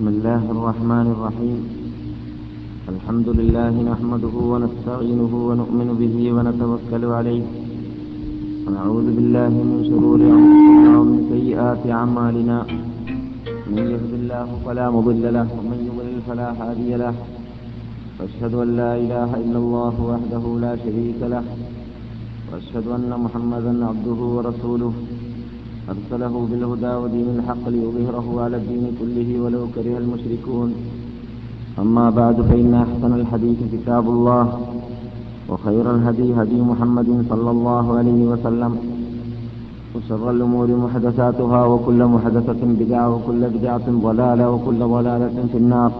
بسم الله الرحمن الرحيم. الحمد لله نحمده ونستعينه ونؤمن به ونتوكل عليه. ونعوذ بالله من شرور أنفسنا ومن سيئات أعمالنا. من يهد الله فلا مضل له ومن يضلل فلا هادي له. وأشهد أن لا إله إلا الله وحده لا شريك له. وأشهد أن محمدا عبده ورسوله. أرسله بالهدى ودين الحق ليظهره على الدين كله ولو كره المشركون. أما بعد فإن أحسن الحديث كتاب الله وخير الهدي هدي محمد صلى الله عليه وسلم وشر الأمور محدثاتها وكل محدثة بدعة وكل بدعة ضلالة وكل ضلالة في النار.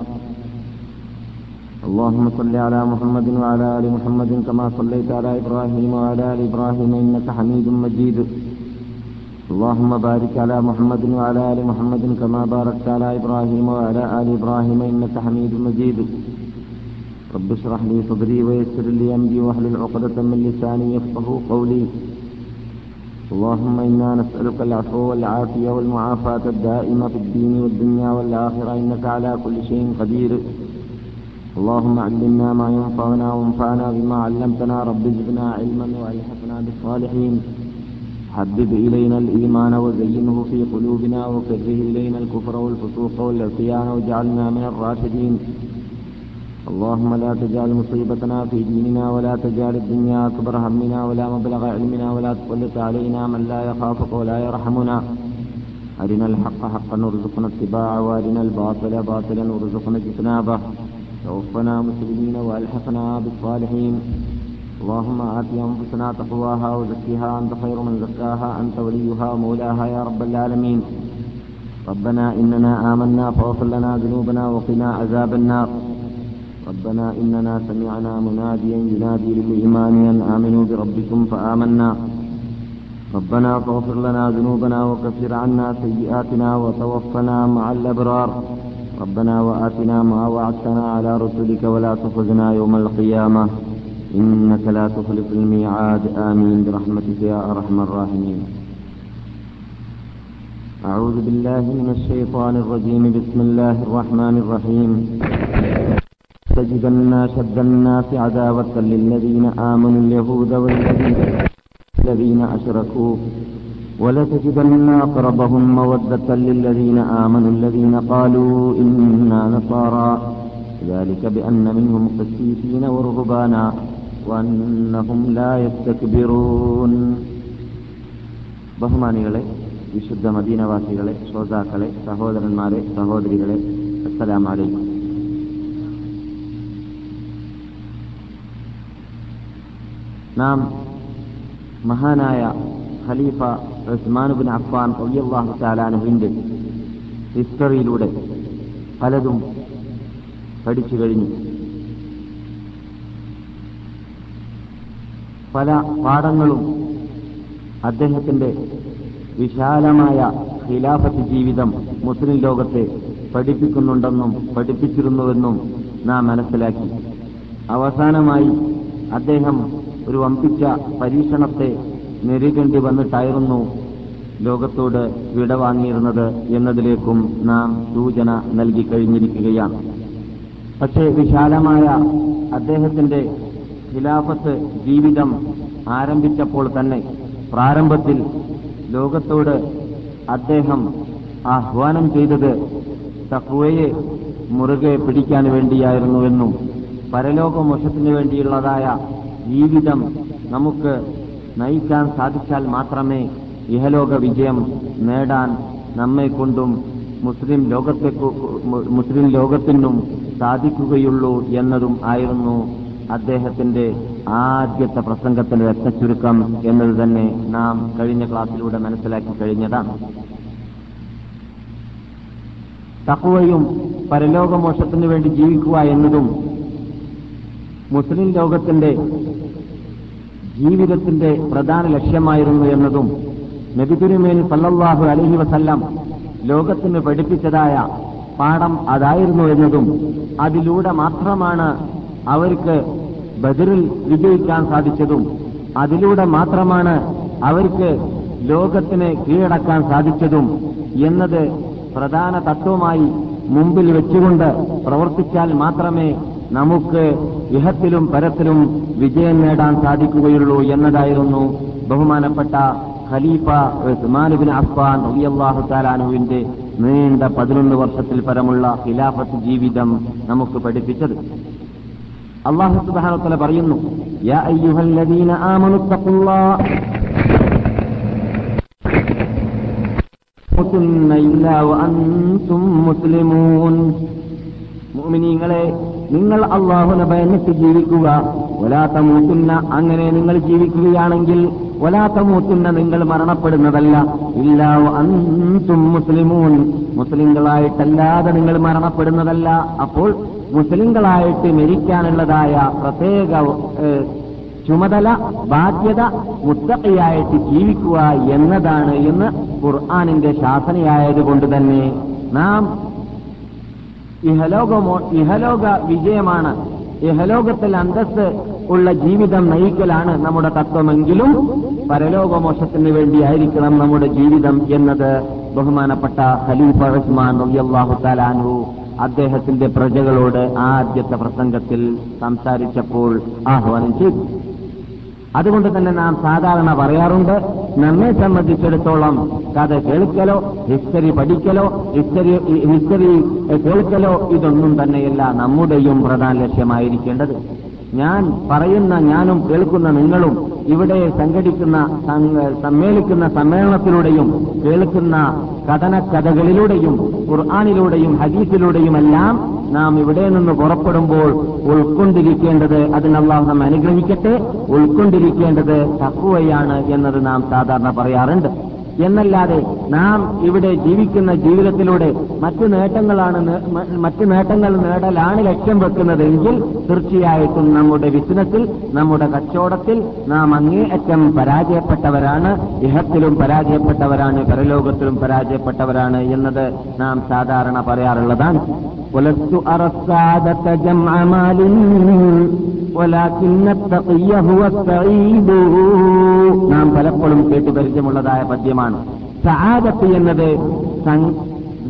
اللهم صل على محمد وعلى آل محمد كما صليت على إبراهيم وعلى آل إبراهيم إنك حميد مجيد. اللهم بارك على محمد وعلى آل محمد كما باركت على إبراهيم وعلى آل إبراهيم إنك حميد مجيد. رب اشرح لي صدري ويسر لي أمري واحلل عقدة من لساني يفقه قولي. اللهم إنا نسألك العفو والعافية والمعافاة الدائمة في الدين والدنيا والآخرة. إنك على كل شيء قدير. اللهم علمنا ما ينفعنا وانفعنا بما علمتنا. رب زدنا علما وألحقنا بالصالحين. حبب إلينا الإيمان وزينه في قلوبنا وكره إلينا الكفر والفسوق والعصيان واجعلنا من الراشدين. اللهم لا تجعل مصيبتنا في ديننا ولا تجعل الدنيا أكبر همنا ولا مبلغ علمنا ولا تسلط علينا من لا يخافك ولا يرحمنا. أرنا الحق حقا وارزقنا اتباعه وأرنا الباطل باطلا وارزقنا اجتنابه. توفنا مسلمين وألحقنا بالصالحين. اللهم آت أنفسنا تقواها وزكها أنت خير من زكاها أنت وليها ومولاها يا رب العالمين. ربنا إننا آمنا فاغفر لنا ذنوبنا وقنا عذاب النار. ربنا إننا سمعنا مناديا ينادي للإيمان أن آمنوا بربكم فآمنا. ربنا فاغفر لنا ذنوبنا وكفر عنا سيئاتنا وتوفنا مع الأبرار. ربنا وآتنا ما وعدتنا على رسلك ولا تخزنا يوم القيامة. إنك لا تخلف الميعاد. آمين. برحمتك يا أرحم الراحمين. أعوذ بالله من الشيطان الرجيم. بسم الله الرحمن الرحيم. تجدن أشد الناس عداوة للذين آمنوا اليهود والذين الذين أشركوا. ولتجدن أقربهم مودة للذين آمنوا الذين قالوا إنا نصارى. ذلك بأن منهم قسيسين ورهبانا. ബഹുമാനികളെ വിശുദ്ധ മദീനവാസികളെ ശ്രോതാക്കളെ സഹോദരന്മാരെ സഹോദരികളെ അസ്സലാമലൈക്കും. നാം മഹാനായ ഖലീഫ റസ്മാനുബിൻ അഫ്ഫാൻ ഒയ്യവാഹു ചാലാനുവിന്റെ ഹിസ്റ്ററിയിലൂടെ പലതും പഠിച്ചു കഴിഞ്ഞു. പല പാഠങ്ങളും അദ്ദേഹത്തിന്റെ വിശാലമായ ഖിലാഫത്ത് ജീവിതം മുസ്ലിം ലോകത്തെ പഠിപ്പിക്കുന്നുണ്ടെന്നും പഠിപ്പിച്ചിരുന്നുവെന്നും നാം മനസ്സിലാക്കി. അവസാനമായി അദ്ദേഹം ഒരു വമ്പിച്ച പരീക്ഷണത്തെ നേരിടേണ്ടി വന്നിട്ടായിരുന്നു ലോകത്തോട് വിട വാങ്ങിയിരുന്നത് എന്നതിലേക്കും നാം സൂചന നൽകി കഴിഞ്ഞിരിക്കുകയാണ്. പക്ഷേ വിശാലമായ അദ്ദേഹത്തിന്റെ ഖിലാഫത്ത് ജീവിതം ആരംഭിച്ചപ്പോൾ തന്നെ പ്രാരംഭത്തിൽ ലോകത്തോട് അദ്ദേഹം ആഹ്വാനം ചെയ്തത് തഹ്വയെ മുറുകെ പിടിക്കാൻ വേണ്ടിയായിരുന്നുവെന്നും പരലോകമോക്ഷത്തിനു വേണ്ടിയുള്ളതായ ജീവിതം നമുക്ക് നയിക്കാൻ സാധിച്ചാൽ മാത്രമേ ഇഹലോക വിജയം നേടാൻ നമ്മെ കൊണ്ടും മുസ്ലിം ലോകത്തെ മുസ്ലിം ലോകത്തിനും സാധിക്കുകയുള്ളൂ എന്നതും ആയിരുന്നു അദ്ദേഹത്തിന്റെ ആദ്യത്തെ പ്രസംഗത്തിന്റെ രക്തചുരുക്കം എന്നത് തന്നെ നാം കഴിഞ്ഞ ക്ലാസ്സിലൂടെ മനസ്സിലാക്കി കഴിഞ്ഞതാണ്. തക്കുവയും പരലോകമോക്ഷത്തിനു വേണ്ടി ജീവിക്കുക എന്നതും മുസ്ലിം ലോകത്തിന്റെ ജീവിതത്തിന്റെ പ്രധാന ലക്ഷ്യമായിരുന്നു എന്നതും നബിതുരുമേനി സല്ലല്ലാഹു അലഹി വസല്ലം ലോകത്തിന് പഠിപ്പിച്ചതായ പാഠം അതായിരുന്നു എന്നതും അതിലൂടെ മാത്രമാണ് അവർക്ക് ബദറിൽ വിജയിക്കാൻ സാധിച്ചതും അതിലൂടെ മാത്രമാണ് അവർക്ക് ലോകത്തിനെ കീഴടക്കാൻ സാധിച്ചതും എന്നത് പ്രധാന തത്വമായി മുമ്പിൽ വെച്ചുകൊണ്ട് പ്രവർത്തിച്ചാൽ മാത്രമേ നമുക്ക് ഇഹത്തിലും പരത്തിലും വിജയം നേടാൻ സാധിക്കുകയുള്ളൂ എന്നതായിരുന്നു ബഹുമാനപ്പെട്ട ഖലീഫ ഉസ്മാനുബിൻ അഫ്ഫാൻ താലാനുവിന്റെ നീണ്ട പതിനൊന്ന് വർഷത്തിൽ പരമുള്ള ഖിലാഫത്ത് ജീവിതം നമുക്ക് പഠിപ്പിച്ചത്. അള്ളാഹു സുബ്ഹാനഹു പറയുന്നു യാ അയ്യുഹല്ലദീന നിങ്ങൾ അള്ളാഹുനെ ഭയന്നിട്ട് ജീവിക്കുക. ഒലാത്ത മൂത്തുന്ന അങ്ങനെ നിങ്ങൾ ജീവിക്കുകയാണെങ്കിൽ ഒലാത്ത മൂത്തുന്ന നിങ്ങൾ മരണപ്പെടുന്നതല്ല. ഇല്ല അന്തും മുസ്ലിമൂൻ. മുസ്ലിങ്ങളായിട്ടല്ലാതെ നിങ്ങൾ മരണപ്പെടുന്നതല്ല. അപ്പോൾ മുസ്ലിങ്ങളായിട്ട് മരിക്കാനുള്ളതായ പ്രത്യേക ചുമതല ബാധ്യത മുത്തയായിട്ട് ജീവിക്കുക എന്നതാണ് എന്ന് ഖുർആാനിന്റെ ശാസനയായതുകൊണ്ട് തന്നെ നാം ഇഹലോകമോ ഇഹലോക വിജയമാണ്. ഇഹലോകത്തിൽ അന്തസ് ഉള്ള ജീവിതം നയിക്കലാണ് നമ്മുടെ തത്വമെങ്കിലും പരലോകമോക്ഷത്തിന് വേണ്ടിയായിരിക്കണം നമ്മുടെ ജീവിതം എന്നത്. ബഹുമാനപ്പെട്ട ഖലീഫ ഉസ്മാൻ റളിയല്ലാഹു തആലാനു അദ്ദേഹത്തിന്റെ പ്രജകളോട് ആദ്യത്തെ പ്രസംഗത്തിൽ സംസാരിച്ചപ്പോൾ ആഹ്വാനം ചെയ്തു. അതുകൊണ്ട് തന്നെ നാം സാധാരണ പറയാറുണ്ട് നമ്മെ സംബന്ധിച്ചിടത്തോളം കഥ കേൾക്കലോ ഹിസ്റ്ററി പഠിക്കലോ ഹിസ്റ്ററി ഹിസ്റ്ററി കേൾക്കലോ ഇതൊന്നും തന്നെയല്ല നമ്മുടെയും പ്രധാന ലക്ഷ്യമായിരിക്കേണ്ടത്. ഞാൻ പറയുന്ന ഞാനും കേൾക്കുന്ന നിങ്ങളും ഇവിടെ സംഘടിക്കുന്ന സമ്മേളിക്കുന്ന സമ്മേളനത്തിലൂടെയും കേൾക്കുന്ന കഥനക്കഥകളിലൂടെയും ഖുർആാനിലൂടെയും ഹദീസിലൂടെയുമെല്ലാം നാം ഇവിടെ നിന്ന് പുറപ്പെടുമ്പോൾ ഉൾക്കൊണ്ടിരിക്കേണ്ടത് അതിന് നാം അനുഗ്രഹിക്കട്ടെ. ഉൾക്കൊണ്ടിരിക്കേണ്ടത് തക്കുവയാണ് എന്നത് നാം സാധാരണ പറയാറുണ്ട്. എന്നല്ലാതെ നാം ഇവിടെ ജീവിക്കുന്ന ജീവിതത്തിലൂടെ മറ്റു നേട്ടങ്ങളാണ് നേ- മ- മറ്റു നേട്ടങ്ങൾ നേടലാണ് ലക്ഷ്യം വെക്കുന്നതെങ്കിൽ തീർച്ചയായിട്ടും നമ്മുടെ ബിസിനസ്സിൽ നമ്മുടെ കച്ചവടത്തിൽ നാം അങ്ങേയറ്റം പരാജയപ്പെട്ടവരാണ് ഇഹത്തിലും പരാജയപ്പെട്ടവരാണ് പരലോകത്തിലും പരാജയപ്പെട്ടവരാണ് എന്നത് നാം സാധാരണ പറയാറുള്ളതാണ് ولست أرى السعادة جمع مال ولكن التقي هو السعيد നാം പലപ്പോഴും കേട്ട് പരിചയമുള്ളതായ പദ്യമാണ് സഹാദത്ത് എന്നത്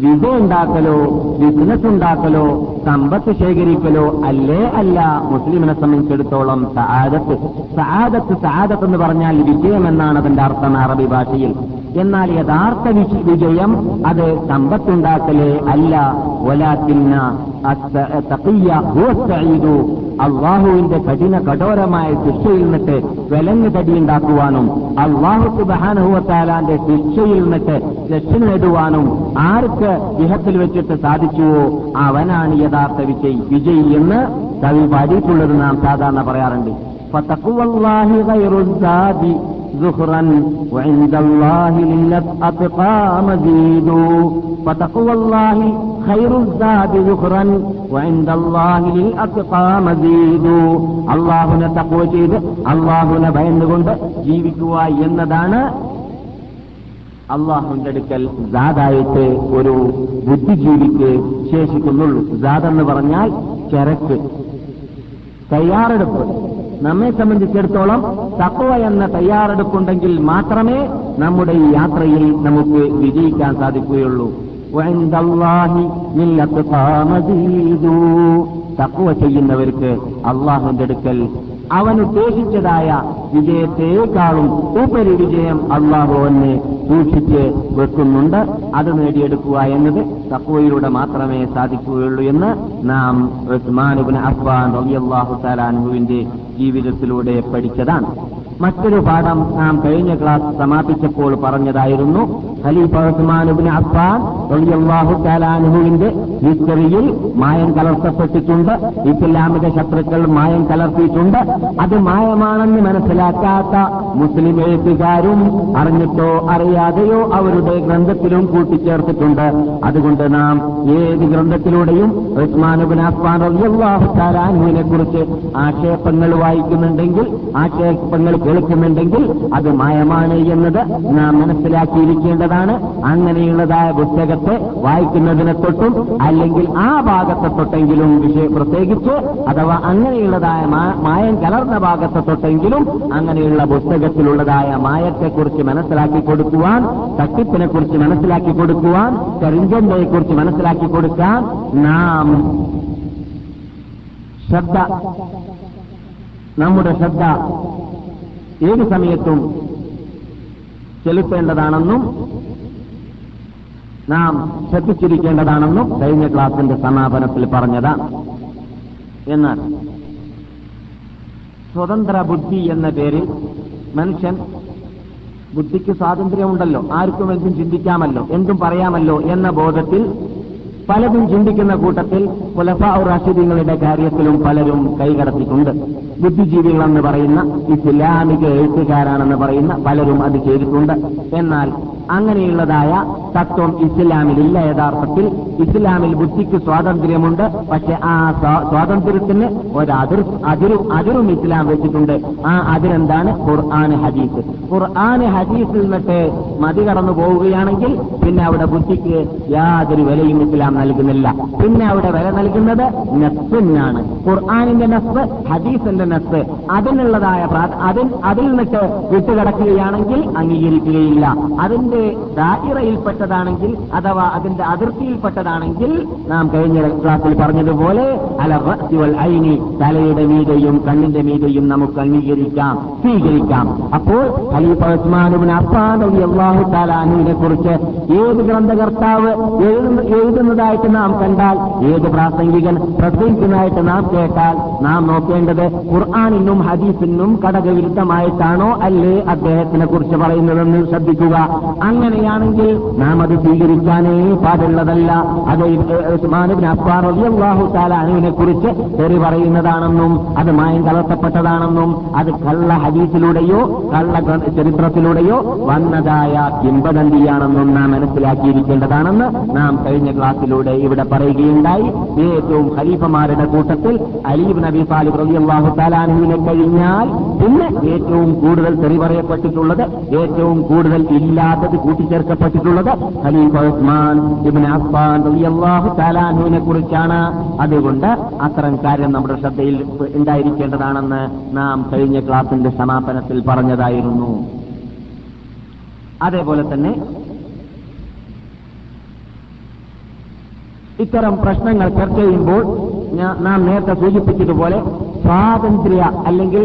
വിജയം ഉണ്ടാക്കലോ ബിസിനസ് ഉണ്ടാക്കലോ സമ്പത്ത് ശേഖരിക്കലോ അല്ലേ അല്ല മുസ്ലിമിനെ സംബന്ധിച്ചിടത്തോളം സഹാദത്ത് സഹാദത്ത് സഹാദത്ത് എന്ന് പറഞ്ഞാൽ വിജയം എന്നാണ് അതിന്റെ അർത്ഥം അറബി ഭാഷയിൽ. എന്നാൽ യഥാർത്ഥ വിജ- വിജയം അത് സമ്പത്തുണ്ടാക്കലേ അല്ല. ഒലാത്തിന്ന അള്ളാഹുവിന്റെ കഠിന കഠോരമായ ശിക്ഷയിൽ നിന്നിട്ട് വിലങ്ങ് തടിയുണ്ടാക്കുവാനും അള്ളാഹു സുബാനുഹുവത്താലാന്റെ ശിക്ഷയിൽ നിന്നിട്ട് രക്ഷ നേടുവാനും ആർക്ക് ഇഹത്തിൽ വെച്ചിട്ട് സാധിച്ചുവോ അവനാണ് യഥാർത്ഥ വിജയ് വിജയ് എന്ന് കവി പാടിയിട്ടുള്ളത് നാം സാധാരണ പറയാറുണ്ട് فتقوى الله غير الزاد زخرا وعند الله للأتقى مزيد فتقوى الله خير الزاد زخرا وعند الله للأتقى مزيد അള്ളാഹുനെ തക്കുവ ചെയ്ത് അള്ളാഹുനെ ഭയന്നുകൊണ്ട് ജീവിക്കുക എന്നതാണ് അള്ളാഹുവിന്റെ അടുക്കൽ ജാതായിട്ട് ഒരു ബുദ്ധിജീവിക്ക് ശേഷിക്കുന്നുള്ളൂ. ജാതെന്ന് പറഞ്ഞാൽ ചരക്ക്. തയ്യാറെടുപ്പ്. നമ്മെ സംബന്ധിച്ചിടത്തോളം തക്കവ എന്ന തയ്യാറെടുപ്പുണ്ടെങ്കിൽ മാത്രമേ നമ്മുടെ ഈ യാത്രയിൽ നമുക്ക് വിജയിക്കാൻ സാധിക്കുകയുള്ളൂ. തക്കുവ ചെയ്യുന്നവർക്ക് അള്ളാഹുന്റെ അടുക്കൽ അവൻ ഉദ്ദേശിച്ചതായ ഉപരി വിജയം അള്ളാഹു തന്നെ സൂക്ഷിച്ച് വെക്കുന്നുണ്ട്. അത് നേടിയെടുക്കുക എന്നത് തക്കോയിലൂടെ മാത്രമേ സാധിക്കുകയുള്ളൂ എന്ന് നാം ഉസ്മാനുബിൻ അഫ്ബാൻ റളിയല്ലാഹു തആലാൻഹുവിന്റെ ജീവിതത്തിലൂടെ പഠിച്ചതാണ്. മറ്റൊരു പാഠം നാം കഴിഞ്ഞ ക്ലാസ് സമാപിച്ചപ്പോൾ പറഞ്ഞതായിരുന്നു. ഖലീഫ ഉസ്മാനുബിൻ അഫ്ബാൻ റളിയല്ലാഹു ഹിസ്റ്ററിയിൽ മായം കലർത്തപ്പെട്ടിട്ടുണ്ട്. ഇസ്ലാമിക ശത്രുക്കൾ മായം കലർത്തിയിട്ടുണ്ട്. അത് മായമാണെന്ന് മനസ്സിലാക്കാത്ത മുസ്ലിം എഴുത്തുകാരും അറിഞ്ഞിട്ടോ അറിയാതെയോ അവരുടെ ഗ്രന്ഥത്തിലും കൂട്ടിച്ചേർത്തിട്ടുണ്ട്. അതുകൊണ്ട് നാം ഏത് ഗ്രന്ഥത്തിലൂടെയും ഉസ്മാനുബിൻ അഫ്ബാൻ റളിയല്ലാഹു തആലാൻഹുവിനെ കുറിച്ച് ആക്ഷേപങ്ങൾ വായിക്കുന്നുണ്ടെങ്കിൽ ആക്ഷേപങ്ങൾ കേൾക്കുന്നുണ്ടെങ്കിൽ അത് മായമാണ് എന്നത് നാം മനസ്സിലാക്കിയിരിക്കേണ്ടതാണ്. അങ്ങനെയുള്ളതായ പുസ്തകത്തെ വായിക്കുന്നതിനെ തൊട്ടും അല്ലെങ്കിൽ ആ ഭാഗത്തെ തൊട്ടെങ്കിലും വിഷയം പ്രത്യേകിച്ച് അഥവാ അങ്ങനെയുള്ളതായ മായം കലർന്ന ഭാഗത്തെ തൊട്ടെങ്കിലും അങ്ങനെയുള്ള പുസ്തകത്തിലുള്ളതായ മായത്തെക്കുറിച്ച് മനസ്സിലാക്കി കൊടുക്കുവാൻ തട്ടിപ്പിനെ കുറിച്ച് മനസ്സിലാക്കി കൊടുക്കുവാൻ കരിഞ്ചന്തയെ കുറിച്ച് മനസ്സിലാക്കി കൊടുക്കാൻ നാം ശ്രദ്ധ നമ്മുടെ ശ്രദ്ധ ഏത് സമയത്തും ചെലുത്തേണ്ടതാണെന്നും നാം ശ്രദ്ധിച്ചിരിക്കേണ്ടതാണെന്നും കഴിഞ്ഞ ക്ലാസിന്റെ സമാപനത്തിൽ പറഞ്ഞതാണ് എന്നാൽ സ്വതന്ത്ര ബുദ്ധി എന്ന പേരിൽ മനുഷ്യൻ ബുദ്ധിക്ക് സ്വാതന്ത്ര്യമുണ്ടല്ലോ. ആർക്കും എന്തും ചിന്തിക്കാമല്ലോ എന്തും പറയാമല്ലോ എന്ന ബോധത്തിൽ പലതും ചിന്തിക്കുന്ന കൂട്ടത്തിൽ പുലഫ റാഷിദീങ്ങളുടെ കാര്യത്തിലും പലരും കൈകടത്തിയിട്ടുണ്ട്. ബുദ്ധിജീവികളെന്ന് പറയുന്ന ഇസ്ലാമിക എഴുത്തുകാരാണെന്ന് പറയുന്ന പലരും അത് ചെയ്തിട്ടുണ്ട്. എന്നാൽ അങ്ങനെയുള്ളതായ തത്വം ഇസ്ലാമിലില്ല യഥാർത്ഥത്തിൽ. ഇസ്ലാമിൽ ബുദ്ധിക്ക് സ്വാതന്ത്ര്യമുണ്ട്. പക്ഷെ ആ സ്വാ- സ്വാതന്ത്ര്യത്തിന് ഒരതിർ അതിരും അതിരും ഇസ്ലാം വെച്ചിട്ടുണ്ട്. ആ അതിരെന്താണ്? ഖുർആൻ ഹദീസ്. ഖുർആൻ ഹദീസിൽ നിന്നിട്ട് മതി കടന്നു പോവുകയാണെങ്കിൽ പിന്നെ അവിടെ ബുദ്ധിക്ക് യാതൊരു വിലയും ഇസ്ലാം നൽകുന്നില്ല. പിന്നെ അവിടെ വില നൽകുന്നത് നെസ്സിനാണ് ഖുർആാനിന്റെ നസ് ഹദീസിന്റെ നസ് അതിനുള്ളതായ അതിൽ നിന്നിട്ട് വിട്ടുകിടക്കുകയാണെങ്കിൽ അംഗീകരിക്കുകയില്ല. അതിന്റെ ദാഹിറയിൽപ്പെട്ടതാണെങ്കിൽ അഥവാ അതിന്റെ അതിർത്തിയിൽപ്പെട്ടതാണെങ്കിൽ നാം കഴിഞ്ഞ ക്ലാസ്സിൽ പറഞ്ഞതുപോലെ അല ഐനി തലയുടെ മീതയും കണ്ണിന്റെ മീതയും നമുക്ക് അംഗീകരിക്കാം സ്വീകരിക്കാം. അപ്പോൾ ഖലീഫ തആല അൻഹുവിനെ കുറിച്ച് ഏത് ഗ്രന്ഥകർത്താവ് എഴുതുന്ന- എഴുതുന്നതായിട്ട് നാം കണ്ടാൽ ഏത് പ്രാസംഗികൻ പ്രസംഗിക്കുന്നതായിട്ട് നാം കേട്ടാൽ നാം നോക്കേണ്ടത് ഖുർആാനിനും ഹദീസിനും കടകവിരുദ്ധമായിട്ടാണോ അല്ലേ അദ്ദേഹത്തിനെ കുറിച്ച് പറയുന്നതെന്ന് ശ്രദ്ധിക്കുക. അങ്ങനെയാണെങ്കിൽ നാം അത് സ്വീകരിക്കാനേ പാടുള്ളതല്ല. അത് ഉസ്മാനുബിൻ കുറിച്ച് തെറി പറയുന്നതാണെന്നും അത് മായം കലർത്തപ്പെട്ടതാണെന്നും അത് കള്ള ഹദീസിലൂടെയോ കള്ള ചരിത്രത്തിലൂടെയോ വന്നതായ കിംബദന്തിയാണെന്നും നാം മനസ്സിലാക്കിയിരിക്കേണ്ടതാണെന്ന് നാം കഴിഞ്ഞ ക്ലാസ്സിലൂടെ ഇവിടെ പറയുകയുണ്ടായി. ഏറ്റവും ഖലീഫമാരുടെ കൂട്ടത്തിൽ അലീബ് നബി സാലിബ് റബി തആല അൻഹുവിനെ കഴിഞ്ഞാൽ പിന്നെ ഏറ്റവും കൂടുതൽ തെറി പറയപ്പെട്ടിട്ടുള്ളത് ഏറ്റവും കൂടുതൽ ഇല്ലാത്തത് കൂട്ടിച്ചേർക്കപ്പെട്ടിട്ടുള്ളത് ഖലീഫ ഉസ്മാൻ ഇബ്നു അഫ്ബാൻ റബി തആല അൻഹുവിനെ കുറിച്ചാണ്. അതുകൊണ്ട് അത്തരം കാര്യം നമ്മുടെ ശ്രദ്ധയിൽ ഉണ്ടായിരിക്കേണ്ടതാണെന്ന് നാം കഴിഞ്ഞ ക്ലാസിന്റെ സമാപനത്തിൽ പറഞ്ഞതായിരുന്നു. അതേപോലെ തന്നെ ഇത്തരം പ്രശ്നങ്ങൾ ചർച്ച ചെയ്യുമ്പോൾ നാം നേരത്തെ സൂചിപ്പിച്ചതുപോലെ സ്വാതന്ത്ര്യ അല്ലെങ്കിൽ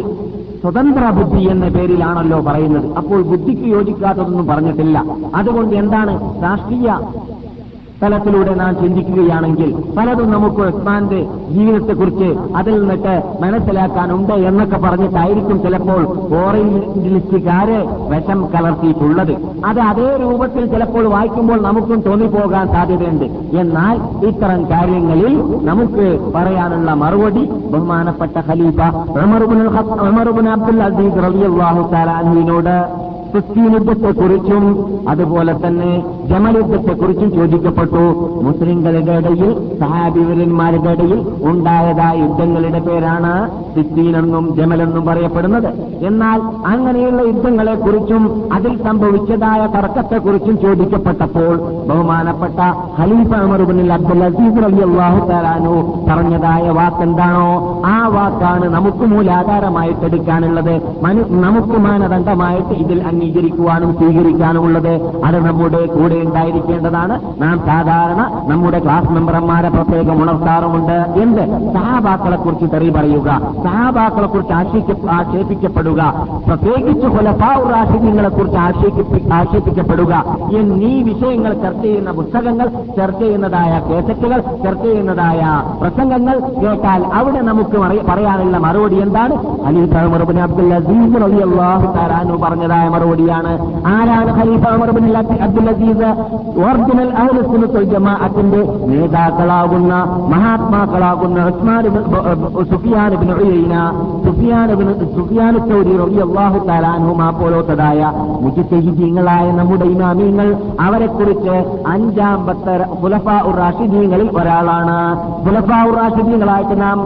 സ്വതന്ത്ര ബുദ്ധി എന്ന പേരിലാണല്ലോ പറയുന്നത്. അപ്പോൾ ബുദ്ധിക്ക് യോജിക്കാത്തതൊന്നും പറഞ്ഞിട്ടില്ല. അതുകൊണ്ട് എന്താണ് രാഷ്ട്രീയ തലത്തിലൂടെ നാം ചിന്തിക്കുകയാണെങ്കിൽ പലതും നമുക്ക് ഉസ്മാന്റെ ജീവിതത്തെക്കുറിച്ച് അതിൽ നിന്നിട്ട് മനസ്സിലാക്കാനുണ്ട് എന്നൊക്കെ പറഞ്ഞിട്ടായിരിക്കും ചിലപ്പോൾ ഓറിയന്റലിസ്റ്റുകാര് വിഷം കലർത്തിയിട്ടുള്ളത്. അത് അതേ രൂപത്തിൽ ചിലപ്പോൾ വായിക്കുമ്പോൾ നമുക്കും തോന്നിപ്പോകാൻ സാധ്യതയുണ്ട്. എന്നാൽ ഇത്തരം കാര്യങ്ങളിൽ നമുക്ക് പറയാനുള്ള മറുപടി ബഹുമാനപ്പെട്ട ഖലീഫ അബ്ദുൽ അസീസ് റളിയല്ലാഹു തആല അൻഹുവിനോട് യുദ്ധത്തെക്കുറിച്ചും അതുപോലെ തന്നെ ജമൽ യുദ്ധത്തെക്കുറിച്ചും ചോദിക്കപ്പെട്ടു. മുസ്ലിങ്ങളുടെ ഇടയിൽ സഹാബിവരന്മാരുടെ ഇടയിൽ ഉണ്ടായതായ യുദ്ധങ്ങളുടെ പേരാണ് സിസ്റ്റീനെന്നും ജമലെന്നും പറയപ്പെടുന്നത്. എന്നാൽ അങ്ങനെയുള്ള യുദ്ധങ്ങളെക്കുറിച്ചും അതിൽ സംഭവിച്ചതായ തർക്കത്തെക്കുറിച്ചും ചോദിക്കപ്പെട്ടപ്പോൾ ബഹുമാനപ്പെട്ട ഖലീഫ അമറുബിനിൽ അബ്ദുൽ അസീസ് അലി അള്ളാഹു തലാനു പറഞ്ഞതായ വാക്കെന്താണോ? ആ വാക്കാണ് നമുക്ക് മൂലാധാരമായിട്ട് എടുക്കാനുള്ളത് നമുക്ക് മാനദണ്ഡമായിട്ട് ഇതിൽ അംഗീകരിക്കുവാനും സ്വീകരിക്കാനുമുള്ളത് അത് നമ്മുടെ കൂടെ ഉണ്ടായിരിക്കേണ്ടതാണ്. നാം സാധാരണ നമ്മുടെ ക്ലാസ് മെമ്പർമാരെ പ്രത്യേകം ഉണർത്താറുമുണ്ട്. എന്ത്? സഹാബാക്കളെ കുറിച്ച് തെറി പറയുക സഹാബാക്കളെ കുറിച്ച് ആക്ഷേപിക്കപ്പെടുക പ്രത്യേകിച്ച് റാഷിദ്യങ്ങളെ കുറിച്ച് ആക്ഷേപിക്കപ്പെടുക. എന്നീ വിഷയങ്ങൾ ചർച്ച ചെയ്യുന്ന പുസ്തകങ്ങൾ ചർച്ച ചെയ്യുന്നതായ കേസറ്റുകൾ ചർച്ച ചെയ്യുന്നതായ പ്രസംഗങ്ങൾ കേട്ടാൽ അവിടെ നമുക്ക് പറയാനുള്ള മറുപടി എന്താണ്? അലി അബ്ദുൽ അസീസ് പറഞ്ഞതായ മറുപടി. മറുപടിയാണ് ആരാണ് ഖലീഫ Umar bin Abdul Aziz? Original അഹ്ലുസുന്നത്തുൽ ജമാഅത്തിന്റെ നേതാക്കളാകുന്ന മഹാത്മാക്കളാകുന്ന Sufyan bin Uyaynah Sufyan bin Sufyan Chauri റളിയല്ലാഹു തആല അൻഹുമാ പോലത്തതായ മുജ്തഹിദീങ്ങളായ നമ്മുടെ ഇമാമീങ്ങൾ അവരെക്കുറിച്ച് കുറിച്ച് ഖുലഫാ ഉർ റാഷിദീങ്ങളിൽ ഒരാളാണ്. പുലഫ ഉർ റാഷിദീങ്ങളായിട്ട് നാം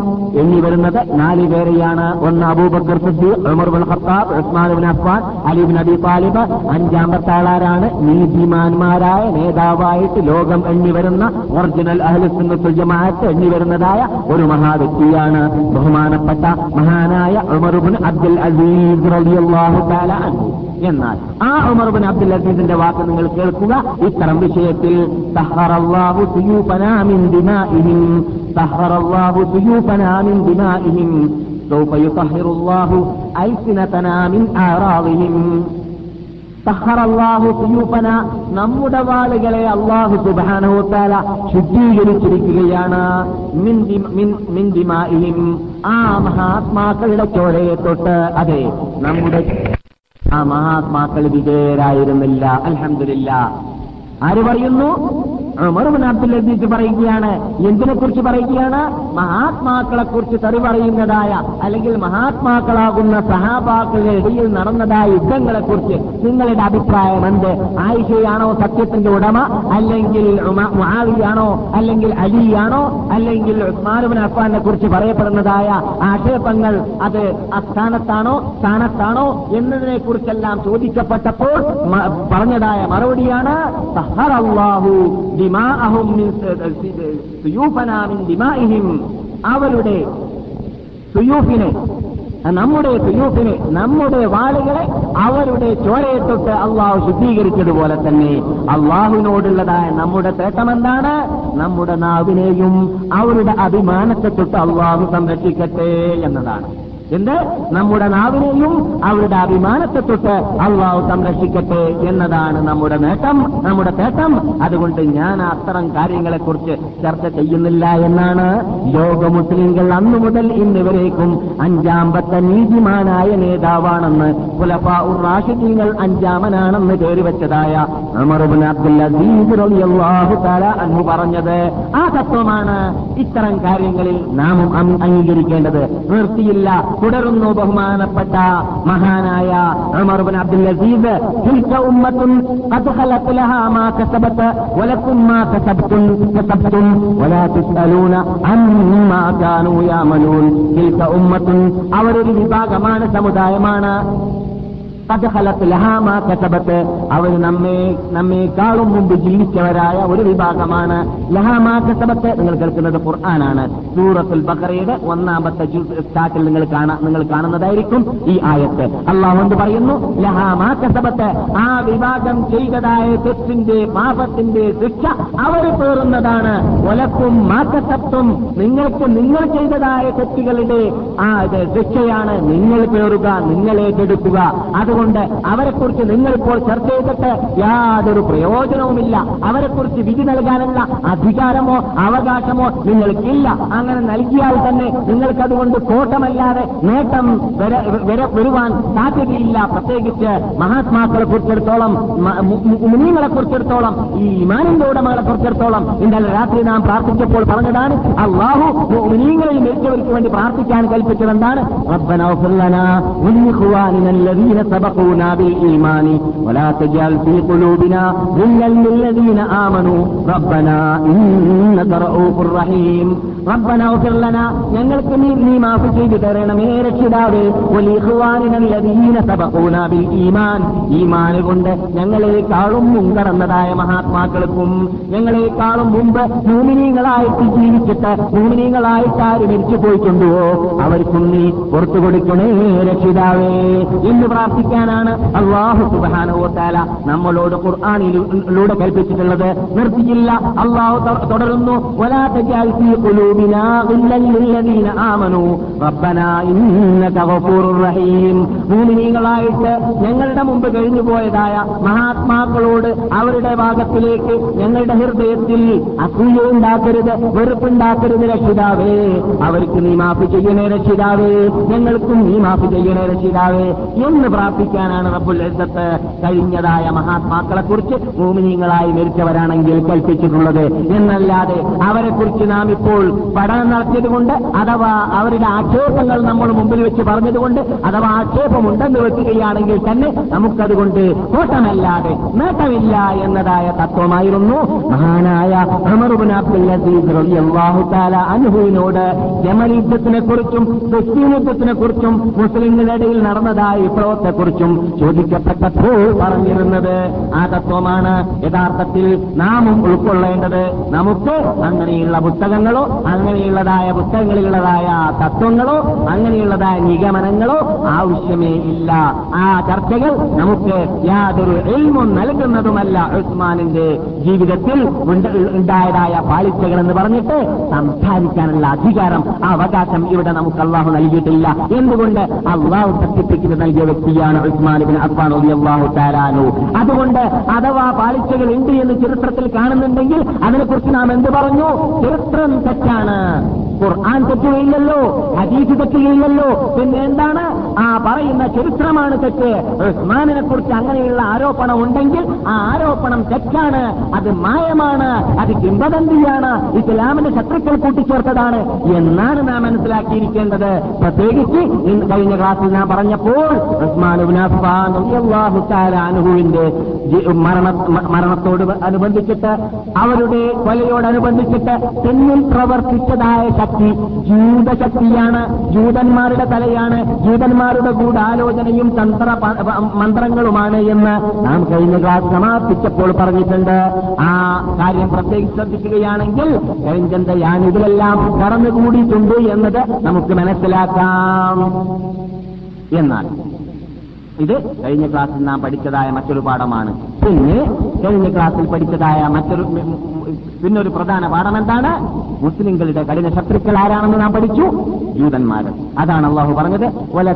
എണ്ണി വരുന്നത് നാല് പേരെയാണ്. ഒന്ന് Abu Bakr Siddiq Umar bin Khattab Usman bin Affan Ali bin Abi അഞ്ചാമത്തെ അഞ്ചാം പത്താളാരാണ് നീതിമാന്മാരായ നേതാവായിട്ട് ലോകം എണ്ണിവരുന്ന ഒറിജിനൽ അഹ്ലുസുന്നത്തുൽ ജമാഅത്ത് എണ്ണിവരുന്നതായ ഒരു മഹാവ്യക്തിയാണ് ബഹുമാനപ്പെട്ട മഹാനായ ഉമർബിൻ അബ്ദുൽ അസീസ് റളിയല്ലാഹു തആല അൻഹു. എന്നാൽ ആ ഉമർബിൻ അബ്ദുൽ അസീസിന്റെ വാക്ക് നിങ്ങൾ കേൾക്കുക. ഇത്തരം വിഷയത്തിൽ സഹറല്ലാഹു സുയൂപനാ മിൻ ദിമാഇഹിം സഹറല്ലാഹു സുയൂപനാ മിൻ നമ്മുടെ വാളുകളെ അള്ളാഹു സുബാനോത്താല ശുദ്ധീകരിച്ചിരിക്കുകയാണ്. ദിമാഇഹിം. ആ മഹാത്മാക്കളുടെ ചോരയെ തൊട്ട് അതെ നമ്മുടെ ആ മഹാത്മാക്കൾ വിജയരായിരുന്നില്ല. അലഹമില്ല ആര് പറയുന്നു? ഉമർബിൻ അബ്ദുൽ പറയുകയാണ്. എന്തിനെ കുറിച്ച് പറയുകയാണ്? മഹാത്മാക്കളെ കുറിച്ച് തെറി പറയുന്നതായ അല്ലെങ്കിൽ മഹാത്മാക്കളാകുന്ന സഹാബാക്കളുടെ ഇടയിൽ നടന്നതായ യുദ്ധങ്ങളെ കുറിച്ച് നിങ്ങളുടെ അഭിപ്രായം എന്ത്? ആയിഷയാണോ സത്യത്തിന്റെ ഉടമ? അല്ലെങ്കിൽ മഹാവിയാണോ അല്ലെങ്കിൽ അലിയാണോ? അല്ലെങ്കിൽ ഉസ്മാനുബിൻ അഫ്ഫാനെ കുറിച്ച് പറയപ്പെടുന്നതായ ആക്ഷേപങ്ങൾ അത് അസ്ഥാനത്താണോ സ്ഥാനത്താണോ? എന്നതിനെ കുറിച്ചെല്ലാം ചോദിക്കപ്പെട്ടപ്പോൾ പറഞ്ഞതായ മറുപടിയാണ് സഹറല്ലാഹു ദിമാഅഹും മിൻ ദിമാഇഹിം. അവരുടെ സുയൂഫിനെ നമ്മുടെ സുയൂഫിനെ നമ്മുടെ വാളുകളെ അവരുടെ ചോരയെ തൊട്ട് അള്ളാഹു ശുദ്ധീകരിച്ചതുപോലെ തന്നെ അള്ളാഹുവിനോടുള്ളതായ നമ്മുടെ തേട്ടമെന്താണ്? നമ്മുടെ നാവിനെയും അവരുടെ അഭിമാനത്തെ തൊട്ട് അള്ളാഹു സംരക്ഷിക്കട്ടെ എന്നതാണ്. എന്ത് നമ്മുടെ നാവിനെയും അവരുടെ അഭിമാനത്തെ തൊട്ട് അള്ളാഹു സംരക്ഷിക്കട്ടെ എന്നതാണ് നമ്മുടെ നേട്ടം നമ്മുടെ തേട്ടം. അതുകൊണ്ട് ഞാൻ അത്തരം കാര്യങ്ങളെക്കുറിച്ച് ചർച്ച ചെയ്യുന്നില്ല എന്നാണ് ലോക മുസ്ലിങ്ങൾ അന്നു മുതൽ ഇന്ന് വരേക്കും അഞ്ചാമ്പത്തെ നീതിമാനായ നേതാവാണെന്ന് റാഷിദീങ്ങൾ അഞ്ചാമനാണെന്ന് കയറി വെച്ചതായ അബ്ദുൽ റളിയല്ലാഹു തആല പറഞ്ഞത് ആ തത്വമാണ്. ഇത്തരം കാര്യങ്ങളിൽ നാമും അംഗീകരിക്കേണ്ടത് നിർത്തിയില്ല. തുടരുന്നു ബഹുമാനപ്പെട്ട മഹാനായ ഉമർബിൻ അബ്ദുൽ അസീസ് അവരൊരു വിഭാഗമാണ് സമുദായമാണ് കസബത്ത്. അവർ നമ്മെ നമ്മെക്കാളും മുമ്പ് ജീവിച്ചവരായ ഒരു വിഭാഗമാണ് ലഹാമാ കസബത്ത്. നിങ്ങൾ കേൾക്കുന്നത് ഖുർആനാണ്. സൂറത്തുൽ ബക്കറയുടെ ഒന്നാമത്തെ സ്റ്റാറ്റിൽ നിങ്ങൾ കാണാം നിങ്ങൾ കാണുന്നതായിരിക്കും ഈ ആയത്ത്. അള്ളാഹുണ്ട് എന്ത് പറയുന്നു? ലഹാമാ കസബത്ത്. ആ വിഭാഗം ചെയ്തതായ തെറ്റിന്റെ പാപത്തിന്റെ ശിക്ഷ അവർ പേറുന്നതാണ്. ഒലക്കും മാക്കസത്തും നിങ്ങൾക്ക് നിങ്ങൾ ചെയ്തതായ തെറ്റുകളുടെ ആ ശിക്ഷയാണ്. നിങ്ങൾ പേറുക നിങ്ങൾ ഏറ്റെടുക്കുക അത് അവരെക്കുറിച്ച് നിങ്ങളിപ്പോൾ ചർച്ച ചെയ്തിട്ട് യാതൊരു പ്രയോജനവുമില്ല അവരെക്കുറിച്ച് വിധി നൽകാനുള്ള അധികാരമോ അവകാശമോ നിങ്ങൾക്കില്ല അങ്ങനെ നൽകിയാൽ തന്നെ നിങ്ങൾക്കതുകൊണ്ട് കോട്ടമല്ലാതെ നേട്ടം വര- വര- വരുവാൻ സാധ്യതയില്ല പ്രത്യേകിച്ച് മഹാത്മാക്കളെ കുറിച്ചിടത്തോളം മുനീങ്ങളെ കുറിച്ചിടത്തോളം ഈ ഇമാനിന്റെ ഉടമകളെ കുറിച്ചിടത്തോളം ഇന്നലെ രാത്രി നാം പ്രാർത്ഥിച്ചപ്പോൾ പറഞ്ഞതാണ് അള്ളാഹു മുനീങ്ങളിൽ മരിച്ചവർക്ക് വേണ്ടി പ്രാർത്ഥിക്കാൻ കൽപ്പിച്ചത് എന്താണ് ربنا اغفر لنا ولإخواننا الذين سبقونا بالإيمان ولا تجعل في قلوبنا غلا للذين آمنوا ربنا إنك رؤوف رحيم ربنا اغفر لنا ഞങ്ങൾക്ക് നീ നീ മാഫ് ചെയ്തു തരണമേ രക്ഷിതാവേ ഒലീഹുവാനിനല്ലതീന സബഖൂന ബിൽ ഈമാൻ ഈമാന് കൊണ്ട് ഞങ്ങളെക്കാളും മുൻകടന്നതായ മഹാത്മാക്കൾക്കും ഞങ്ങളെക്കാളും മുമ്പ് ഭൂമിനീങ്ങളായിട്ട് ജീവിച്ചിട്ട് ഭൂമിനീങ്ങളായിട്ട് ആര് മരിച്ചു പോയിട്ടുണ്ടോ അവർക്കും നീ പുറത്തു കൊടുക്കണേ രക്ഷിതാവേ എന്ന് പഠിക്കാനാണ് അള്ളാഹു സുബാനുവോത്താല നമ്മളോട് ഖുർആാനിലൂടെ കൽപ്പിച്ചിട്ടുള്ളത് നിർത്തിയില്ല. അള്ളാഹു തുടരുന്നു. ഭൂമിനികളായിട്ട് ഞങ്ങളുടെ മുമ്പ് കഴിഞ്ഞുപോയതായ മഹാത്മാക്കളോട് അവരുടെ ഭാഗത്തിലേക്ക് ഞങ്ങളുടെ ഹൃദയത്തിൽ അസൂയുണ്ടാക്കരുത് വെറുപ്പുണ്ടാക്കരുത് രക്ഷിതാവേ. അവർക്ക് നീ മാപ്പ് ചെയ്യണേ രക്ഷിതാവേ. ഞങ്ങൾക്കും നീ മാപ്പ് ചെയ്യണേ രക്ഷിതാവേ. എന്ന് പ്രാർത്ഥന പ്രാർത്ഥിക്കാനാണ് റബ്ബുൽ ഇസ്സത്ത് കഴിഞ്ഞതായ മഹാത്മാക്കളെക്കുറിച്ച് ഭൂമിനീങ്ങളായി മരിച്ചവരാണെങ്കിൽ കൽപ്പിച്ചിട്ടുള്ളത്. എന്നല്ലാതെ അവരെക്കുറിച്ച് നാം ഇപ്പോൾ പഠനം നടത്തിയതുകൊണ്ട് അഥവാ അവരുടെ ആക്ഷേപങ്ങൾ നമ്മൾ മുമ്പിൽ വെച്ച് പറഞ്ഞതുകൊണ്ട് അഥവാ ആക്ഷേപമുണ്ടെന്ന് വെക്കുകയാണെങ്കിൽ തന്നെ നമുക്കതുകൊണ്ട് കോട്ടമല്ലാതെ നേട്ടമില്ല എന്നതായ തത്വമായിരുന്നു. മഹാനായ അനുഭവിനോട് ജമൽ യുദ്ധത്തിനെ കുറിച്ചും ക്രിസ്ത്യൻ യുദ്ധത്തിനെ കുറിച്ചും മുസ്ലിങ്ങളുടെ ഇടയിൽ നടന്നതായ വിപ്ലവത്തെക്കുറിച്ചും ചോദിക്കപ്പെട്ടപ്പോൾ പറഞ്ഞിരുന്നത് ആ തത്വമാണ്. യഥാർത്ഥത്തിൽ നാമും ഉൾക്കൊള്ളേണ്ടത് നമുക്ക് അങ്ങനെയുള്ള പുസ്തകങ്ങളോ അങ്ങനെയുള്ളതായ പുസ്തകങ്ങളിലുള്ളതായ തത്വങ്ങളോ അങ്ങനെയുള്ളതായ നിഗമനങ്ങളോ ആവശ്യമേ ഇല്ല. ആ ചർച്ചകൾ നമുക്ക് യാതൊരു എൽമും നൽകുന്നതുമല്ല ഉസ്മാനിന്റെ ജീവിതത്തിൽ ഉണ്ടായതായ പാളിച്ചകൾ എന്ന് പറഞ്ഞിട്ട് സംസാരിക്കാനുള്ള അധികാരം അവകാശം ഇവിടെ നമുക്ക് അള്ളാഹു നൽകിയിട്ടില്ല. എന്തുകൊണ്ട്? അള്ളാഹു സർട്ടിഫിക്കറ്റ് നൽകിയ വ്യക്തിയാണ് ഉസ്മാൻ ബിൻ അഫ്ഫാൻ അള്ളാഹു താലാനു അതുകൊണ്ട് അഥവാ പാളിച്ചകൾ ഉണ്ട് എന്ന് ചരിത്രത്തിൽ കാണുന്നുണ്ടെങ്കിൽ അതിനെക്കുറിച്ച് നാം എന്ത് പറഞ്ഞു? ചരിത്രം തെറ്റാണ്. ഖുർആൻ തെറ്റുകയില്ലല്ലോ ഹദീസ് തെറ്റുകയില്ലല്ലോ. പിന്നെ എന്താണ്? ആ പറയുന്ന ചരിത്രമാണ് തെറ്റ്. ഉസ്മാനിനെ കുറിച്ച് അങ്ങനെയുള്ള ആരോപണം ഉണ്ടെങ്കിൽ ആ ആരോപണം തെറ്റാണ്. അത് മായമാണ്. അത് കിംബദന്തിയാണ് ഇസ്ലാമിന്റെ ശത്രുക്കൾ കൂട്ടിച്ചേർത്തതാണ്. എന്നാണ് നാം മനസ്സിലാക്കിയിരിക്കേണ്ടത്. പ്രത്യേകിച്ച് കഴിഞ്ഞ ക്ലാസ്സിൽ ഞാൻ പറഞ്ഞപ്പോൾ ജി- മരണ മരണത്തോട് അനുബന്ധിച്ചിട്ട് അവരുടെ കൊലയോടനുബന്ധിച്ചിട്ട് പിന്നിൽ പ്രവർത്തിച്ചതായ ശക്തി ജൂതശക്തിയാണ് ജൂതന്മാരുടെ തലയാണ് ജൂതന്മാരുടെ ഗൂഢാലോചനയും തന്ത്ര മന്ത്രങ്ങളുമാണ് എന്ന് നാം കഴിഞ്ഞ ക്ലാസ് സമാപിച്ചപ്പോൾ പറഞ്ഞിട്ടുണ്ട്. ആ കാര്യം പ്രത്യേകിച്ച് ശ്രദ്ധിക്കുകയാണെങ്കിൽ ഞാൻ ഇതിലെല്ലാം കടന്നുകൂടിയിട്ടുണ്ട് എന്നത് നമുക്ക് മനസ്സിലാക്കാം. എന്നാൽ ഇത് കഴിഞ്ഞ ക്ലാസ്സിൽ നാം പഠിച്ചതായ മറ്റൊരു പാഠമാണ്. പിന്നെ കഴിഞ്ഞ ക്ലാസ്സിൽ പഠിച്ചതായ മറ്റൊരു പിന്നൊരു പ്രധാന പാഠം എന്താണ്? മുസ്ലിങ്ങളുടെ കഠിന ശത്രുക്കൾ ആരാണെന്ന് നാം പഠിച്ചു? ജൂതന്മാർ. അതാണ് അള്ളാഹു പറഞ്ഞത്. ഒല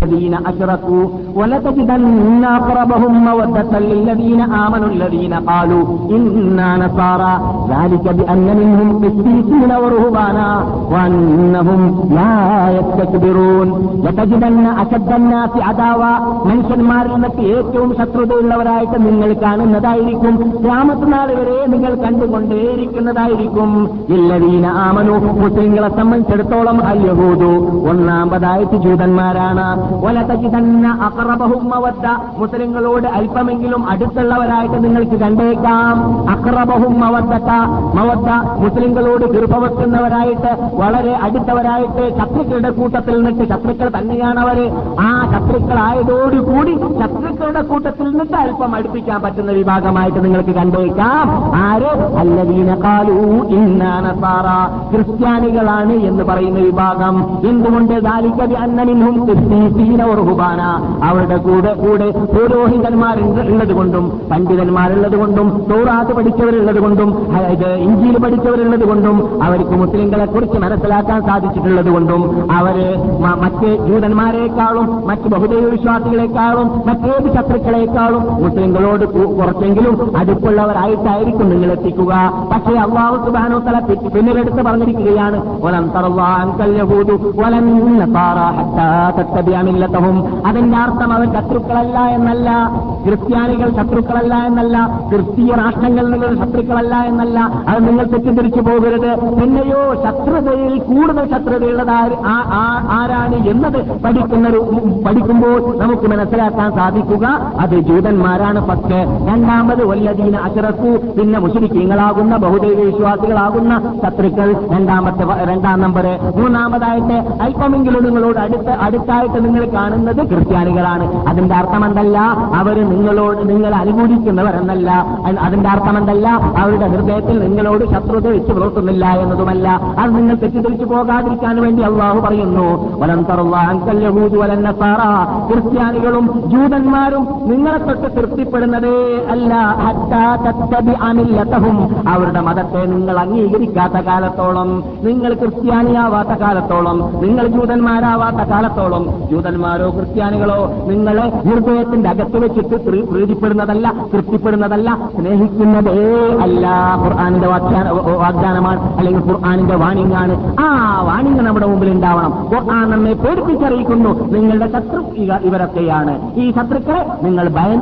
الذين أشركوا ولتجدن أقربهم مودة للذين آمنوا الذين قالوا إنا نصارى ذلك بأن منهم قسيسين ورهبانا وأنهم لا يستكبرون لتجدن أشد الناس عداوة മനുഷ്യന്മാരിൽ നിന്നൊക്കെ ഏറ്റവും ശത്രുതയുള്ളവരായിട്ട് നിങ്ങൾ കാണുന്നതായിരിക്കും രാമത്തിനാൾ വരെ നിങ്ങൾ കണ്ടുകൊണ്ടേയിരിക്കുന്നതായിരിക്കും ഇല്ലവീന ആമനു മുസ്ലിങ്ങളെ സംബന്ധിച്ചിടത്തോളം അല്യഹൂദു ഒന്നാമതായിട്ട് ജൂതന്മാരാണ് ഒലതജിതന്ന അക്രബഹും മവദ്ദ മുസ്ലിങ്ങളോട് അല്പമെങ്കിലും അടുത്തുള്ളവരായിട്ട് നിങ്ങൾക്ക് കണ്ടേക്കാം. അക്രബഹും മവദ്ദത്ത മവദ്ദ മുസ്ലിങ്ങളോട് കൃപവെക്കുന്നവരായിട്ട് വളരെ അടുത്തവരായിട്ട് ശത്രുക്കളുടെ കൂട്ടത്തിൽ നിന്നിട്ട് ശത്രുക്കൾ തന്നെയാണ് അവർ ആ ശത്രുക്കളായതോടുകൂടി ശത്രുക്കളുടെ കൂട്ടത്തിൽ നിന്നിട്ട് അല്പം അടുപ്പിക്കാൻ പറ്റുന്ന വിഭാഗമായിട്ട് നിങ്ങൾക്ക് കണ്ടേക്കാം. ആര്? അല്ലവീന കാലൂ ഇന്നാനസാറ ക്രിസ്ത്യാനികളാണ് എന്ന് പറയുന്ന വിഭാഗം. എന്തുകൊണ്ട്? ദാലിക്കവി അന്നനിന്നും ക്രിസ്തീസീന ഉറുഹുബാന അവരുടെ കൂടെ കൂടെ പുരോഹിതന്മാർ ഉള്ളത് കൊണ്ടും പണ്ഡിതന്മാരുള്ളത് കൊണ്ടും തോറാത്ത് പഠിച്ചവരുള്ളത് കൊണ്ടും ഇഞ്ചിയിൽ പഠിച്ചവരുള്ളത് കൊണ്ടും അവർക്ക് മുസ്ലിങ്ങളെ കുറിച്ച് മനസ്സിലാക്കാൻ സാധിച്ചിട്ടുള്ളത് കൊണ്ടും അവർ മറ്റ് ജൂതന്മാരെക്കാളും മറ്റ് ബഹുദൈവ വിശ്വാസികളെക്കാളും മറ്റേത് ശത്രുക്കളെക്കാളും മുസ്ലിങ്ങളോട് കുറച്ചെങ്കിലും അടുപ്പുള്ളവരായിട്ടായിരിക്കും നിങ്ങൾ എത്തിക്കുക പക്ഷേ അള്ളാഹു സുബാനോ തല പിന്നിലെടുത്ത് പറഞ്ഞിരിക്കുകയാണ് ഒലം തറവാൻ കല്യഹൂതു വലൻ മില്ലത്തഹും അതിന്റെ അർത്ഥം അവർ ശത്രുക്കളല്ല എന്നല്ല ക്രിസ്ത്യാനികൾ ശത്രുക്കളല്ല എന്നല്ല ക്രിസ്തീയ രാഷ്ട്രങ്ങൾ നിങ്ങൾ ശത്രുക്കളല്ല എന്നല്ല. അത് നിങ്ങൾ തെറ്റിദ്ധരിച്ചു പോകരുത്. പിന്നെയോ ശത്രുതയിൽ കൂടുതൽ ശത്രുതയുള്ളത് ആരാണ് എന്നത് പഠിക്കുന്ന പഠിക്കുമ്പോൾ നമുക്ക് മനസ്സിലാക്കാൻ സാധിക്കുക. അത് ജൂതന്മാരാണ് പക്ഷേ. രണ്ടാമത് വല്ലതീന അശ്രസു പിന്നെ മുസ്ലിക്കീങ്ങളാകുന്ന ബഹുദൈവ വിശ്വാസികളാകുന്ന ശത്രുക്കൾ. രണ്ടാമത്തെ രണ്ടാം നമ്പർ മൂന്നാമതായിട്ട് അല്പമെങ്കിലും നിങ്ങളോട് അടുത്ത് അടുത്തായിട്ട് നിങ്ങൾ കാണുന്നത് ക്രിസ്ത്യാനികളാണ്. അതിന്റെ അർത്ഥം എന്തല്ല അവർ നിങ്ങളോട് നിങ്ങൾ അനുകൂലിക്കുന്നവരെന്നല്ല. അതിന്റെ അർത്ഥം എന്തല്ല അവരുടെ ഹൃദയത്തിൽ നിങ്ങളോട് ശത്രുത വെച്ച് പുലർത്തുന്നില്ല എന്നതുമല്ല. അത് നിങ്ങൾ തെറ്റിദ്ധരിച്ചു പോകാതിരിക്കാൻ വേണ്ടി അള്ളാഹു പറയുന്നു. ക്രിസ്ത്യാനികളും ജൂതന്മാരും നിങ്ങളെ തൊട്ട് തൃപ്തിപ്പെടുന്നതേ അല്ല. ഹത്താ തത്തബിഅ മില്ലത്തഹും അവരുടെ മതത്തെ നിങ്ങൾ അംഗീകരിക്കാത്ത കാലത്തോളം നിങ്ങൾ ക്രിസ്ത്യാനിയാവാത്ത കാലത്തോളം നിങ്ങൾ ജൂതന്മാരാവാത്ത കാലത്തോളം ജൂതന്മാരോ ക്രിസ്ത്യാനികളോ നിങ്ങളെ ഹൃദയത്തിന്റെ അകത്ത് വെച്ചിട്ട് പ്രീ- പ്രീതിപ്പെടുന്നതല്ല തൃപ്തിപ്പെടുന്നതല്ല സ്നേഹിക്കുന്നതേ അല്ല. ഖുർആാനിന്റെ വാഗ്ദാന വാഗ്ദാനമാണ് അല്ലെങ്കിൽ ഖുർആാനിന്റെ വാണിംഗാണ്. ആ വാണിംഗ് നമ്മുടെ മുമ്പിൽ ഉണ്ടാവണം. ഖുർആൻ നമ്മെ പേടിപ്പിച്ചറിയിക്കുന്നു. നിങ്ങളുടെ ശത്രു ഇവ- ഇവരൊക്കെയാണ്. ഈ ശത്രുക്കളെ നിങ്ങൾ ഭയ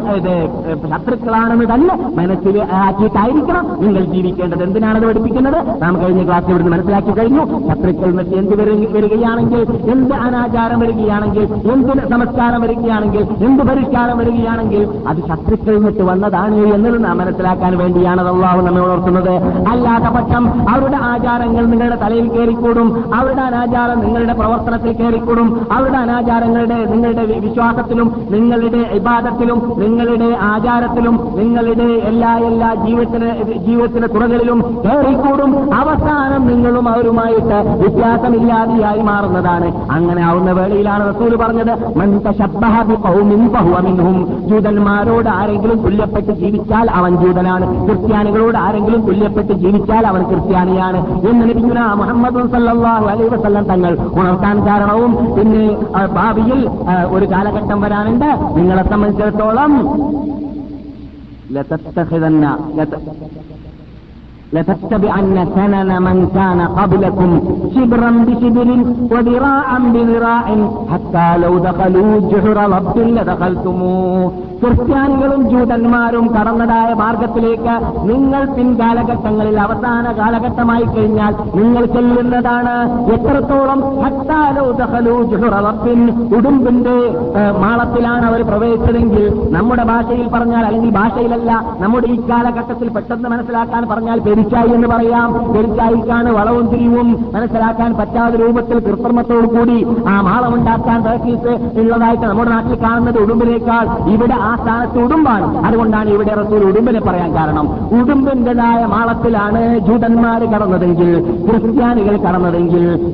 ശത്രുക്കളാണെന്ന് തന്നെ മനസ്സിൽ ആക്കിയിട്ടായിരിക്കണം നിങ്ങൾ ജീവിക്കേണ്ടത്. എന്തിനാണത് പഠിപ്പിക്കുന്നത്? നാം കഴിഞ്ഞ ക്ലാസ്സിൽ ഇവിടുന്ന് മനസ്സിലാക്കി കഴിഞ്ഞു. ശത്രുക്കൾ എന്ത് വരു- വരികയാണെങ്കിൽ എന്ത് അനാചാരം വരികയാണെങ്കിൽ എന്ത് നമസ്കാരം വരികയാണെങ്കിൽ എന്ത് പരിഷ്കാരം വരികയാണെങ്കിൽ അത് ശത്രുക്കൾ നിന്നിട്ട് വന്നതാണ് എന്നത് നാം മനസ്സിലാക്കാൻ വേണ്ടിയാണ് അള്ളാഹു നമ്മെ ഉണർത്തുന്നത് അല്ലാത്ത പക്ഷം അവരുടെ ആചാരങ്ങൾ നിങ്ങളുടെ തലയിൽ കയറിക്കൂടും അവരുടെ അനാചാരം നിങ്ങളുടെ പ്രവർത്തനത്തിൽ കയറിക്കൂടും അവരുടെ അനാചാരങ്ങളുടെ നിങ്ങളുടെ വിശ്വാസത്തിലും നിങ്ങളുടെ ഇബാദത്തിലും നിങ്ങളുടെ ആചാരത്തിലും നിങ്ങളുടെ എല്ലാ എല്ലാ ജീവിതത്തിന് ജീവിതത്തിന്റെ തുറകളിലും കയറിക്കൂടും. അവസാനം നിങ്ങളും അവരുമായിട്ട് വ്യത്യാസമില്ലാതെയായി മാറുന്നതാണ്. അങ്ങനെ ആവുന്ന വേളയിലാണ് റസൂൽ പറഞ്ഞത് ജൂതന്മാരോട് ആരെങ്കിലും തുല്യപ്പെട്ട് ജീവിച്ചാൽ അവൻ ജൂതനാണ്. ക്രിസ്ത്യാനികളോട് ആരെങ്കിലും തുല്യപ്പെട്ട് ജീവിച്ചാൽ അവൻ ക്രിസ്ത്യാനിയാണ് എന്ന് ലഭിക്കുന്ന മുഹമ്മദ് സല്ലല്ലാഹു അലൈഹി വസല്ലം തങ്ങൾ ഉണർത്താൻ കാരണവും പിന്നെ ഭാവിയിൽ ഒരു കാലഘട്ടം വരാനുണ്ട്. നിങ്ങളെ സംബന്ധിച്ചിടത്തോളം لتتبعن سنن من كان قبلكم شبرا بشبر وذراعا بذراع حتى لو دخلوا جحر رب لدخلتموه ക്രിസ്ത്യാനികളും ജൂതന്മാരും കടന്നതായ മാർഗത്തിലേക്ക് നിങ്ങൾ പിൻകാലഘട്ടങ്ങളിൽ അവസാന കാലഘട്ടമായി കഴിഞ്ഞാൽ നിങ്ങൾ ചെല്ലുന്നതാണ് എത്രത്തോളം ഹത്താലോ ദഹലു ജുഹുറ റബ്ബിൻ ഉടുമ്പിന്റെ ഏ, മാളത്തിലാണ് അവർ പ്രവേശിച്ചതെങ്കിൽ നമ്മുടെ ഭാഷയിൽ പറഞ്ഞാൽ അല്ലെങ്കിൽ ഭാഷയിലല്ല നമ്മുടെ ഈ കാലഘട്ടത്തിൽ പെട്ടെന്ന് മനസ്സിലാക്കാൻ പറഞ്ഞാൽ പെരിച്ചായി എന്ന് പറയാം. പെരിച്ചായിക്കാണ് വളവും തിരിവും മനസ്സിലാക്കാൻ പറ്റാത്ത രൂപത്തിൽ കൃത്രിമത്തോടു കൂടി ആ മാളമുണ്ടാക്കാൻ പ്രാക്ടീസ് ഉള്ളതായിട്ട് നമ്മുടെ നാട്ടിൽ കാണുന്നത് ഉടുമ്പിനേക്കാൾ ഇവിടെ ആ സ്ഥാനത്ത് ഉടുമ്പാണ്. അതുകൊണ്ടാണ് ഇവിടെ റസൂൽ ഉടുമ്പിനെ പറയാൻ കാരണം. ഉടുമ്പിന്റേതായ മാളത്തിലാണ് ജൂതന്മാർ കടന്നതെങ്കിൽ ക്രിസ്ത്യാനികൾ കടന്നതെങ്കിൽ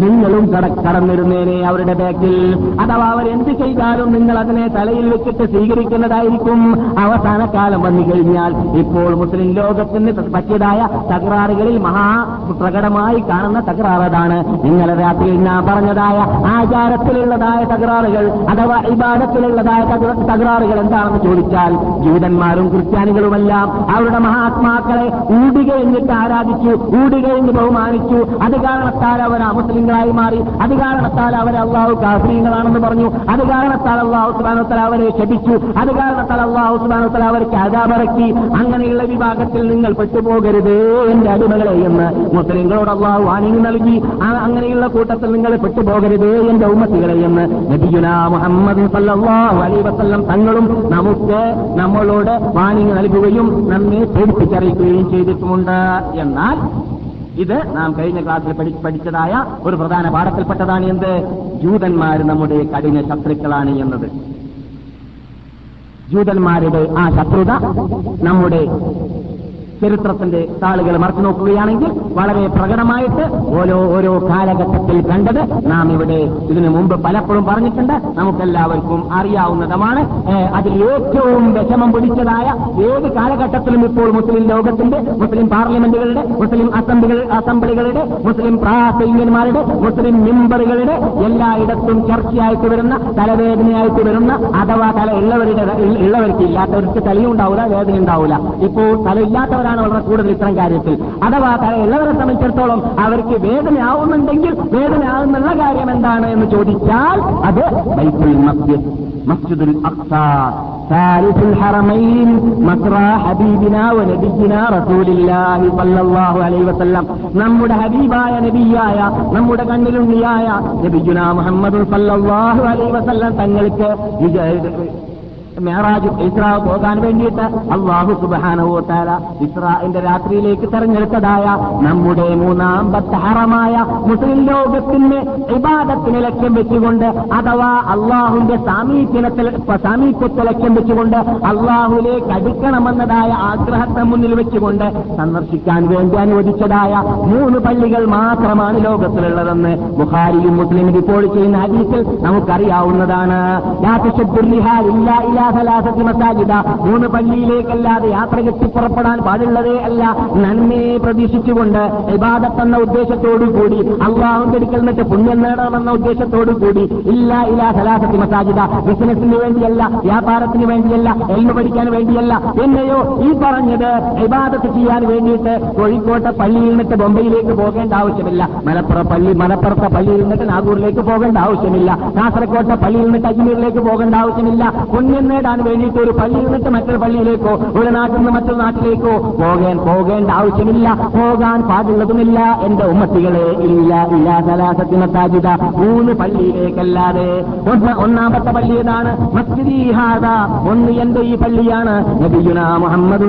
നിങ്ങളും കട- കടന്നിരുന്നേനെ അവരുടെ ബാക്കിൽ അഥവാ അവർ എന്ത് ചെയ്താലും നിങ്ങൾ അതിനെ തലയിൽ വെച്ചിട്ട് സ്വീകരിക്കുന്നതായിരിക്കും. അവസാന കാലം വന്നു കഴിഞ്ഞാൽ ഇപ്പോൾ മുസ്ലിം ലോകത്തിന് പറ്റിയതായ തകരാറുകളിൽ മഹാ പ്രകടമായി കാണുന്ന തകരാർ അതാണ്. ഇന്നലെ രാത്രിയിൽ ഞാൻ പറഞ്ഞതായ ആചാരത്തിലുള്ളതായ തകരാറുകൾ അഥവാ ഇബാദത്തിലുള്ളതായ തക- തകരാറുകൾ എന്താണെന്ന് ചോദിച്ചാൽ ജൂതന്മാരും ക്രിസ്ത്യാനികളുമെല്ലാം അവരുടെ മഹാത്മാക്കളെ ഊടുകഴിഞ്ഞിട്ട് ആരാധിച്ചു ഊടുകഴിഞ്ഞ് ബഹുമാനിച്ചു. അത് കാരണത്താൽ അവർ മുസ്ലിങ്ങളായി മാറി അത് കാരണത്താൽ അവർ അള്ളാഹു കാഫ്രീങ്ങളാണെന്ന് പറഞ്ഞു. അത് കാരണത്താൽ അള്ളാഹു സുബാനോത്തല അവരെ ശപിച്ചു. അത് കാരണത്താൽ അള്ളാഹു സുബാനോത്തല അവർക്ക് അതാപറക്കി അങ്ങനെയുള്ള വിഭാഗത്തിൽ നിങ്ങൾ പെട്ടുപോകരുത് എന്റെ അടിമകളെ എന്ന് മുസ്ലിങ്ങളോട് അള്ളാഹു വാണിംഗ് നൽകി. അങ്ങനെയുള്ള കൂട്ടത്തിൽ നിങ്ങൾ പെട്ടുപോകരുത് എന്റെ ഉമ്മത്തികളെ എന്ന് നബിയുന മുഹമ്മദ് വസ്ല്ലം വസല്ലം തങ്ങളും നമുക്ക് നമ്മളോട് വാണിംഗ് നൽകുകയും നമ്മെ പേടിപ്പിച്ചറിയിക്കുകയും ചെയ്തിട്ടുമുണ്ട്. എന്നാൽ ഇത് നാം കഴിഞ്ഞ ക്ലാസ്സിൽ പഠി- പഠിച്ചതായ ഒരു പ്രധാന പാഠത്തിൽപ്പെട്ടതാണ് എന്ത്? ജൂതന്മാർ നമ്മുടെ കഠിന ശത്രുക്കളാണ് എന്നത്. ജൂതന്മാരുടെ ആ ശത്രുത നമ്മുടെ ചരിത്രത്തിന്റെ താളുകൾ മറച്ചു നോക്കുകയാണെങ്കിൽ വളരെ പ്രകടമായിട്ട് ഓരോ ഓരോ കാലഘട്ടത്തിൽ കണ്ടത് നാം ഇവിടെ ഇതിനു മുമ്പ് പലപ്പോഴും പറഞ്ഞിട്ടുണ്ട്. നമുക്കെല്ലാവർക്കും അറിയാവുന്നതുമാണ്. അതിൽ ഏറ്റവും വിഷമം പിടിച്ചതായ ഏത് കാലഘട്ടത്തിലും ഇപ്പോൾ മുസ്ലിം ലോകത്തിന്റെ മുസ്ലിം പാർലമെന്റുകളുടെ മുസ്ലിം അസംബ്ലികൾ അസംബ്ലികളുടെ മുസ്ലിം പ്രാസംഗന്മാരുടെ മുസ്ലിം മെമ്പറുകളുടെ എല്ലായിടത്തും ചർച്ചയായിട്ട് വരുന്ന തലവേദനയായിട്ട് വരുന്ന അഥവാ തല ഉള്ളവരുടെ ഉള്ളവർക്ക് ഇല്ലാത്തവർക്ക് തലയും ഉണ്ടാവില്ല വേദന ഉണ്ടാവില്ല ഇപ്പോൾ തലയില്ലാത്തവരാണ് വളരെ കൂടുതൽ ഇത്തരം കാര്യത്തിൽ അഥവാ തലയുള്ളവരെ സംബന്ധിച്ചിടത്തോളം അവർക്ക് വേദനയാവുന്നുണ്ടെങ്കിൽ വേദനയാവുന്നുള്ള കാര്യം എന്താണ് എന്ന് ചോദിച്ചാൽ അത് ബൈത്തുൽ മസ്ജിദ് മസ്ജിദുൽ അക്സ ثالث الحرمين مقرى حبيبنا ونبينا رسول الله صلى الله عليه وسلم നമ്മുടെ ഹബീബായ നബിയായ നമ്മുടെ കണ്ണിലുണ്ണിയായ നബിജുന മുഹമ്മദ് സല്ലല്ലാഹു അലൈഹി വസല്ലം തങ്ങൾക്ക് വിജയ- ഇസ്ര പോകാൻ വേണ്ടിയിട്ട് അള്ളാഹു സുബാനവോത്താല ഇസ്രാന്റെ രാത്രിയിലേക്ക് തെരഞ്ഞെടുത്തതായ നമ്മുടെ മൂന്നാം ഹറമായ മുസ്ലിം ലോകത്തിന് ഇബാദത്തിന് ലക്ഷ്യം വെച്ചുകൊണ്ട് അഥവാ അള്ളാഹുവിന്റെ സാമീപ്യത്തിൽ സാമീപ്യത്തെ ലക്ഷ്യം വെച്ചുകൊണ്ട് അള്ളാഹുലേക്ക് അടുക്കണമെന്നതായ ആഗ്രഹത്തെ മുന്നിൽ വെച്ചുകൊണ്ട് സന്ദർശിക്കാൻ വേണ്ടി അനുവദിച്ചതായ മൂന്ന് പള്ളികൾ മാത്രമാണ് ലോകത്തിലുള്ളതെന്ന് ബുഹാരിയും മുസ്ലിം റിപ്പോർട്ട് ചെയ്യുന്ന ഹദീസിൽ നമുക്കറിയാവുന്നതാണ്. ഇല്ല ഇല്ലാ മസാജിദ. മൂന്ന് പള്ളിയിലേക്കല്ലാതെ യാത്ര കെട്ടി പുറപ്പെടാൻ പാടുള്ളതേ അല്ല. നന്മയെ പ്രതീക്ഷിച്ചുകൊണ്ട് ഇബാദത്ത് എന്ന ഉദ്ദേശത്തോടു കൂടി അള്ളാഹുന്റെ അടുക്കൽ നിന്നിട്ട് പുണ്യം നേടണമെന്ന ഉദ്ദേശത്തോടു കൂടി ഇല്ല ഇലാ സലാസത്തി മസാജിദ. ബിസിനസിന് വേണ്ടിയല്ല വ്യാപാരത്തിന് വേണ്ടിയല്ല എൽമ പഠിക്കാൻ വേണ്ടിയല്ല. എന്നെയോ ഈ പറഞ്ഞത് ഇബാദത്ത് ചെയ്യാൻ വേണ്ടിയിട്ട് കോഴിക്കോട്ടെ പള്ളിയിൽ നിന്നിട്ട് ബൊംബെയിലേക്ക് പോകേണ്ട ആവശ്യമില്ല. മലപ്പുറം പള്ളി മലപ്പുറത്തെ പള്ളിയിൽ നിന്നിട്ട് നാഗൂറിലേക്ക് പോകേണ്ട ആവശ്യമില്ല. കാസർകോട്ടെ പള്ളിയിൽ നിന്നിട്ട് അജ്മീറിലേക്ക് പോകേണ്ട ആവശ്യമില്ല. പുണ്യം നേടാൻ വേണ്ടിയിട്ട് ഒരു പള്ളിയിൽ നിന്നിട്ട് മറ്റൊരു പള്ളിയിലേക്കോ ഒരു നാട്ടിൽ നിന്ന് മറ്റൊരു നാട്ടിലേക്കോ പോകാൻ പോകേണ്ട ആവശ്യമില്ല. പോകാൻ പാടുള്ളതുമില്ല. എന്റെ ഉമ്മത്തികളെ ഇല്ല ഇല്ല സലാസത്തിന് മൂന്ന് പള്ളിയിലേക്കല്ലാതെ. ഒന്ന് ഒന്നാമത്തെ പള്ളി ഏതാണ്? ഒന്ന് എന്റെ ഈ പള്ളിയാണ്. നബിയുന മുഹമ്മദ്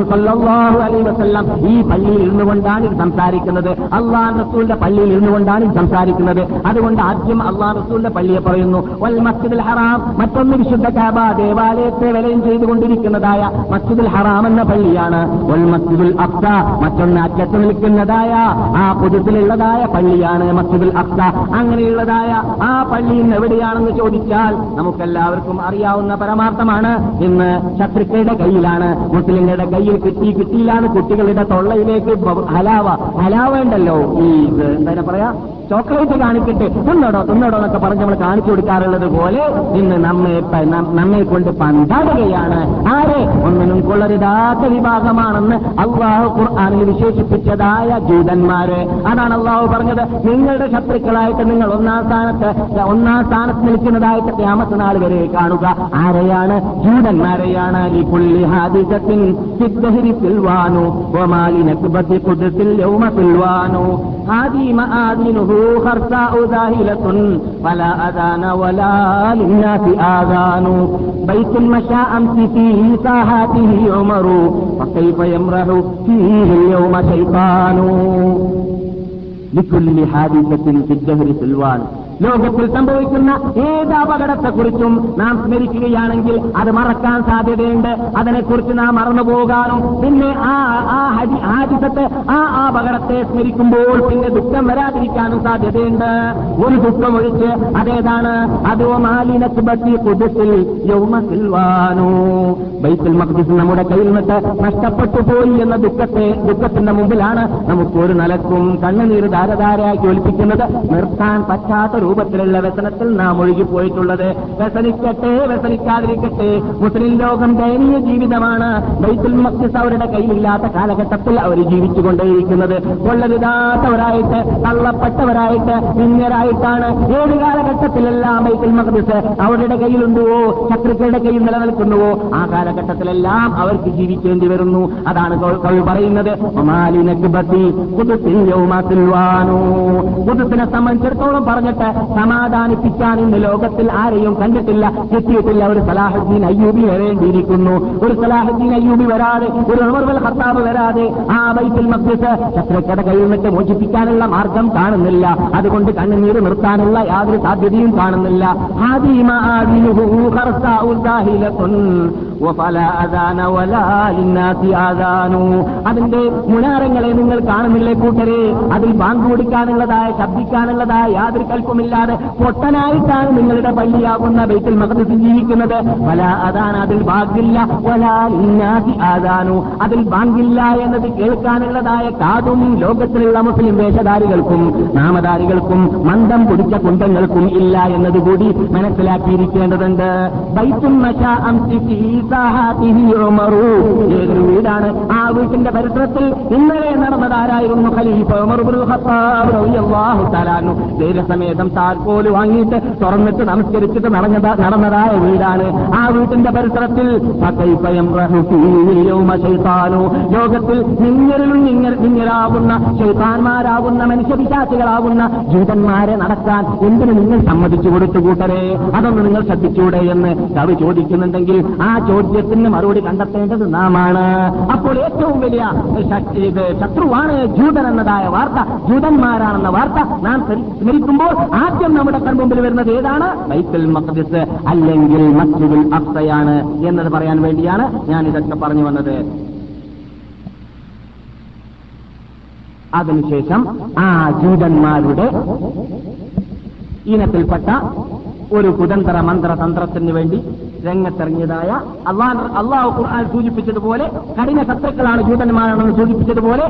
വസല്ലം ഈ പള്ളിയിൽ ഇരുന്നുകൊണ്ടാണ് ഇത് സംസാരിക്കുന്നത്. അള്ളാഹ് റസൂലിന്റെ പള്ളിയിൽ ഇരുന്നുകൊണ്ടാണ് ഇത് സംസാരിക്കുന്നത്. അതുകൊണ്ട് ആദ്യം അള്ളാഹ് റസൂലിന്റെ പള്ളിയെ പറയുന്നു. വൽ ഹറാം. മറ്റൊന്ന് വിശുദ്ധ കാബ. ദേവാലയത്തെ വലയം ചെയ്തുകൊണ്ടിരിക്കുന്നതായ മസ്ജിദുൽ ഹറാം എന്ന പള്ളിയാണ്. മസ്ജിദുൽ അഫ്സ മറ്റൊന്ന് അറ്റത്ത് നിൽക്കുന്നതായ ആ പുതുത്തിലുള്ളതായ പള്ളിയാണ് മസ്ജിദുൽ അഫ്സ അങ്ങനെയുള്ളതായ ആ പള്ളി ഇന്ന് എവിടെയാണെന്ന് ചോദിച്ചാൽ നമുക്കെല്ലാവർക്കും അറിയാവുന്ന പരമാർത്ഥമാണ്. ഇന്ന് ശത്രുക്കളുടെ കയ്യിലാണ് മുസ്ലിങ്ങളുടെ കയ്യിൽ കിട്ടി കിട്ടിയിലാണ് കുട്ടികളുടെ തൊള്ളയിലേക്ക് ഹലാവ ഹലാവ ഉണ്ടല്ലോ. ഈ എന്താ പറയാ? ചോക്ലേറ്റ് കാണിച്ചിട്ട് ഒന്നോടോ തിന്നോടോ എന്നൊക്കെ പറഞ്ഞ് നമ്മൾ കാണിച്ചു കൊടുക്കാറുള്ളത് പോലെ ഇന്ന് നമ്മെ നമ്മെ കൊണ്ട് പന്താടുകയാണ്. ആരെ? ഒന്നിനും കൊള്ളരുതാത്ത വിഭാഗമാണെന്ന് അള്ളാഹു ഖുർആാനിൽ വിശേഷിപ്പിച്ചതായ ജൂതന്മാര്. അതാണ് അള്ളാഹു പറഞ്ഞത്. നിങ്ങളുടെ ശത്രുക്കളായിട്ട് നിങ്ങൾ ഒന്നാം സ്ഥാനത്ത് ഒന്നാം സ്ഥാനത്ത് നിൽക്കുന്നതായിട്ട് ക്യാമത്ത് നാൾ വരെ കാണുക. ആരെയാണ്? ജൂതന്മാരെയാണ്. ഈ പുള്ളി ഹാദിസത്തിൻ സിദ്ധഹരി സിൽവാനു ഒമാലി നക്ബത്തി കുദത്തിൽ യൗമ മആദിനുഹു خرساء ذاهلة فلا أذان ولا للناس آذان. بيت مشى أمس فيه ساحاته عمر فكيف يمرح فيه اليوم شيطان؟ لكل حادثة في الدهر سلوان. ലോകത്തിൽ സംഭവിക്കുന്ന ഏത് അപകടത്തെക്കുറിച്ചും നാം സ്മരിക്കുകയാണെങ്കിൽ അത് മറക്കാൻ സാധ്യതയുണ്ട്. അതിനെക്കുറിച്ച് നാം മറന്നു പോകാനും പിന്നെ ആ ആ ഹരി ആദിസത്തെ ആ അപകടത്തെ സ്മരിക്കുമ്പോൾ പിന്നെ ദുഃഖം വരാതിരിക്കാനും സാധ്യതയുണ്ട്. ഒരു ദുഃഖം ഒഴിച്ച് അതേതാണ്? അതോ മാലിനത്തുബത്തി കുതിസിൽ യൗമസിൽവാനോ ബൈത്തുൽ മഖ്ദിസ് നമ്മുടെ കയ്യിൽ നിന്നിട്ട് നഷ്ടപ്പെട്ടു പോയി എന്ന ദുഃഖത്തെ ദുഃഖത്തിന്റെ മുമ്പിലാണ് നമുക്ക് ഒരു നിലക്കും കണ്ണുനീര് ധാരധാരയാക്കി ഒലിപ്പിക്കുന്നത്. നിർത്താൻ പറ്റാത്ത രൂപത്തിലുള്ള വ്യസനത്തിൽ നാം ഒഴുകിപ്പോയിട്ടുള്ളത് വ്യസനിക്കട്ടെ വ്യസനിക്കാതിരിക്കട്ടെ. മുസ്ലിം ലോകം ദയനീയ ജീവിതമാണ്. ബൈത്തുൽ മക്സിസ് അവരുടെ കയ്യിലില്ലാത്ത കാലഘട്ടത്തിൽ അവർ ജീവിച്ചുകൊണ്ടേയിരിക്കുന്നത്. കൊള്ളരുതാത്തവരായിട്ട് തള്ളപ്പെട്ടവരായിട്ട് നിന്യരായിട്ടാണ് ഏത് കാലഘട്ടത്തിലെല്ലാം ബൈത്തുൽ മഖ്ദിസ് അവരുടെ കയ്യിലുണ്ടോ ശത്രുക്കളുടെ കയ്യിൽ നിലനിൽക്കുന്നുവോ? ആ കാലഘട്ടത്തിലെല്ലാം അവർക്ക് ജീവിക്കേണ്ടി വരുന്നു. അതാണ് കവി പറയുന്നത്. കുതുസിനെ സംബന്ധിച്ചിടത്തോളം പറഞ്ഞിട്ട് സമാധാനിപ്പിക്കാൻ ഇന്ന് ലോകത്തിൽ ആരെയും കണ്ടിട്ടില്ല കിട്ടിയിട്ടില്ല ഒരു സലാഹുദ്ദീൻ അയ്യൂബി വരേണ്ടിയിരിക്കുന്നു. ഒരു സലാഹുദ്ദീൻ അയ്യൂബി വരാതെ ഒരു ഉമർവൽ ഹർത്താബ് വരാതെ ആ ബൈത്തുൽ മസ്ജിദ് ശത്രുക്കട കയ്യിൽ നിന്നിട്ട് മോചിപ്പിക്കാനുള്ള മാർഗം കാണുന്നില്ല. അതുകൊണ്ട് കണ്ണുനീര് നിർത്താനുള്ള യാതൊരു സാധ്യതയും കാണുന്നില്ല. അതിന്റെ മുനാരങ്ങളെ നിങ്ങൾ കാണുന്നില്ലേ കൂട്ടരെ? അതിൽ ബാങ്ക് കൊടുക്കാനുള്ളതായ ശബ്ദിക്കാനുള്ളതായ യാതൊരു കൽപ്പമില്ലാതെ പൊട്ടനായിട്ടാണ് നിങ്ങളുടെ പള്ളിയാകുന്ന ബൈത്തുൽ മഖദസിൽ ജീവിക്കുന്നത്. വല അതാണ് അതിൽ ബാങ്കില്ല. വലാ ലിന്നാസി ആദാനു അതിൽ ബാങ്കില്ല എന്നത് കേൾക്കാനുള്ളതായ കാതും ലോകത്തിലുള്ള മുസ്ലിം വേഷധാരികൾക്കും നാമധാരികൾക്കും മന്ദം പിടിച്ച കുണ്ടങ്ങൾക്കും ഇല്ല എന്നതുകൂടി മനസ്സിലാക്കിയിരിക്കേണ്ടതുണ്ട്. ബൈത്തുൽ വീടാണ്? ആ വീട്ടിന്റെ പരിസരത്തിൽ ഇന്നലെ നടന്നതാരായിരുന്നു ഖലീഫ ഖത്താബ് ധൈര്യസമേതം താക്കോൽ വാങ്ങിയിട്ട് തുറന്നിട്ട് നമസ്കരിച്ചിട്ട് നടന്നതാ നടന്നതായ വീടാണ്. ആ വീട്ടിന്റെ പരിസരത്തിൽ. ലോകത്തിൽ നിങ്ങരിലും നിങ്ങ- നിങ്ങരാകുന്ന ശൈത്താന്മാരാകുന്ന മനുഷ്യപിശാചികളാകുന്ന ജൂതന്മാരെ നടക്കാൻ എന്തിനു നിങ്ങൾ സമ്മതിച്ചു കൊടുത്തു കൂട്ടരെ? അതൊന്ന് നിങ്ങൾ ശ്രദ്ധിച്ചൂടെ എന്ന് കവി ചോദിക്കുന്നുണ്ടെങ്കിൽ ആ ചോദ്യത്തിന് മറുപടി കണ്ടെത്തേണ്ടത് നാമാണ്. അപ്പോൾ ഏറ്റവും വലിയ ശത്രുവാണ് ജൂതൻ എന്നതായ വാർത്ത ജൂതന്മാരാണെന്ന വാർത്ത നാം സ്മരി- സ്മരിക്കുമ്പോൾ ആദ്യം നമ്മുടെ കൺമുമ്പിൽ വരുന്നത് ഏതാണ്? ബൈത്തുൽ മഖ്ദിസ് അല്ലെങ്കിൽ മസ്ജിദുൽ അഫ്സയാണ് എന്നത് പറയാൻ വേണ്ടിയാണ് ഞാൻ ഇതൊക്കെ പറഞ്ഞു വന്നത്. അതിനുശേഷം ആ ജൂതന്മാരുടെ ഇനത്തിൽപ്പെട്ട ഒരു കുതന്ത്ര മന്ത്രതന്ത്രത്തിന് വേണ്ടി രംഗത്തിറങ്ങിയതായ അള്ളാഹ് അള്ളാഹു ഖുർആൻ സൂചിപ്പിച്ചതുപോലെ കഠിന ശത്രുക്കളാണ് ജൂതന്മാരാണെന്ന് സൂചിപ്പിച്ചതുപോലെ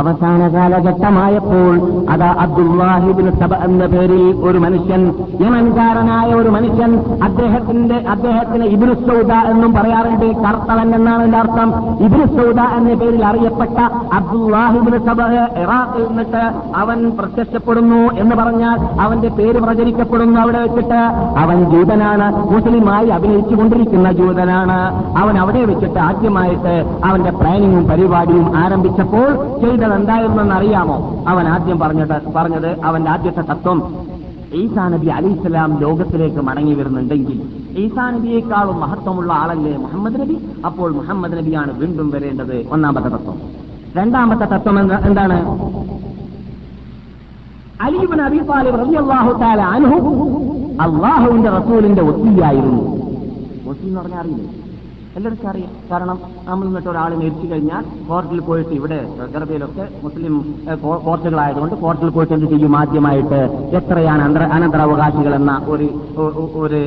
അവസാന കാലഘട്ടമായപ്പോൾ അതാ അബ്ദുല്ലാഹിബിന് സബ എന്ന പേരിൽ ഒരു മനുഷ്യൻ യമൻകാരനായ ഒരു മനുഷ്യൻ അദ്ദേഹത്തിന്റെ അദ്ദേഹത്തിന് ഇബ്നു സൗദ എന്നും പറയാറുണ്ട്. കർത്തവൻ എന്നാണ് എന്റെ അർത്ഥം. ഇബ്നു സൗദ എന്ന പേരിൽ അറിയപ്പെട്ട അബ്ദുല്ലാഹിബിന് സബ ഇറാഖിൽ നിന്നിട്ട് അവൻ പ്രത്യക്ഷപ്പെടുന്നു എന്ന് പറഞ്ഞാൽ അവന്റെ പേര് പ്രചരിക്കപ്പെടുന്നു അവിടെ വെച്ചിട്ട്. അവൻ ജൂതനാണ്. മുസ്ലിമായി അഭിനയിച്ചുകൊണ്ടിരിക്കുന്ന ജൂതനാണ്. അവൻ അവിടെ വെച്ചിട്ട് ആദ്യമായിട്ട് അവന്റെ പ്ലാനിങ്ങും പരിപാടിയും ആരംഭിച്ചപ്പോൾ ചെയ്തത് എന്തായിരുന്നെന്ന് അറിയാമോ അവൻ ആദ്യം പറഞ്ഞത് പറഞ്ഞത് അവന്റെ ആദ്യത്തെ തത്വം ഈസാ നബി അലി ഇസ്ലാം ലോകത്തിലേക്ക് മടങ്ങി വരുന്നുണ്ടെങ്കിൽ ഈസാ നബിയേക്കാളും മഹത്വമുള്ള ആളല്ലേ മുഹമ്മദ് നബി? അപ്പോൾ മുഹമ്മദ് നബിയാണ് വീണ്ടും വരേണ്ടത് ഒന്നാമത്തെ തത്വം. രണ്ടാമത്തെ തത്വം എന്താണ്? അലീബിൻ അബി റളിയല്ലാഹു തആല അൻഹു അള്ളാഹുവിന്റെ റസൂലിന്റെ ഒത്തിയായിരുന്നു ഒത്തി എന്ന് പറഞ്ഞാൽ അറിയില്ലേ? എല്ലാവർക്കും അറിയാം. കാരണം നമ്മൾ ഇന്നിട്ട് ഒരാൾ മരിച്ചു കഴിഞ്ഞാൽ കോർട്ടിൽ പോയിട്ട് ഇവിടെ ഗർഭയിലൊക്കെ മുസ്ലിം കോർട്ടുകളായതുകൊണ്ട് കോർട്ടിൽ പോയിട്ട് എന്ത് ചെയ്യും? ആദ്യമായിട്ട് എത്രയാണ് അന്തര അനന്തരാവകാശികൾ എന്ന ഒരു ഒരു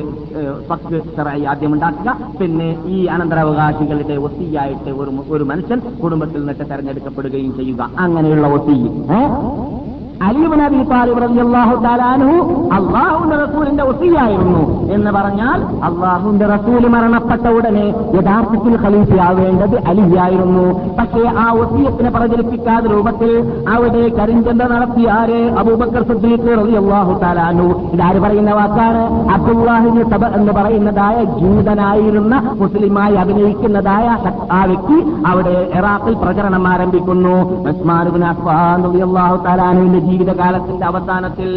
പക്ക് ചെറായി ആദ്യം ഉണ്ടാക്കുക. പിന്നെ ഈ അനന്തരാവകാശികളുടെ ഒത്തിയായിട്ട് ഒരു ഒരു മനുഷ്യൻ കുടുംബത്തിൽ നിന്നിട്ട് തെരഞ്ഞെടുക്കപ്പെടുകയും ചെയ്യുക. അങ്ങനെയുള്ള ഒത്തി അലീബ് നബി അള്ളാഹുവിന്റെ റസൂലിന്റെ ഒസിയായിരുന്നു എന്ന് പറഞ്ഞാൽ അള്ളാഹുന്റെ റസൂൽ മരണപ്പെട്ട ഉടനെ യഥാർത്ഥത്തിൽ ഖലീഫയാവേണ്ടത് അലിയായിരുന്നു. പക്ഷേ ആ ഒസിയത്തിനെ പ്രചരിപ്പിക്കാത്ത രൂപത്തിൽ അവിടെ കരിഞ്ചന്ത നടത്തിയ ആര്? അബൂബക്കർ സുദ്ദീഖ് റളിയല്ലാഹു അള്ളാഹു താലാനു ഇതാര് പറയുന്ന വാക്കാണ്? അബ്ദുല്ലാഹിന് സബ എന്ന് പറയുന്നതായ ജൂതനായിരുന്ന മുസ്ലിമായി അഭിനയിക്കുന്നതായ ആ വ്യക്തി അവിടെ ഇറാഖിൽ പ്രചരണം ആരംഭിക്കുന്നു. തആല അൻഹുവിന്റെ ജീവിതകാലത്തിന്റെ അവസാനത്തിൽ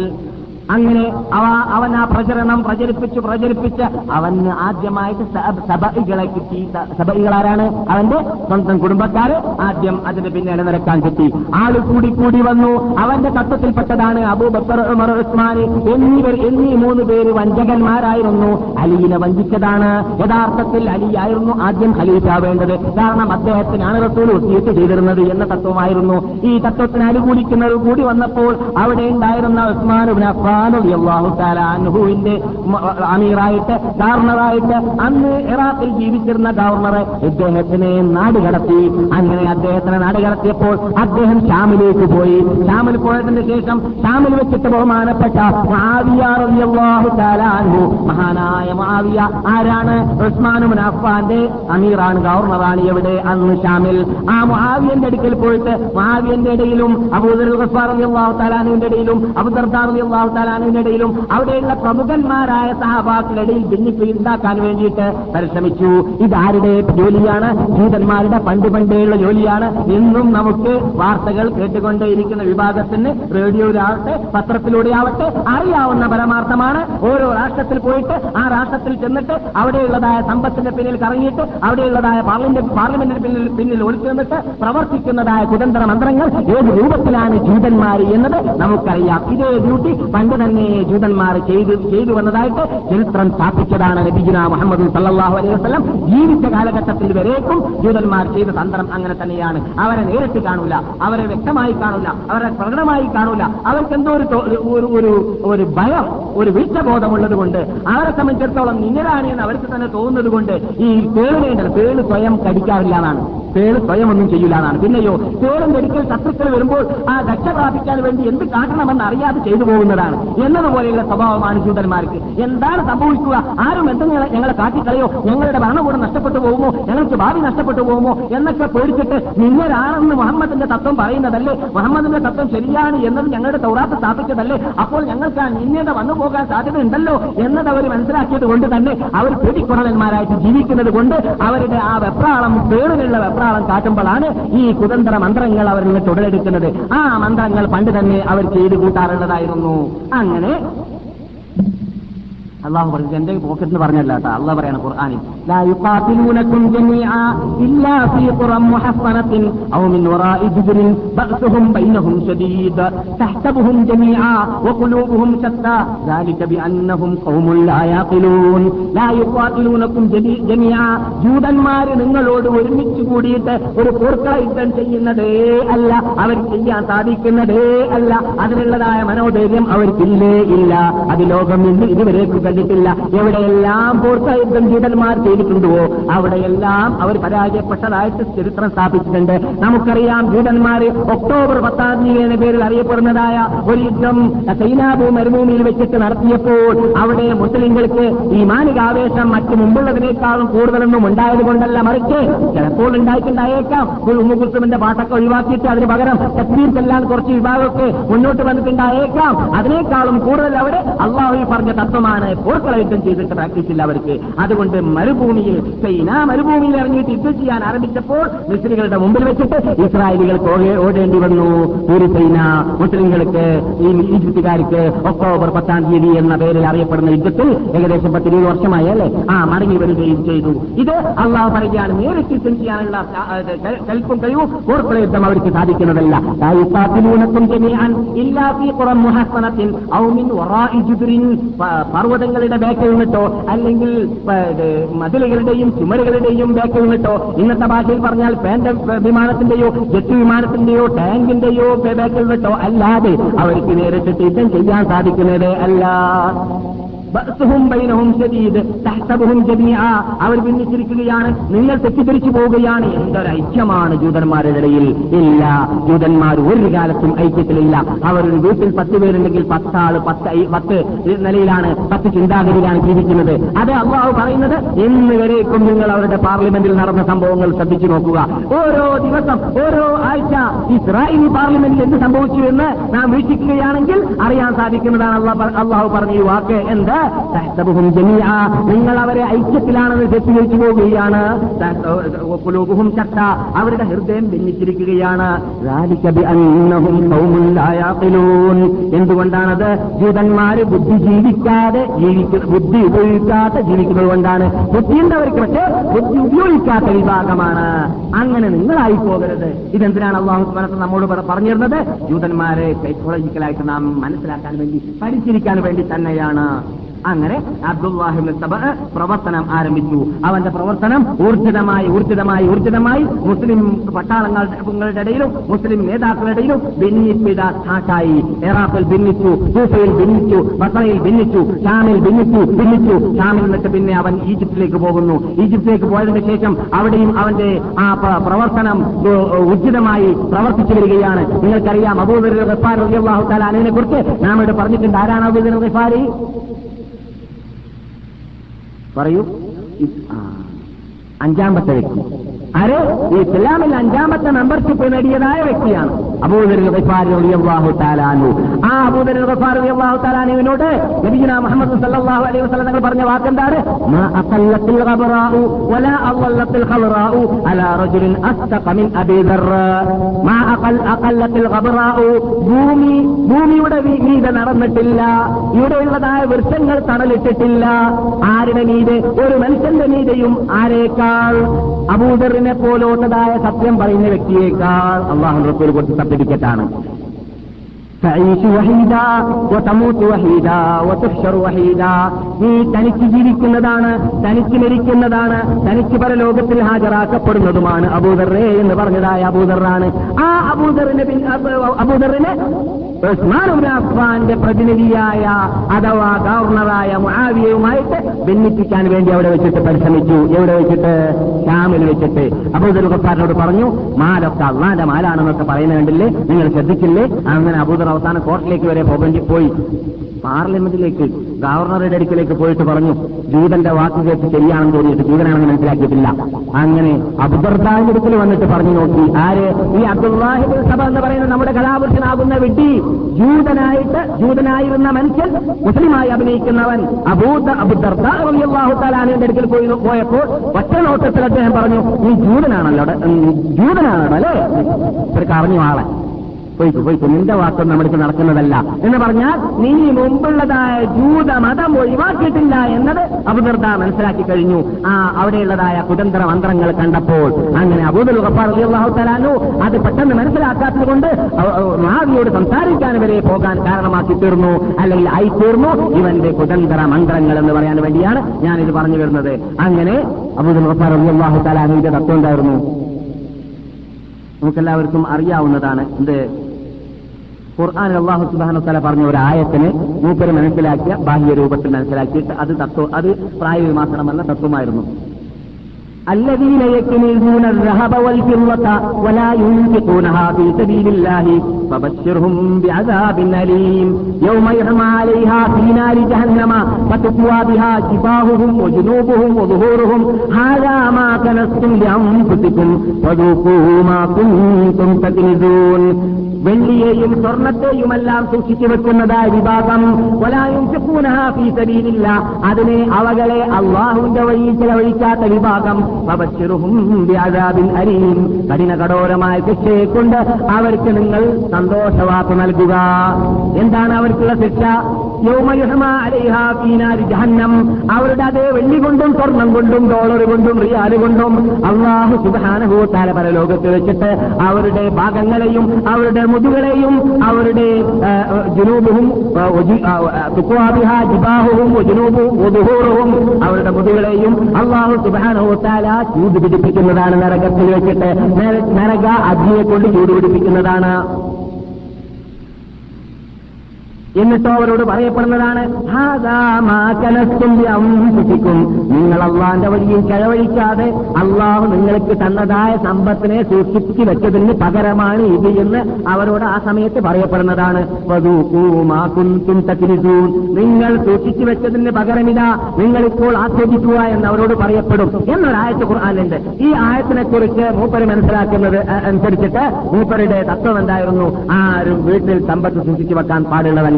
അങ്ങനെ അവ അവൻ ആ പ്രചരണം പ്രചരിപ്പിച്ച് പ്രചരിപ്പിച്ച് അവന് ആദ്യമായിട്ട് സഭകളെ കിട്ടി. ആരാണ് അവന്റെ സ്വന്തം കുടുംബക്കാര് ആദ്യം അതിന് പിന്നാലെ ഇടനിരക്കാൻ കിട്ടി. ആൾ കൂടി കൂടി വന്നു. അവന്റെ തത്വത്തിൽപ്പെട്ടതാണ് അബൂബക്കർ ഉമർ ഉസ്മാൻ എന്നിവർ എന്നീ മൂന്ന് പേര് വഞ്ചകന്മാരായിരുന്നു. അലിയിനെ വഞ്ചിച്ചതാണ്. യഥാർത്ഥത്തിൽ അലിയായിരുന്നു ആദ്യം ഖലീഫാവേണ്ടത് കാരണം അദ്ദേഹത്തിനാണ് റസൂൽ ഒത്തിയിട്ട് ചെയ്തിരുന്നത് എന്ന തത്വമായിരുന്നു. ഈ തത്വത്തിന് അനുകൂലിക്കുന്നവർ കൂടി വന്നപ്പോൾ അവിടെ ഉണ്ടായിരുന്ന ഉസ്മാൻ അഫ്ഫാൻ മ- അമീറായിട്ട് ഗവർണറായിട്ട് അന്ന് ഇറാഖിൽ ജീവിച്ചിരുന്ന ഗവർണർ ഇദ്ദേഹത്തിനെ നാട് കടത്തി. അങ്ങനെ അദ്ദേഹത്തിനെ നാട് കടത്തിയപ്പോൾ അദ്ദേഹം ഷാമിലേക്ക് പോയി. ഷാമിൽ പോയതിന് ശേഷം ഷാമിൽ വെച്ചിട്ട് ബഹുമാനപ്പെട്ട മഹാനായ മാവിയ ആരാണ്? ഉസ്മാൻ മുനാഫാന്റെ അമീറാണ് ഗവർണറാണ് എവിടെ? അന്ന് ഷാമിൽ. ആ മാവിയന്റെ അടുക്കൽ പോയിട്ട് മാവിയന്റെ ഇടയിലും അബൂദർ ഗഫാർ അള്ളാഹു താലാനുവിന്റെ ഇടയിലും അബുദർദാർ അള്ളാഹു തആല അൻഹുവിന്റെ ഇടയിലും അവിടെയുള്ള പ്രമുഖന്മാരായ സഹാബാക്കളുടെ ഇടയിൽ ഭിന്നിപ്പ് ഉണ്ടാക്കാൻ വേണ്ടിയിട്ട് പരിശ്രമിച്ചു. ഇതാരുടെ ജോലിയാണ്? ജൂതന്മാരുടെ പണ്ട് പണ്ടേയുള്ള ജോലിയാണ്. ഇന്നും നമുക്ക് വാർത്തകൾ കേട്ടുകൊണ്ടേയിരിക്കുന്ന വിഭാഗത്തിന് റേഡിയോയിലാവട്ടെ പത്രത്തിലൂടെ ആവട്ടെ അറിയാവുന്ന പരമാർത്ഥമാണ്. ഓരോ രാഷ്ട്രത്തിൽ പോയിട്ട് ആ രാഷ്ട്രത്തിൽ ചെന്നിട്ട് അവിടെയുള്ളതായ സമ്പത്തിന്റെ പിന്നിൽ കറങ്ങിയിട്ട് അവിടെയുള്ളതായ പാർലമെന്റ് പാർലമെന്റിന് പിന്നിൽ പിന്നിൽ ഒളിച്ചു നിന്നിട്ട് പ്രവർത്തിക്കുന്നതായ കുതന്ത്ര മന്ത്രങ്ങൾ ഏത് രൂപത്തിലാണ് ജൂതന്മാർ എന്നത് നമുക്കറിയാം. ഇതേ ഡ്യൂട്ടി പണ്ട് തന്നെ ജൂതന്മാർ ചെയ്തു ചെയ്തു വന്നതായിട്ട് ചരിത്രം സ്ഥാപിച്ചതാണ് നബിജുന മുഹമ്മദ് സല്ലാഹു അലൈഹി വസ്ലം ജീവിച്ച കാലഘട്ടത്തിൽ വരേക്കും ജൂതന്മാർ ചെയ്ത തന്ത്രം അങ്ങനെ തന്നെയാണ്. അവരെ നേരിട്ട് കാണൂല അവരെ വ്യക്തമായി കാണൂല അവരെ പ്രകടമായി കാണൂല. അവർക്ക് എന്തോ ഒരു ഒരു ഒരു ഭയം ഒരു വീഴ്ചബോധമുള്ളത് കൊണ്ട് അവരെ സംബന്ധിച്ചിടത്തോളം ഇങ്ങനെയാണ് എന്ന് അവർക്ക് തന്നെ തോന്നുന്നത് കൊണ്ട് ഈ പേളിനേണ്ടത് പേൾ സ്വയം കടിക്കാറില്ല എന്നാണ്. പേൾ സ്വയം ഒന്നും ചെയ്യില്ല എന്നാണ്. പിന്നെയോ പേളും കടിക്കൽ ശത്രുക്കൾ വരുമ്പോൾ ആ രക്ഷ പ്രാപിക്കാൻ വേണ്ടി എന്ത് കാട്ടണമെന്ന് അറിയാതെ ചെയ്തു പോകുന്നതാണ്. എന്നതുപോലെയുള്ള സ്വഭാവമാണ് ജൂതന്മാർക്ക് എന്താണ് സംഭവിക്കുക? ആരും എന്തെങ്കിലും ഞങ്ങളെ കാട്ടിക്കളയോ? ഞങ്ങളുടെ ഭരണകൂടം നഷ്ടപ്പെട്ടു പോകുമോ? ഞങ്ങൾക്ക് ഭാവി നഷ്ടപ്പെട്ടു പോകുമോ? എന്നൊക്കെ പേടിച്ചിട്ട് നിങ്ങളാണെന്ന് മുഹമ്മദിന്റെ തത്വം പറയുന്നതല്ലേ? മുഹമ്മദിന്റെ തത്വം ശരിയാണ് എന്നത് ഞങ്ങളുടെ തൗറാത്ത് സ്ഥാപിച്ചതല്ലേ? അപ്പോൾ ഞങ്ങൾക്ക് ആ നിന്നത വന്നു പോകാൻ സാധ്യത ഉണ്ടല്ലോ എന്നത് അവർ മനസ്സിലാക്കിയത് കൊണ്ട് തന്നെ അവർ പേടിക്കുറലന്മാരായിട്ട് ജീവിക്കുന്നത് കൊണ്ട് അവരുടെ ആ വെപ്രാളം പേറിലുള്ള വെപ്രാളം കാട്ടുമ്പോഴാണ് ഈ കുതന്ത്ര മന്ത്രങ്ങൾ അവരിൽ തുടരെടുക്കുന്നത് ആ മന്ത്രങ്ങൾ പണ്ട് തന്നെ അവർ ചെയ്തു കൂട്ടാറുള്ളതായിരുന്നു. അങ്ങനെ അള്ളാഹു പറഞ്ഞു എന്റെ പോക്കറ്റ് എന്ന് പറഞ്ഞല്ല കേട്ടോ. അള്ളാഹ് പറയാണ് ഖുർആാനിൽ ജൂതന്മാര് നിങ്ങളോട് ഒരുമിച്ച് കൂടിയിട്ട് ഒരു പൂർക്കള യുദ്ധം ചെയ്യുന്നതേ അല്ല അവർ ചെയ്യാൻ സാധിക്കുന്നതേ അല്ല. അതിനുള്ളതായ മനോധൈര്യം അവർക്കില്ലേ ഇല്ല. അത് ലോകം ഇന്ന് ഇതുവരേക്ക് കണ്ടിട്ടില്ല. എവിടെയെല്ലാം പോർക്കള ജീതന്മാർ ചെയ്തിട്ടുണ്ടോ അവിടെയെല്ലാം അവർ പരാജയപ്പെട്ടതായിട്ട് ചരിത്രം സ്ഥാപിച്ചിട്ടുണ്ട്. നമുക്കറിയാം ജീതന്മാർ ഒക്ടോബർ പത്താം തീയതി എന്ന പേരിൽ അറിയപ്പെടുന്നതായ ഒരു യുദ്ധം സൈനാഭൂ മരുഭൂമിയിൽ വെച്ചിട്ട് നടത്തിയപ്പോൾ അവിടെ മുസ്ലിങ്ങൾക്ക് ഈ മാനികാവേശം മറ്റു മുമ്പുള്ളതിനേക്കാളും കൂടുതലൊന്നും ഉണ്ടായത് കൊണ്ടല്ല. മറിച്ച് ചിലപ്പോൾ ഉണ്ടായിട്ടുണ്ടായേക്കാം. ഒരു ഉമ്മുകുൽസുമിന്റെ പാട്ടൊക്കെ ഒഴിവാക്കിയിട്ട് അതിന് പകരം തക്ബീർ ചെല്ലാൻ കുറച്ച് വിഭാഗമൊക്കെ മുന്നോട്ട് വന്നിട്ടുണ്ടായേക്കാം. അതിനേക്കാളും കൂടുതൽ അവിടെ അള്ളാഹു പറഞ്ഞ തത്വമാണ്. പോർക്കള യുദ്ധം ചെയ്തിട്ട് പ്രാക്ടീസ് ഇല്ല അവർക്ക്. അതുകൊണ്ട് മരുഭൂമിയിൽ ചൈന മരുഭൂമിയിൽ ഇറങ്ങിയിട്ട് യുദ്ധം ചെയ്യാൻ ആരംഭിച്ചപ്പോൾ മുസ്ലിങ്ങളുടെ മുമ്പിൽ വെച്ചിട്ട് ഇസ്രായേലികൾക്ക് ഓടേണ്ടി വന്നു. ഒരു സൈന മുസ്ലിങ്ങൾക്ക് ഈ ഈജിപ്തുകാർക്ക് ഒക്ടോബർ പത്താം തീയതി എന്ന പേരിൽ അറിയപ്പെടുന്ന യുദ്ധത്തിൽ ഏകദേശം പത്തിരുപത് വർഷമായി അല്ലേ? ആ മടങ്ങി വരികയും ചെയ്തു. ഇത് അള്ളാഹു പറയുകയാണ് നേരിട്ട് യുദ്ധം ചെയ്യാനുള്ള കൽപ്പും കഴിവും ഓർക്കുള്ള യുദ്ധം അവർക്ക് സാധിക്കുന്നതല്ല. ഇല്ലാ ഫീ ഖുറൻ മുഹസ്സനത്തിൻ ഔ മിൻ വറാഇ ജുദ്രിൻ പ- പർവതങ്ങളുടെ ബാക്കിൽ നിന്നിട്ടോ അല്ലെങ്കിൽ മതിലുകളുടെയും ചുമരുകളുടെയും ബാക്കിൽ നിന്നിട്ടോ ഇന്നത്തെ ഭാഷയിൽ പറഞ്ഞാൽ പാൻഡ വിമാനത്തിന്റെയോ ജെറ്റ് വിമാനത്തിന്റെയോ ടാങ്കിന്റെയോ ബാക്കിൽ നിന്നിട്ടോ അല്ലാതെ അവർക്ക് നേരിട്ട് യുദ്ധം ചെയ്യാൻ സാധിക്കുന്നത് അല്ല. അവർ ഭിന്നിച്ചിരിക്കുകയാണ്. നിങ്ങൾ തെറ്റിദ്ധരിച്ചു പോവുകയാണ്. എന്തൊരു ഐക്യമാണ് ജൂതന്മാരുടെ ഇടയിൽ? ഇല്ല. ജൂതന്മാർ ഒരു കാലത്തും ഐക്യത്തിലില്ല. അവർ ഒരു വീട്ടിൽ പത്ത് പേരുണ്ടെങ്കിൽ പത്താൾ പത്ത് പത്ത് നിലയിലാണ് പത്ത് ചിന്താഗതിയിലാണ് ജീവിക്കുന്നത്. അത് അള്ളാഹു പറയുന്നത് ഇന്ന് വരേക്കും നിങ്ങൾ അവരുടെ പാർലമെന്റിൽ നടന്ന സംഭവങ്ങൾ ശ്രദ്ധിച്ചു നോക്കുക. ഓരോ ദിവസം ഓരോ ആഴ്ച ഇസ്രായേലി പാർലമെന്റിൽ എന്ത് സംഭവിച്ചു എന്ന് നാം വീക്ഷിക്കുകയാണെങ്കിൽ അറിയാൻ സാധിക്കുന്നതാണ് അള്ളാഹ് പറഞ്ഞ ഈ വാക്ക്. എന്ത്? നിങ്ങൾ അവരെ ഐക്യത്തിലാണെന്ന് തെറ്റിദ്ധരിച്ചു പോവുകയാണ്. അവരുടെ ഹൃദയം ഭിന്നിച്ചിരിക്കുകയാണ്. എന്തുകൊണ്ടാണത്? ജൂതന്മാര് ബുദ്ധി ജീവിക്കാതെ ബുദ്ധി ഉപയോഗിക്കാതെ ജീവിക്കുന്നത് കൊണ്ടാണ്. ബുദ്ധിയുണ്ട് പക്ഷേ? ബുദ്ധി ഉപയോഗിക്കാത്ത വിഭാഗമാണ്. അങ്ങനെ നിങ്ങളായി പോകരുത് ഇതെന്തിനാണ് അള്ളാഹു നമ്മോട് പറഞ്ഞിരുന്നത്? ജൂതന്മാരെ സൈക്കോളജിക്കലായിട്ട് നാം മനസ്സിലാക്കാൻ വേണ്ടി പഠിച്ചിരിക്കാൻ വേണ്ടി തന്നെയാണ്. അങ്ങനെ അബ്ദുല്ലാഹിബിൻ സബ പ്രവർത്തനം ആരംഭിച്ചു. അവന്റെ പ്രവർത്തനം ഊർജിതമായി ഊർജിതമായി ഊർജിതമായി മുസ്ലിം പട്ടാളങ്ങളുടെ ഇടയിലും മുസ്ലിം നേതാക്കളുടെ ഇടയിലും ഭിന്നിപ്പിത സ്റ്റാർട്ടായി ഇറാഖിൽ ഭിന്നിച്ചു സൂഫയിൽ ഭിന്നിച്ചു ബസറയിൽ ഭിന്നിച്ചു ഷാമിൽ ഭിന്നിച്ചു ഭിന്നിച്ചു. ഷാമിൽ നിന്നിട്ട് പിന്നെ അവൻ ഈജിപ്തിലേക്ക് പോകുന്നു. ഈജിപ്തിലേക്ക് പോയതിനു ശേഷം അവിടെയും അവന്റെ ആ പ്രവർത്തനം ഊർജിതമായി പ്രവർത്തിച്ചു വരികയാണ്. നിങ്ങൾക്കറിയാം അബൂദർ വെപ്പാർ തആല അനഹിനെ കുറിച്ച് നാം ഇവിടെ പറഞ്ഞിട്ടുണ്ട്. ആരാണ് അബൂദർ ഗഫാരി? പറയൂ. അഞ്ചാമത്തെ വ്യക്തി. ആര്? ഇസ്ലാമിൽ അഞ്ചാമത്തെ മെമ്പർഷിപ്പ് നേടിയതായ വ്യക്തിയാണ്. അബൂദർ അൻഹു. ആ അബൂദർ അൻഹുവിനോട് നബിയുനാ മുഹമ്മദ് സല്ലല്ലാഹു അലൈഹി വസല്ലം തങ്ങൾ പറഞ്ഞ വാക്കെന്താണ്? ഭൂമി ഭൂമിയുടെ നീത നടന്നിട്ടില്ല. ഇവിടെയുള്ളതായ വൃക്ഷങ്ങൾ തണലിട്ടിട്ടില്ല. ആരുടെ നീത് ഒരു മനുഷ്യന്റെ നീതയും ആരേക്കാൾ? അബൂദറിനെ പോലോട്ടതായ സത്യം പറയുന്ന വ്യക്തിയേക്കാൾ അള്ളാഹു റസൂൽ കൊടുത്ത സർട്ടിഫിക്കറ്റാണ് تعيش وحيدا وتموت وحيدا وتحشر وحيدا നീ തനിച്ച് ജീവിക്കുന്നതാണ് തനിച്ച് മരിക്കുന്നതാണ് തനിച്ച് പരലോകത്തിൽ ഹാജരാക്കപ്പെടുന്നതുമാണ് അബൂദറേ എന്ന് പറഞ്ഞതായ അബൂദറാണ് ആ അബൂദറിനെ പിൻ- അബ- അബൂദറിനെ ഉസ്മാൻ ഇബ്നു അഫ്ഫാന്റെ പ്രതിനിധിയായ അഥവാ ഗവർണറായ മുആവിയയുമായിട്ട് ഭിന്നിപ്പിക്കാൻ വേണ്ടി അവിടെ വെച്ചിട്ട് പരിശ്രമിച്ചു എവിടെ വെച്ചിട്ട് ഷാമിൽ വെച്ചിട്ട് അബൂദർ ഗഫാറിനോട് പറഞ്ഞു മാലൊക്കെ അള്ളാന്റെ മാലാണെന്നൊക്കെ പറയുന്നത് കണ്ടില്ലേ നിങ്ങൾ ശ്രദ്ധിച്ചില്ലേ അങ്ങനെ അബൂദർ അവസാനം കോർട്ടിലേക്ക് വരെ പോകേണ്ടി പോയി. പാർലമെന്റിലേക്ക് ഗവർണറുടെ അടുക്കിലേക്ക് പോയിട്ട് പറഞ്ഞു ജൂതന്റെ വാക്ക് കേട്ട് ശരിയാണെന്ന് തോന്നിയിട്ട് ജൂതനാണെന്ന് മനസ്സിലാക്കിയിട്ടില്ല. അങ്ങനെ അബ്ദുർദാന്റെ അടുക്കൽ വന്നിട്ട് പറഞ്ഞു നോക്കി ആര്? ഈ അബ്ദുല്ലാഹിബ് സഭ എന്ന് പറയുന്ന നമ്മുടെ കലാപുരുഷനാകുന്ന വിഡ്ഢി ജൂതനായിട്ട് ജൂതനായിരുന്ന മനുഷ്യൻ മുസ്ലിമായി അഭിനയിക്കുന്നവൻ അബൂദ അബുദർദാഹു താലാനിന്റെ അടുക്കൽ പോയി പോയപ്പോൾ ഒറ്റ നോട്ടത്തിൽ അദ്ദേഹം പറഞ്ഞു നീ ജൂതനാണല്ലോ ജൂതനാണല്ലോ അല്ലേ? അറിഞ്ഞു ആളെ. പോയിക്കോ പോയിക്കോ നിന്റെ വാക്കൊന്നും നമ്മൾക്ക് നടക്കുന്നതല്ല. എന്ന് പറഞ്ഞാൽ നീ മുമ്പുള്ളതായ ജൂത മതം ഒഴിവാക്കിയിട്ടില്ല എന്നത് അബുദർദ മനസ്സിലാക്കി കഴിഞ്ഞു. ആ അവിടെയുള്ളതായ കുതന്ത്ര മന്ത്രങ്ങൾ കണ്ടപ്പോൾ അങ്ങനെ അബൂദുൽ ഗഫാർ അള്ളാഹു തലാനു അത് പെട്ടെന്ന് മനസ്സിലാക്കാത്തത് കൊണ്ട് മാവിയോട് സംസാരിക്കാൻ വരെ പോകാൻ കാരണമാക്കി തീർന്നു. അല്ലെങ്കിൽ ആയി തീർന്നു. ഇവന്റെ കുതന്ത്ര മന്ത്രങ്ങൾ എന്ന് പറയാൻ വേണ്ടിയാണ് ഞാനിത് പറഞ്ഞു വരുന്നത്. അങ്ങനെ അബൂദുൽ ഗഫാർ അള്ളാഹു തലാനുവിന്റെ തത്വം ഉണ്ടായിരുന്നു നമുക്കെല്ലാവർക്കും അറിയാവുന്നതാണ് എന്ത്? ഖുർആൻ അള്ളാഹു സുബാന തല പറഞ്ഞ ഒരു ആയത്തിന് മൂപ്പര് മനസ്സിലാക്കിയ ബാഹ്യ രൂപത്തിൽ മനസ്സിലാക്കിയിട്ട് അത് തത്വം അത് പ്രായവിമാസനമല്ല തത്വമായിരുന്നു. الذين يكنزون الذهب والفضة ولا ينفقونها في سبيل الله فبشرهم بعذاب أليم يوم يحمى عليها في نار جهنم فتقوى بها جباههم وجنوبهم وظهورهم هذا ما كنستم لأنفسكم فذوقوا ما كنتم تكنزون വെള്ളിയെയും സ്വർണത്തെയുമെല്ലാം സൂക്ഷിച്ചു വെക്കുന്നതായ വിഭാഗം വലായും ഫീസബീലില്ല അതിനെ അവകളെ അള്ളാഹുവിന്റെ വഴിയിൽ ചെലവഴിക്കാത്ത വിഭാഗം അരീം കഠിന കഠോരമായ ശിക്ഷയെ കൊണ്ട് അവർക്ക് നിങ്ങൾ സന്തോഷവാർത്ത നൽകുക. എന്താണ് അവർക്കുള്ള ശിക്ഷ? ജഹന്നം. അവരുടെ അതേ വെള്ളി കൊണ്ടും സ്വർണം കൊണ്ടും ഡോളർ കൊണ്ടും റിയാൽ കൊണ്ടും അള്ളാഹു സുധാനഭൂത്താല പല ലോകത്ത് വെച്ചിട്ട് അവരുടെ ഭാഗങ്ങളെയും അവരുടെ മുതുകളെയും അവരുടെ ജുനൂബും ജിബാഹുവും ജുനൂബും അവരുടെ മുതുകളെയും അള്ളാഹു സുബാനഹോത്താല ചൂട് പിടിപ്പിക്കുന്നതാണ് നരകത്തിൽ വെച്ചിട്ട് നരക അഗ്നിയെ കൊണ്ട് ചൂട് പിടിപ്പിക്കുന്നതാണ് എന്നിട്ടോ അവരോട് പറയപ്പെടുന്നതാണ് അംഫുസിക്കും നിങ്ങൾ അള്ളാന്റെ വഴിയിൽ ചെലവഴിക്കാതെ അള്ളാഹ് നിങ്ങൾക്ക് തന്നതായ സമ്പത്തിനെ സൂക്ഷിപ്പിച്ചു വെച്ചതിന് പകരമാണ് ഇത് എന്ന് അവരോട് ആ സമയത്ത് പറയപ്പെടുന്നതാണ്. നിങ്ങൾ സൂക്ഷിച്ചു വെച്ചതിന് പകരമിതാ നിങ്ങളിപ്പോൾ ആസ്വദിക്കുക എന്ന് അവരോട് പറയപ്പെടും. എന്നൊരായത്ത് ഖുർആാനുണ്ട് ഈ ആയത്തിനെ കുറിച്ച് മൂപ്പര് മനസ്സിലാക്കുന്നത് അനുസരിച്ചിട്ട് മൂപ്പരുടെ തത്വം എന്തായിരുന്നു? ആരും വീട്ടിൽ സമ്പത്ത് സൂക്ഷിച്ചു വെക്കാൻ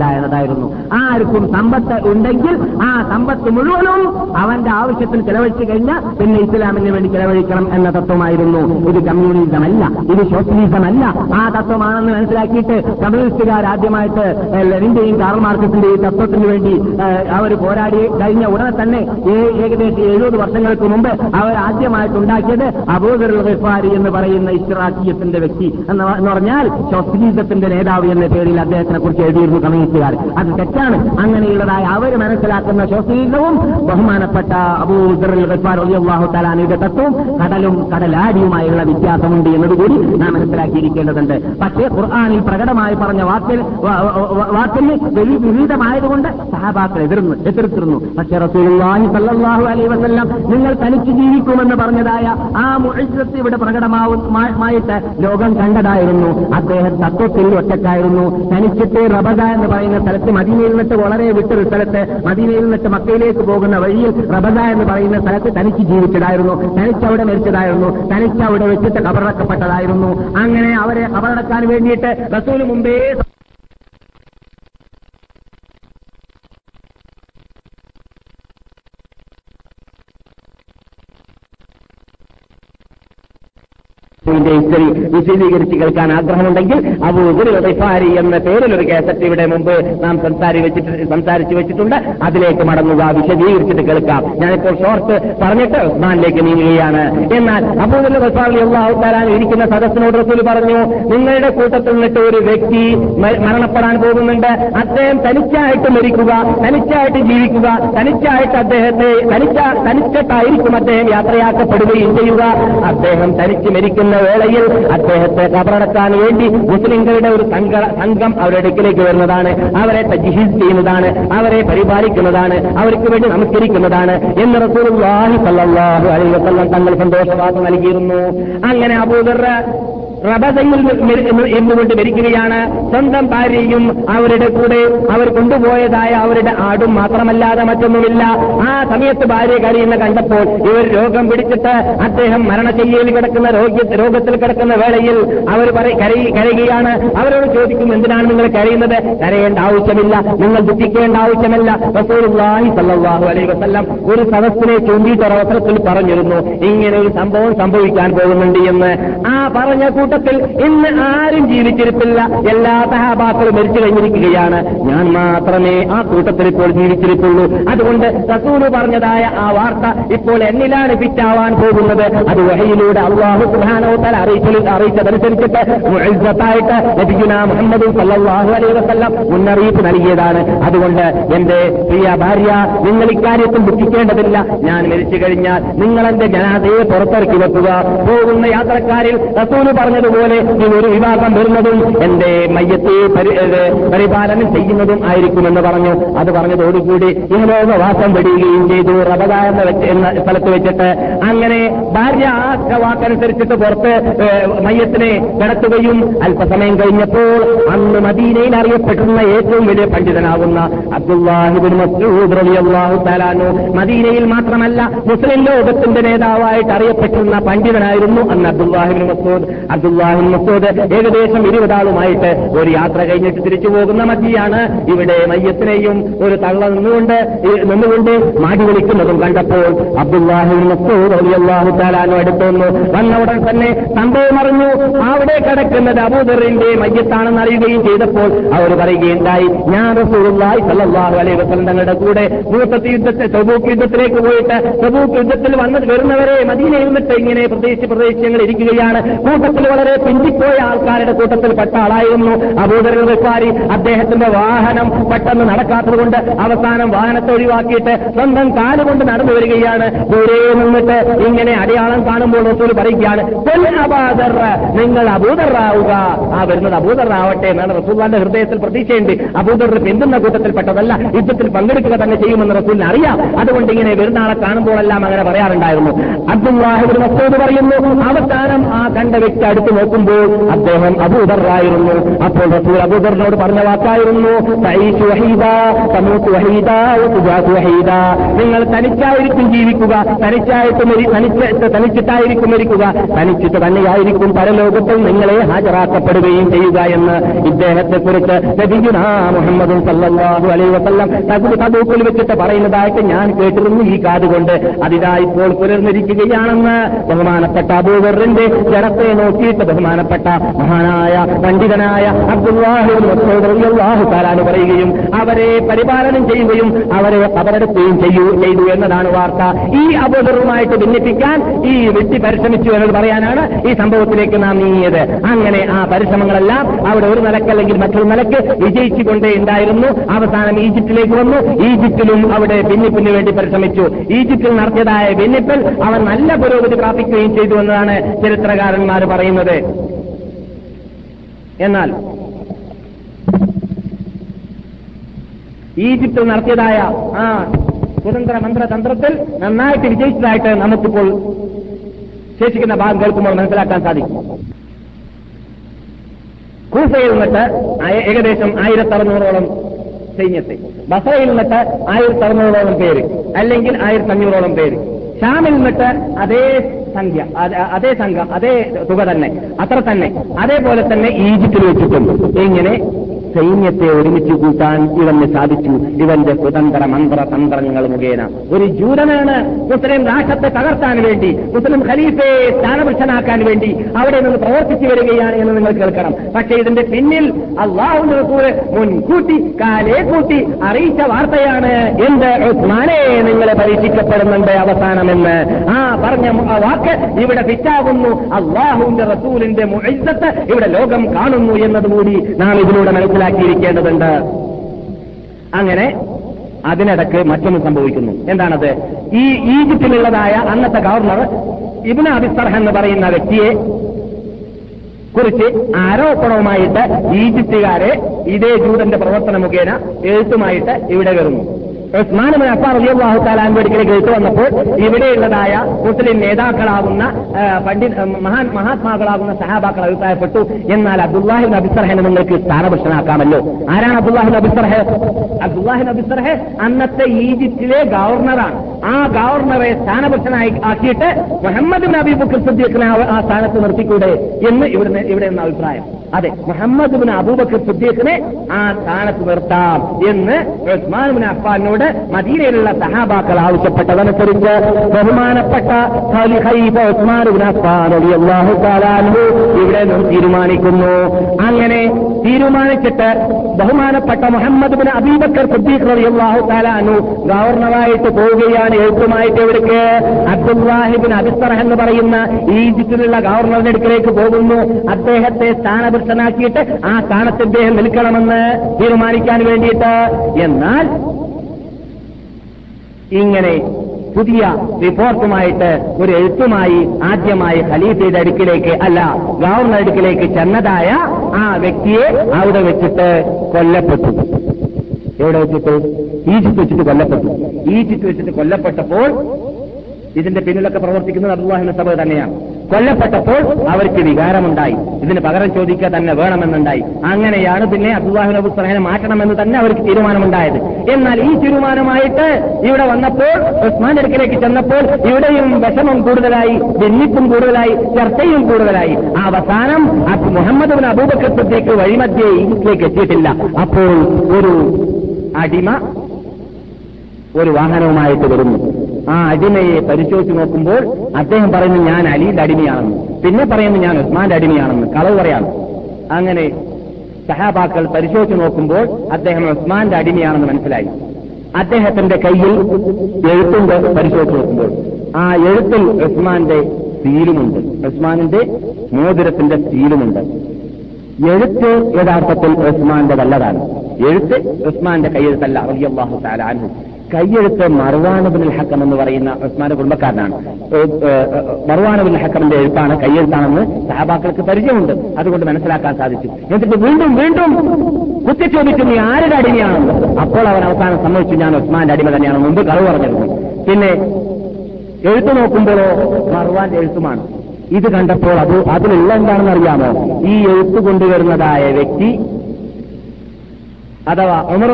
പാടുള്ളതല്ല എന്നതായിരുന്നു ആർക്കും സമ്പത്ത് ഉണ്ടെങ്കിൽ ആ സമ്പത്ത് മുഴുവനും അവന്റെ ആവശ്യത്തിന് ചെലവഴിച്ചു കഴിഞ്ഞാൽ പിന്നെ ഇസ്ലാമിന് വേണ്ടി ചെലവഴിക്കണം എന്ന തത്വമായിരുന്നു. ഇത് കമ്മ്യൂണിസം അല്ല ഇത് സോഷ്യലിസം അല്ല ആ തത്വമാണെന്ന് മനസ്സിലാക്കിയിട്ട് കമ്മ്യൂണിസ്റ്റുകാർ ആദ്യമായിട്ട് ലെനിന്റെയും കാർൾ മാർക്കസിന്റെയും തത്വത്തിന് വേണ്ടി അവർ പോരാടി കഴിഞ്ഞ ഉടനെ തന്നെ ഏകദേശം എഴുപത് വർഷങ്ങൾക്ക് മുമ്പ് അവർ ആദ്യമായിട്ട് ഉണ്ടാക്കിയത് അബൂദർ ഖിഫാരി എന്ന് പറയുന്ന ഇസ്റാഖിയത്തിന്റെ വ്യക്തി എന്ന് പറഞ്ഞാൽ സോഷ്യലിസത്തിന്റെ നേതാവ് എന്ന പേരിൽ അദ്ദേഹത്തിനെ കുറിച്ച് എഴുതിയിരുന്നു കമ്മ്യൂണിസ്റ്റുകാർ അത് തെറ്റാണ്. അങ്ങനെയുള്ളതായ അവർ മനസ്സിലാക്കുന്ന ശോസീകവും ബഹുമാനപ്പെട്ട അബൂദർഹു തലാനിയുടെ തത്വവും കടലും കടലാടിയുമായുള്ള വ്യത്യാസമുണ്ട് എന്നതുകൂടി നാം മനസ്സിലാക്കിയിരിക്കേണ്ടതുണ്ട്. പക്ഷേ ഖുർആാനിൽ പ്രകടമായി പറഞ്ഞ വാക്കിൽ വാക്കിന് വിപരീതമായതുകൊണ്ട് സഹാബാക്കൾ എതിർന്നു എതിർത്തിരുന്നു. പക്ഷേ റസൂലുള്ളാഹി സല്ലല്ലാഹു അലൈഹി വസല്ലം നിങ്ങൾ തനിച്ച് ജീവിക്കുമെന്ന് പറഞ്ഞതായ ആ മുഴുവത്ത് ഇവിടെ പ്രകടമാവുമായിട്ട് ലോകം കണ്ടതായിരുന്നു. അദ്ദേഹം തത്വത്തിൽ ഒറ്റക്കായിരുന്നു തനിച്ചിട്ട് റബദ എന്ന് പറയുന്ന സ്ഥലത്ത് മദീനയിൽ നിന്നിട്ട് വളരെ വിട്ടൊരു സ്ഥലത്ത് മദീനയിൽ നിന്നിട്ട് മക്കയിലേക്ക് പോകുന്ന വഴിയിൽ റബദ എന്ന് പറയുന്ന സ്ഥലത്ത് തനിക്ക് ജീവിച്ചതായിരുന്നു. തനിക്ക് അവിടെ മരിച്ചതായിരുന്നു. തനിക്ക് അവിടെ വെച്ചിട്ട് കബറടക്കപ്പെട്ടതായിരുന്നു. അങ്ങനെ അവരെ കബറടക്കാൻ വേണ്ടിയിട്ട് റസൂൽ മുമ്പേ ഇതിന്റെ ഹിസ്റ്ററി വിശദീകരിച്ച് കേൾക്കാൻ ആഗ്രഹമുണ്ടെങ്കിൽ അബൂ ദുരിഫാരി എന്ന പേരിൽ ഒരു കേസറ്റ് ഇവിടെ മുമ്പ് നാം സംസാരിച്ചിട്ട് സംസാരിച്ചു വെച്ചിട്ടുണ്ട്. അതിലേക്ക് മടങ്ങുക വിശദീകരിച്ചിട്ട് കേൾക്കാം. ഞാനിപ്പോൾ ഷോർട്ട് പറഞ്ഞിട്ട് ഉസ്മാനിലേക്ക് നീങ്ങുകയാണ്. എന്നാൽ താലാൻ ഇരിക്കുന്ന സദസ്സിനോട് റസൂൽ പറഞ്ഞു നിങ്ങളുടെ കൂട്ടത്തിൽ നിന്നിട്ട് ഒരു വ്യക്തി മരണപ്പെടാൻ പോകുന്നുണ്ട്. അദ്ദേഹം തനിച്ചായിട്ട് മരിക്കുക തനിച്ചായിട്ട് ജീവിക്കുക തനിച്ചായിട്ട് അദ്ദേഹത്തെ തനിച്ച തനിച്ചിട്ടായിരിക്കും അദ്ദേഹം യാത്രയാക്കപ്പെടുകയും ചെയ്യുക. അദ്ദേഹം തനിച്ച് മരിക്കുന്ന വേളയിൽ അദ്ദേഹത്തെ കബറടക്കാൻ വേണ്ടി മുസ്ലിങ്ങളുടെ ഒരു സംഘം അവരുടെ അടുക്കിലേക്ക് വരുന്നതാണ്. അവരെ തജിഹിസ് ചെയ്യുന്നതാണ്. അവരെ പരിപാലിക്കുന്നതാണ്. അവർക്ക് വേണ്ടി നമസ്കരിക്കുന്നതാണ് എന്ന് റസൂർ തങ്ങൾ സന്തോഷവാദം നൽകിയിരുന്നു. അങ്ങനെ അബൂദർ റബദയിൽ എന്നുകൊണ്ട് വരികയാണ് സ്വന്തം ഭാര്യയും അവരുടെ കൂടെ അവർ കൊണ്ടുപോയതായ അവരുടെ ആടും മാത്രമല്ലാതെ മറ്റൊന്നുമില്ല. ആ സമയത്ത് ഭാര്യ കരയുന്ന കണ്ടപ്പോൾ ഇവർ രോഗം പിടിച്ചിട്ട് അദ്ദേഹം മരണശയ്യയിൽ കിടക്കുന്ന രോഗത്തിൽ കിടക്കുന്ന വേളയിൽ അവർ കരയുകയാണ്. അവരോട് ചോദിക്കും എന്തിനാണ് നിങ്ങൾ കരയുന്നത്? കരയേണ്ട ആവശ്യമില്ല. നിങ്ങൾ ദുഃഖിക്കേണ്ട ആവശ്യമല്ല. റസൂലുള്ളാഹി സല്ലല്ലാഹു അലൈഹി വസല്ലം ഒരു സദസ്സിനെ ചൂണ്ടിയിട്ട് അവസരത്തിൽ പറഞ്ഞിരുന്നു ഇങ്ങനെ ഒരു സംഭവം സംഭവിക്കാൻ പോകുന്നുണ്ട് എന്ന്. ആ പറഞ്ഞ കൂട്ടത്തിൽ ഇന്ന് ആരും ജീവിച്ചിരിപ്പില്ല എല്ലാ സഹാബാക്കളും മരിച്ചു കഴിഞ്ഞിരിക്കുകയാണ്. ഞാൻ മാത്രമേ ആ കൂട്ടത്തിൽ ഇപ്പോൾ ജീവിച്ചിരിപ്പുള്ളൂ അതുകൊണ്ട് റസൂൽ പറഞ്ഞതായ ആ വാർത്ത ഇപ്പോൾ എന്നിലാണ് ഫിറ്റാവാൻ പോകുന്നത്. അത് വഹയിലൂടെ അള്ളാഹു സുഹാനോത്തൽ അറിയിച്ച അറിയിച്ചതനുസരിച്ചിട്ട് മുഹമ്മദ് സല്ലാഹു അലൈ വസല്ലം മുന്നറിയിപ്പ് നൽകിയതാണ്. അതുകൊണ്ട് എന്റെ പ്രിയ ഭാര്യ നിങ്ങൾ ഇക്കാര്യത്തിൽ ദുഃഖിക്കേണ്ടതില്ല. ഞാൻ മരിച്ചു കഴിഞ്ഞാൽ നിങ്ങൾ എന്റെ ജനാതയെ പുറത്തിറക്കി വെക്കുക. പോകുന്ന യാത്രക്കാരിൽ റസൂൽ പറഞ്ഞതുപോലെ ഈ ഒരു വിവാഹം വരുന്നതും എന്റെ മയ്യത്തെ പരിപാലനം ചെയ്യുന്നതും ആയിരിക്കുമെന്ന് പറഞ്ഞു. അത് പറഞ്ഞതോടുകൂടി ഇഹലോകവാസം വെടിയുകയും ചെയ്തു. റബദ എന്ന സ്ഥലത്ത് വെച്ചിട്ട് അങ്ങനെ ഭാര്യ ആ വാക്കനുസരിച്ചിട്ട് പുറത്ത് മയ്യത്തിനെ കിടത്തുകയും അല്പസമയം കഴിഞ്ഞപ്പോൾ അന്ന് മദീനയിൽ അറിയപ്പെട്ടിരുന്ന ഏറ്റവും വലിയ പണ്ഡിതനാകുന്ന അബ്ദുല്ലാഹിബിൻ മസ്ഊദ് റളിയല്ലാഹു മദീനയിൽ മാത്രമല്ല മുസ്ലിം ലോകത്തിന്റെ നേതാവായിട്ട് അറിയപ്പെട്ടിരുന്ന പണ്ഡിതനായിരുന്നു അന്ന് അബ്ദുല്ലാഹിബിൻ മസൂദ് അബ്ദുല്ലാഹിബിൻ മസൂദ് ഏകദേശം ഇരുപതാളുമായിട്ട് ഒരു യാത്ര കഴിഞ്ഞിട്ട് തിരിച്ചു പോകുന്ന മധ്യയാണ് ഇവിടെ മയ്യത്തിനെയും ഒരു തള്ള നിന്നുകൊണ്ട് നിന്നുകൊണ്ട് മാടി വിളിക്കുന്നതും കണ്ടപ്പോൾ അബ്ദുല്ലാഹിൻ മസൂദ് അലിയല്ലാഹു താലാനോ അടുത്തു വന്നു. ഉടൻ തന്നെ സംഭവം അറിഞ്ഞു അവിടെ കിടക്കുന്നത് അബൂദറിന്റെ മയ്യത്താണെന്ന് അറിയുകയും ചെയ്തപ്പോൾ അവർ പറയുകയുണ്ടായി ഞാൻ റസൂലുള്ളാഹി സല്ലാഹു അലൈ വസ്ലം തങ്ങളുടെ കൂടെ മൂത്തത്തി യുദ്ധത്തെ തബൂക്ക് യുദ്ധത്തിലേക്ക് പോയിട്ട് തബൂക്ക് യുദ്ധത്തിൽ വന്ന് വരുന്നവരെ മദീനയിൽ നിന്നിട്ട് ഇങ്ങനെ പ്രദേശ പ്രദേശങ്ങൾ ഇരിക്കുകയാണ്. കൂട്ടത്തിൽ വളരെ പിന്തിപ്പോയ ആൾക്കാരുടെ കൂട്ടത്തിൽപ്പെട്ട ആളായിരുന്നു അബൂദർ വെപ്പാരി അദ്ദേഹത്തിന്റെ വാഹനം പെട്ടെന്ന് നടക്കാത്തതുകൊണ്ട് അവസാനം വാഹനത്തെ ഒഴിവാക്കിയിട്ട് സ്വന്തം കാലുകൊണ്ട് നടന്നു വരികയാണ്. ദൂരെ നിന്നിട്ട് ഇങ്ങനെ അടയാളം കാണുമ്പോൾ റസൂൽ പറയുകയാണ് "കൊൽ അബാദർ നിങ്ങൾ അബൂദറാവുക. ആ വരുന്നത് അബൂദറാവട്ടെ എന്നാണ് റസൂൽവാന്റെ ഹൃദയത്തിൽ പ്രതീക്ഷയുണ്ട്. അബൂദർ പിന്തുന്ന കൂട്ടത്തിൽപ്പെട്ടതല്ല യുദ്ധത്തിൽ പങ്കെടുക്കുക തന്നെ ചെയ്യുമെന്ന് റസൂലിന് അറിയാം. അതുകൊണ്ട് ഇങ്ങനെ വരുന്നാളെ കാണുമ്പോഴെല്ലാം അങ്ങനെ പറയാറുണ്ടായിരുന്നു. അബ്ദുല്ലാഹിബിൻ മസൂദ് പറയുന്നു അവസാനം ആ കണ്ട വ്യക്തി അടുത്ത് നോക്കുമ്പോൾ അദ്ദേഹം അബൂദറായിരുന്നു അപ്പോൾ റസൂൽ അബൂദറിനോട് പറഞ്ഞ വാക്കായിരുന്നു. നിങ്ങൾ തനിച്ചായിരിക്കും ജീവിക്കുക തനിച്ചായിട്ട് തനിച്ച് തനിച്ചിട്ടായിരിക്കും മരിക്കുക തനിച്ചിട്ട് തന്നെയായിരിക്കും പരലോകത്തിൽ നിങ്ങളെ ഹാജരാക്കപ്പെടുകയും ചെയ്യുക എന്ന് ഇദ്ദേഹത്തെ കുറിച്ച് മുഹമ്മദും സല്ലല്ലാഹു അലൈഹി വസല്ലം തകൂക്കിൽ വെച്ചിട്ട് പറയുന്നതായിട്ട് ഞാൻ കേട്ടിരുന്നു ഈ കാതുകൊണ്ട് അതിതാ ഇപ്പോൾ പുലർന്നിരിക്കുകയാണെന്ന് ബഹുമാനപ്പെട്ട അബൂബറിന്റെ ജനത്തെ നോക്കിയിട്ട് ബഹുമാനപ്പെട്ട മഹാനായ പണ്ഡിതനായ അബ്ദുല്ലാഹു താലാന് പറയുകയും അവരെ പരിപാലനം ചെയ്യുകയും അവരെ കബറെടുക്കുകയും ചെയ്യൂ ചെയ്തു എന്നതാണ് വാർത്ത. ഈ അബൂദറുമായിട്ട് ഭിന്നിപ്പിക്കാൻ ഈ വ്യക്തി പരിശ്രമിച്ചു എന്നത് പറയാനാണ് ഈ സംഭവത്തിലേക്ക് നാം നീങ്ങിയത്. അങ്ങനെ ആ പരിശ്രമങ്ങളെല്ലാം അവിടെ ഒരു നിലക്കല്ലെങ്കിൽ മറ്റൊരു നിലയ്ക്ക് വിജയിച്ചുകൊണ്ടേ ഉണ്ടായിരുന്നു. അവസാനം ഈജിപ്തിലേക്ക് വന്നു. ഈജിപ്തിലും അവിടെ ഭിന്നിപ്പിന് വേണ്ടി പരിശ്രമിച്ചു. ഈജിപ്തിൽ നടത്തിയതായ ഭിന്നിപ്പിൽ അവർ നല്ല പുരോഗതി പ്രാപിക്കുകയും ചെയ്തു എന്നതാണ് ചരിത്രകാരന്മാർ പറയുന്നത്. എന്നാൽ ഈജിപ്തിൽ നടത്തിയതായ ആ സ്വതന്ത്ര മന്ത്രതന്ത്രത്തിൽ നന്നായിട്ട് വിജയിച്ചതായിട്ട് നമുക്കിപ്പോൾ ശേഷിക്കുന്ന ഭാഗം കേൾക്കുമ്പോൾ മനസ്സിലാക്കാൻ സാധിക്കും. കൂസയിൽ നിന്നിട്ട് ഏകദേശം ആയിരത്തി അറുന്നൂറോളം സൈന്യത്തെ. ബസറയിൽ നിന്നിട്ട് ആയിരത്തി അറുന്നൂറോളം പേര്. അല്ലെങ്കിൽ ആയിരത്തി അഞ്ഞൂറോളം പേര്. ഷാമിൽ നിന്നിട്ട് അതേ സംഖ്യ. അതേ സംഘം അതേ തുക തന്നെ അത്ര തന്നെ. അതേപോലെ തന്നെ ഈജിപ്തിൽ വെച്ചിട്ടും ഇങ്ങനെ സൈന്യത്തെ ഒരുമിച്ച് കൂട്ടാൻ ഇവന് സാധിച്ചു. ഇവന്റെ സ്വതന്ത്ര മന്ത്രതന്ത്രങ്ങൾ മുഖേന. ഒരു ജൂതനാണ് മുസ്ലിം രാഷ്ട്രത്തെ തകർത്താൻ വേണ്ടി മുസ്ലിം ഖലീഫയെ സ്ഥാനപുരുഷനാക്കാൻ വേണ്ടി അവിടെ നിന്ന് പ്രവർത്തിച്ചു വരികയാണ് എന്ന് നിങ്ങൾ കേൾക്കണം. പക്ഷേ ഇതിന്റെ പിന്നിൽ റസൂൽ മുൻകൂട്ടി കാലേ കൂട്ടി അറിയിച്ച വാർത്തയാണ് എന്ത് ഉസ്മാനെ നിങ്ങളെ പരീക്ഷിക്കപ്പെടുന്നുണ്ട് അവസാനമെന്ന്. ആ പറഞ്ഞ വാക്ക് ഇവിടെ ഫിറ്റാകുന്നു. അള്ളാഹുവിന്റെ റസൂലിന്റെ മുഇസ്സത്ത് ഇവിടെ ലോകം കാണുന്നു എന്നതുകൂടി നാം ഇതിലൂടെ മനസ്സിലാക്കിയിരിക്കേണ്ടതുണ്ട്. അങ്ങനെ അതിനിടക്ക് മറ്റൊന്ന് സംഭവിക്കുന്നു. എന്താണത്? ഈ ഈജിപ്തിലുള്ളതായ അന്നത്തെ ഗവർണർ ഇബിന് അബിസർഹ എന്ന് പറയുന്ന വ്യക്തിയെ കുറിച്ച് ആരോപണവുമായിട്ട് ഈജിപ്തുകാരെ ഇതേ ജൂതന്റെ പ്രവർത്തന മുഖേന എഴുത്തുമായിട്ട് ഇവിടെ വരുന്നു ഉസ്മാൻ ബിൻ അഫ്ഫാൻ റളിയല്ലാഹു തആല അടുക്കലേക്ക് എഴുത്ത് വന്നപ്പോൾ ഇവിടെയുള്ളതായ മുസ്ലിം നേതാക്കളാകുന്ന പണ്ഡിത് മഹാൻ മഹാത്മാക്കളാകുന്ന സഹാബാക്കൾ അഭിപ്രായപ്പെട്ടു. എന്നാൽ അബ്ദുല്ലാഹിബിൻ അബിസർഹനെ നിങ്ങൾക്ക് സ്ഥാനപക്ഷനാക്കാമല്ലോ ആരാണ് അബ്ദുല്ലാഹിബിൻ അബിസർഹ അബ്ദുല്ലാഹിബിൻ അബിസർഹ അന്നത്തെ ഈജിപ്തിലെ ഗവർണറാണ്. ആ ഗവർണറെ സ്ഥാനപക്ഷനായി ആക്കിയിട്ട് മുഹമ്മദ് നബി ബുക്കർ ആ- സ്ഥാനത്ത് നിർത്തിക്കൂടെ എന്ന് ഇവിടെ ഇവിടെ എന്ന അഭിപ്രായം. അതെ മുഹമ്മദ് ബിൻ അബൂബക്കർ സിദ്ദീഖിനെ ആ സ്ഥാനത്ത് നിർത്താം എന്ന് ഉസ്മാൻ ബിൻ അഫ്ഫാനോട് ഉസ്മാനോട് മദീനയിലുള്ള സഹാബാക്കൾ ആവശ്യപ്പെട്ടതനുസരിച്ച് ബഹുമാനപ്പെട്ട ഇവിടെ തീരുമാനിക്കുന്നു. അങ്ങനെ തീരുമാനിച്ചിട്ട് ബഹുമാനപ്പെട്ട മുഹമ്മദ് ബിൻ അബീബക്കർ സിദ്ദീഖ് റളിയല്ലാഹു അൻഹു ഗവർണറായിട്ട് പോവുകയാണ് എഴുത്തുമായിട്ട് ഇവർക്ക് അബ്ദുല്ലാഹിബിൻ അബിസ്തറഹ് എന്ന് പറയുന്ന ഈജിപ്തിലുള്ള ഗവർണറുടെ അടുക്കലേക്ക് പോകുന്നു. അദ്ദേഹത്തെ സ്ഥാനപുരുഷനാക്കിയിട്ട് ആ സ്ഥാനത്ത് ഇദ്ദേഹം നിൽക്കണമെന്ന് തീരുമാനിക്കാൻ വേണ്ടിയിട്ട്. എന്നാൽ ഇങ്ങനെ പുതിയ റിപ്പോർട്ടുമായിട്ട് ഒരു എഴുത്തുമായി ആദ്യമായി ഖലീഫയുടെ അടുക്കിലേക്ക് അല്ല ഗവർണർ അടുക്കിലേക്ക് ചെന്നതായ ആ വ്യക്തിയെ അവിടെ വെച്ചിട്ട് കൊല്ലപ്പെട്ടു. എവിടെ വെച്ചിട്ട്? ഈജിപ്ത് വെച്ചിട്ട് കൊല്ലപ്പെട്ടു. ഈജിപ്ത് വെച്ചിട്ട് കൊല്ലപ്പെട്ടപ്പോൾ ഇതിന്റെ പിന്നിലൊക്കെ പ്രവർത്തിക്കുന്നത് അബ്ദുല്ലാഹിന്റെ സഭ തന്നെയാണ്. കൊല്ലപ്പെട്ടപ്പോൾ അവർക്ക് വികാരമുണ്ടായി. ഇതിന് പകരം ചോദിക്കുക തന്നെ വേണമെന്നുണ്ടായി. അങ്ങനെയാണ് പിന്നെ അബ്ദുല്ലാഹിൻ അബു സലഹിനെ മാറ്റണമെന്ന് തന്നെ അവർക്ക് തീരുമാനമുണ്ടായത്. എന്നാൽ ഈ തീരുമാനമായിട്ട് ഇവിടെ വന്നപ്പോൾ ഉസ്മാൻ അടുക്കിലേക്ക് ചെന്നപ്പോൾ ഇവിടെയും വിഷമം കൂടുതലായി ഭിന്നിപ്പും കൂടുതലായി ചർച്ചയും കൂടുതലായി. അവസാനം മുഹമ്മദ് ബിൻ അബൂബക്കർ സിദ്ദീഖ് വഴിമധ്യേ ഈജിപ്തിലേക്ക് എത്തിയിട്ടില്ല. അപ്പോൾ ഒരു അടിമ ഒരു വാഹനവുമായിട്ട് വരുന്നു. ആ അടിമയെ പരിശോധിച്ച് നോക്കുമ്പോൾ അദ്ദേഹം പറയുന്നു ഞാൻ അലിയുടെ അടിമയാണെന്ന്. പിന്നെ പറയുന്നു ഞാൻ ഉസ്മാന്റെ അടിമയാണെന്ന്. കളവ് പറയാം അങ്ങനെ സഹാബാക്കൾ പരിശോധിച്ച് നോക്കുമ്പോൾ അദ്ദേഹം ഉസ്മാന്റെ അടിമയാണെന്ന് മനസ്സിലായി. അദ്ദേഹത്തിന്റെ കയ്യിൽ എഴുത്തുണ്ട് പരിശോധിച്ച് നോക്കുമ്പോൾ. ആ എഴുത്തിൽ ഉസ്മാന്റെ സീലുമുണ്ട്. ഉസ്മാനിന്റെ മോതിരത്തിന്റെ സീലുമുണ്ട്. എഴുത്ത് യഥാർത്ഥത്തിൽ ഉസ്മാന്റെ വല്ലതാണ്. എഴുത്ത് ഉസ്മാന്റെ കയ്യെഴുത്തല്ല. അറിയാഹു അൻഹു. കയ്യെഴുത്ത് മർവാനുബിൻ ഹക്കം എന്ന് പറയുന്ന ഉസ്മാന്റെ കുടുംബക്കാരനാണ്. മർവാനുബിൻ ഹക്കമിന്റെ എഴുത്താണ് കയ്യെഴുത്താണെന്ന് സഹാബാക്കൾക്ക് പരിചയമുണ്ട്. അതുകൊണ്ട് മനസ്സിലാക്കാൻ സാധിച്ചു. എന്നിട്ട് വീണ്ടും വീണ്ടും കുത്തിച്ചോദിച്ചു നീ ആരുടെ അടിമയാണെന്ന് അപ്പോൾ അവൻ അവസാനം സമ്മതിച്ചു ഞാൻ ഉസ്മാന്റെ അടിമ തന്നെയാണ് മുമ്പ് കളവ് പറഞ്ഞിരുന്നു. പിന്നെ എഴുത്തു നോക്കുമ്പോഴോ മറുവാന്റെ എഴുത്തുമാണ്. ഇത് കണ്ടപ്പോൾ അത് അതിലുള്ള എന്താണെന്ന് അറിയാമോ? ഈ എഴുത്ത് കൊണ്ടുവരുന്നതായ വ്യക്തി അഥവാ Umar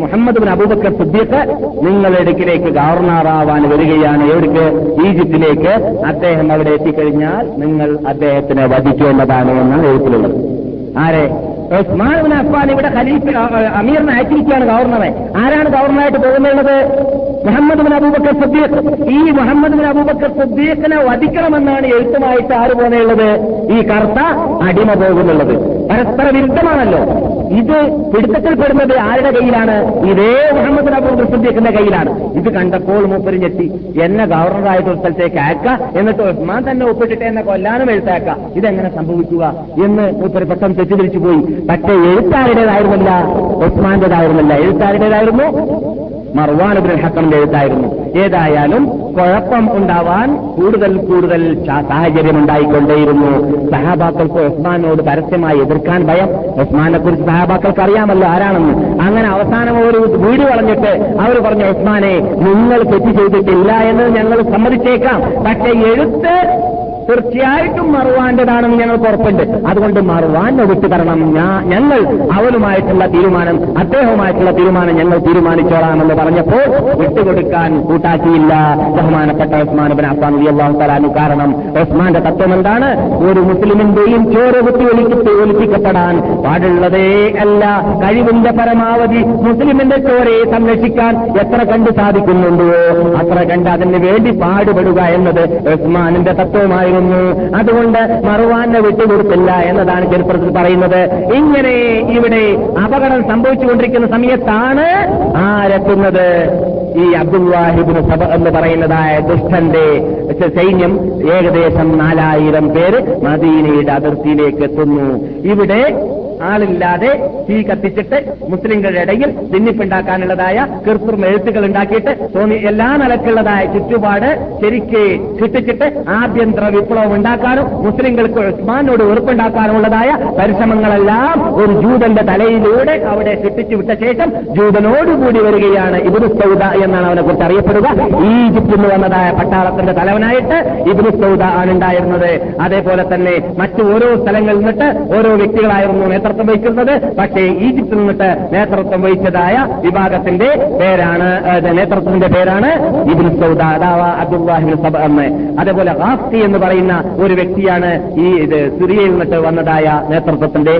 Muhammad bin Abu Bakr Siddiq നിങ്ങളുടെ ഇടയ്ക്കിലേക്ക് ഗവർണറാവാൻ വരികയാണ്. എവിടേക്ക്? ഈജിപ്തിലേക്ക്. അദ്ദേഹം അവിടെ എത്തിക്കഴിഞ്ഞാൽ നിങ്ങൾ അദ്ദേഹത്തിനെ വധിക്കേണ്ടതാണ് എന്നാണ് എഴുത്തിലുള്ളത്. ആരെ? ഉസ്മാൻ ബിൻ അഫ്ഫാൻ ഇവിടെ ഖലീഫ് അമീറിനെ അയച്ചിരിക്കുകയാണ് ഗവർണറെ. ആരാണ് ഗവർണറായിട്ട് പോകുന്നുള്ളത് മുഹമ്മദ് ബിൻ അബൂബക്കർ സിദ്ദീഖ്. ഈ മുഹമ്മദ് ബിൻ അബൂബക്കർ സിദ്ദീഖിനെ വധിക്കണമെന്നാണ് എഴുത്തുമായിട്ട് ആര് പോകുന്നുള്ളത് ഈ കർത്ത അടിമ പോകുന്നുള്ളത്. പരസ്പര വിരുദ്ധമാണല്ലോ. ഇത് പിടുത്തത്തിൽപ്പെടുന്നത് ആരുടെ കയ്യിലാണ്? ഇതേ മുഹമ്മദ് നബൂർ സിദ്ദീഖിന്റെ കയ്യിലാണ്. ഇത് കണ്ടപ്പോൾ മൂപ്പര് ഞെട്ടി. എന്നെ ഗവർണറായിട്ട് ഒരു സ്ഥലത്തേക്ക് അയക്ക. എന്നിട്ട് ഉസ്മാൻ തന്നെ ഒപ്പിട്ടിട്ട് എന്നെ കൊല്ലാനും എഴുത്താക്ക ഇതെങ്ങനെ സംഭവിക്കുക എന്ന് മൂപ്പര് പെട്ടെന്ന് തെറ്റിദ്ധരിച്ചു പോയി പക്ഷേ എഴുത്താരുടേതായിരുന്നില്ല. ഉസ്മാന്റേതായിരുന്നില്ല. എഴുത്താരുടേതായിരുന്നു മർവാനുബിൻ ഹക്കമിന്റെ എഴുത്തായിരുന്നു. ഏതായാലും കുഴപ്പം ഉണ്ടാവാൻ കൂടുതൽ കൂടുതൽ സാഹചര്യം ഉണ്ടായിക്കൊണ്ടേയിരുന്നു. സഹാബാക്കൾക്ക് ഉസ്മാനോട് പരസ്യമായി എതിർക്കാൻ ഭയം. ഉസ്മാനെ കുറിച്ച് സഹാബാക്കൾക്ക് അറിയാമല്ലോ ആരാണെന്ന്. അങ്ങനെ അവസാനം ഒരു വീട് വളഞ്ഞിട്ട് അവർ പറഞ്ഞു ഉസ്മാനെ നിങ്ങൾ തെറ്റ് ചെയ്തിട്ടില്ല എന്ന് ഞങ്ങൾ സമ്മതിച്ചേക്കാം. പക്ഷേ എഴുത്ത് തീർച്ചയായിട്ടും മറുവാന്റേതാണെന്ന് ഞങ്ങൾ ഉറപ്പുണ്ട്. അതുകൊണ്ട് മറുവാന്റെ വിട്ടു തരണം. ഞങ്ങൾ അവനുമായിട്ടുള്ള തീരുമാനം അദ്ദേഹവുമായിട്ടുള്ള തീരുമാനം ഞങ്ങൾ തീരുമാനിച്ചോളാമെന്ന് പറഞ്ഞപ്പോൾ വിട്ടുകൊടുക്കാൻ കൂട്ടാക്കിയില്ല ബഹുമാനപ്പെട്ട ഉസ്മാൻ ബിൻ അഫ്ഫാൻ അള്ളാഹു തആല കാരണം ഉസ്മാന്റെ തത്വം എന്താണ്? ഒരു മുസ്ലിമിന്റെയും ചോര കുത്തി ഒലിപ്പിച്ച് ഒലിപ്പിക്കപ്പെടാൻ പാടുള്ളതേ അല്ല. കഴിവിന്റെ പരമാവധി മുസ്ലിമിന്റെ ചോരയെ സംരക്ഷിക്കാൻ എത്ര കണ്ട് സാധിക്കുന്നുണ്ടോ? അത്ര കണ്ട് അതിന് വേണ്ടി പാടുപെടുക എന്നത് ഉസ്മാനിന്റെ തത്വമായിരുന്നു. അതുകൊണ്ട് മറുവാനെ വിട്ടുകൊടുത്തില്ല എന്നതാണ് ചരിത്രത്തിൽ പറയുന്നത്. ഇങ്ങനെ ഇവിടെ അപകടം സംഭവിച്ചുകൊണ്ടിരിക്കുന്ന സമയത്താണ് ആരെത്തുന്നത്? ഈ അബ്ദുല്ലാഹിബിന് സഭ എന്ന് പറയുന്നതായ ദുഷ്ടന്റെ സൈന്യം ഏകദേശം നാലായിരം പേര് മദീനയുടെ അതിർത്തിയിലേക്ക് എത്തുന്നു. ഇവിടെ ആളില്ലാതെ തീ കത്തിച്ചിട്ട് മുസ്ലിങ്ങളുടെ ഇടയിൽ ഭിന്നിപ്പുണ്ടാക്കാനുള്ളതായ കൃത്രിമ എഴുത്തുകൾ ഉണ്ടാക്കിയിട്ട് തോന്നി എല്ലാ നിലക്കുള്ളതായ ചുറ്റുപാട് ശരിക്ക് കിട്ടിച്ചിട്ട് ആഭ്യന്തര വിപ്ലവം ഉണ്ടാക്കാനും മുസ്ലിങ്ങൾക്ക് ഉസ്മാനോട് വെറുപ്പുണ്ടാക്കാനുള്ളതായ പരിശ്രമങ്ങളെല്ലാം ഒരു ജൂതന്റെ തലയിലൂടെ അവിടെ കിട്ടിച്ചു വിട്ട ശേഷം ജൂതനോടുകൂടി വരികയാണ് ഇബുദു സൗദ എന്നാണ് അവനെ കുറിച്ച് അറിയപ്പെടുക. ഈജിപ്തിൽ നിന്ന് വന്നതായ പട്ടാളത്തിന്റെ തലവനായിട്ട് ഇബുദു സൗദ ആണ് ഉണ്ടായിരുന്നത് അതേപോലെ തന്നെ മറ്റു ഓരോ സ്ഥലങ്ങളിൽ നിന്നിട്ട് ഓരോ വ്യക്തികളായിരുന്നു നേതൃത്വം വഹിക്കുന്നത്. പക്ഷേ ഈജിപ്തിൽ നിന്നിട്ട് നേതൃത്വം വഹിച്ചതായ വിഭാഗത്തിന്റെ പേരാണ് നേതൃത്വത്തിന്റെ പേരാണ് ഇബിൻ സൗദ അതാവ അബ്ദുല്ലാഹിബിൻ സബ എന്ന്. അതേപോലെ ഹാഫ്തി എന്ന് പറയുന്ന ഒരു വ്യക്തിയാണ് ഈ ഇത് സിറിയയിൽ നിന്നിട്ട് വന്നതായ നേതൃത്വത്തിന്റെ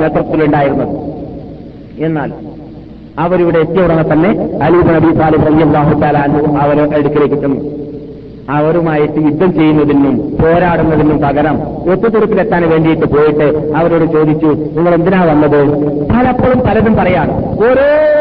നേതൃത്വത്തിലുണ്ടായിരുന്നത്. എന്നാൽ അവരിവിടെ എത്തിയ ഉടനെ തന്നെ അലീബ് നബി സാലിബ് അള്ളാഹു താലാൻ അവരെ അടുക്കിലേക്ക് ചെന്നു. അവരുമായിട്ട് യുദ്ധം ചെയ്യുന്നതിനും പോരാടുന്നതിനും പകരം ഒത്തുതീർപ്പിലെത്താൻ വേണ്ടിയിട്ട് പോയിട്ട് അവരോട് ചോദിച്ചു നിങ്ങൾ എന്തിനാ വന്നത്? പലപ്പോഴും പലതും പറയാം. ഓരോ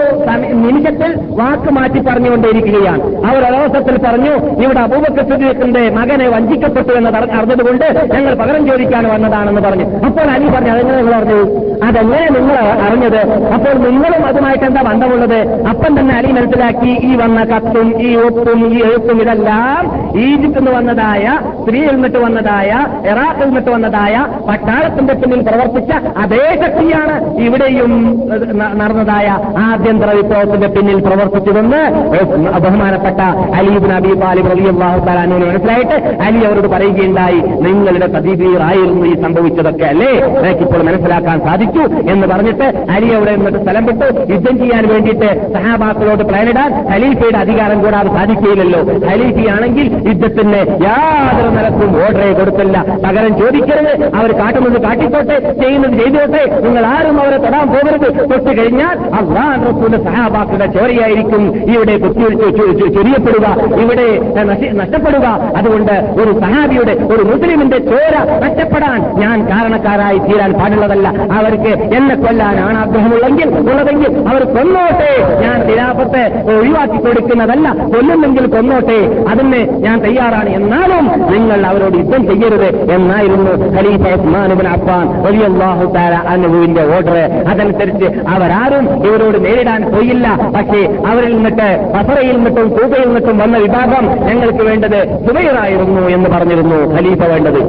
നിമിഷത്തിൽ വാക്ക് മാറ്റി പറഞ്ഞുകൊണ്ടേയിരിക്കുകയാണ്. അവർ ഒരവസരത്തിൽ പറഞ്ഞു ഇവിടെ അബൂബക്കർ സിദ്ദീഖിന്റെ മകനെ വഞ്ചിക്കപ്പെട്ടു എന്ന് അറി- അറിഞ്ഞതുകൊണ്ട് ഞങ്ങൾ പകരം ചോദിക്കാൻ വന്നതാണെന്ന് പറഞ്ഞു. അപ്പോൾ അലി പറഞ്ഞു അതെങ്ങനെ നിങ്ങൾ അറിഞ്ഞു? അതെങ്ങനെ നിങ്ങൾ അറിഞ്ഞത്? അപ്പോൾ നിങ്ങളും അതുമായിട്ട് എന്താ ബന്ധമുള്ളത്? അപ്പം തന്നെ അലി മനസ്സിലാക്കി ഈ വന്ന കത്തും ഈ ഒപ്പും ഈ എഴുത്തും ഇതെല്ലാം ഈജിപ്തിൽ നിന്ന് വന്നതായ സ്ത്രീയിൽ നിന്നിട്ട് വന്നതായ ഇറാഖിൽ നിന്നിട്ട് വന്നതായ പട്ടാളത്തിന്റെ പിന്നിൽ പ്രവർത്തിച്ച അതേ ശക്തിയാണ് ഇവിടെയും നടന്നതായ ആഭ്യന്തര വിപ്ലവത്തിന്റെ പിന്നിൽ പ്രവർത്തിച്ചതെന്ന് ബഹുമാനപ്പെട്ട അലീബ് നബി താലിബ് തആല അൻഹുവിന് മനസ്സിലായിട്ട് അലി അവരോട് പറയുകയുണ്ടായി നിങ്ങളുടെ തദീബീറായിരുന്നു ഈ സംഭവിച്ചതൊക്കെ അല്ലേ? എനിക്കിപ്പോൾ മനസ്സിലാക്കാൻ സാധിച്ചു. എന്ന് പറഞ്ഞിട്ട് അലി അവിടെ നിന്നിട്ട് സ്ഥലം വിട്ടു. യുദ്ധം ചെയ്യാൻ വേണ്ടിയിട്ട് സഹാബാക്കളോട് പ്ലാനിടാൻ ഖലീഫയുടെ അധികാരം കൂടാതെ സാധിക്കുകയില്ലല്ലോ. ഖലീഫയാണെങ്കിൽ യുദ്ധത്തിന് യാതൊരു നിലക്കും ഓർഡറെ കൊടുത്തില്ല. പകരം ചോദിക്കരുത്. അവർ കാട്ടുന്നത് കാട്ടിക്കോട്ടെ. ചെയ്യുന്നത് ചെയ്തോട്ടെ. നിങ്ങൾ ആരും അവരെ തൊടാൻ പോകരുത്. തൊട്ട് കഴിഞ്ഞാൽ അള്ളാൻ റസൂലിന്റെ സഹാബാക്കളുടെ ചോരയായിരിക്കും. ഇവിടെ ചൊരിയപ്പെടുക. ഇവിടെ നഷ്ടപ്പെടുക. അതുകൊണ്ട് ഒരു സഹാബിയുടെ ഒരു മുസ്ലിമിന്റെ ചോര നഷ്ടപ്പെടാൻ ഞാൻ കാരണക്കാരായി തീരാൻ പാടുള്ളതല്ല. അവർക്ക് എന്നെ കൊല്ലാനാണ് ആഗ്രഹമുള്ളെങ്കിൽ ഉള്ളതെങ്കിൽ അവർ കൊന്നോട്ടെ. ഞാൻ തിരാപത്തെ ഒഴിവാക്കി കൊടുക്കുന്നതല്ല. കൊല്ലുന്നെങ്കിൽ കൊന്നോട്ടെ. അതിന് ഞാൻ തയ്യാറാണ് എന്നാലും നിങ്ങൾ അവരോട് യുദ്ധം ചെയ്യരുത് എന്നായിരുന്നു ഖലീഫ ഉസ്മാനുബിൻ അഫ്ഫാൻ റളിയല്ലാഹു തആല അൻഹുവിന്റെ ഓർഡർ അതനുസരിച്ച് അവരാരും ഇവരോട് നേരിടാൻ പോയില്ല. പക്ഷേ അവരിൽ നിന്നിട്ട് ബസറയിൽ നിന്നിട്ടും കൂബയിൽ നിന്നിട്ടും വന്ന വിഭാഗം ഞങ്ങൾക്ക് വേണ്ടത് സുബൈറായിരുന്നു എന്ന് പറഞ്ഞിരുന്നു ഖലീഫ വേണ്ടത്.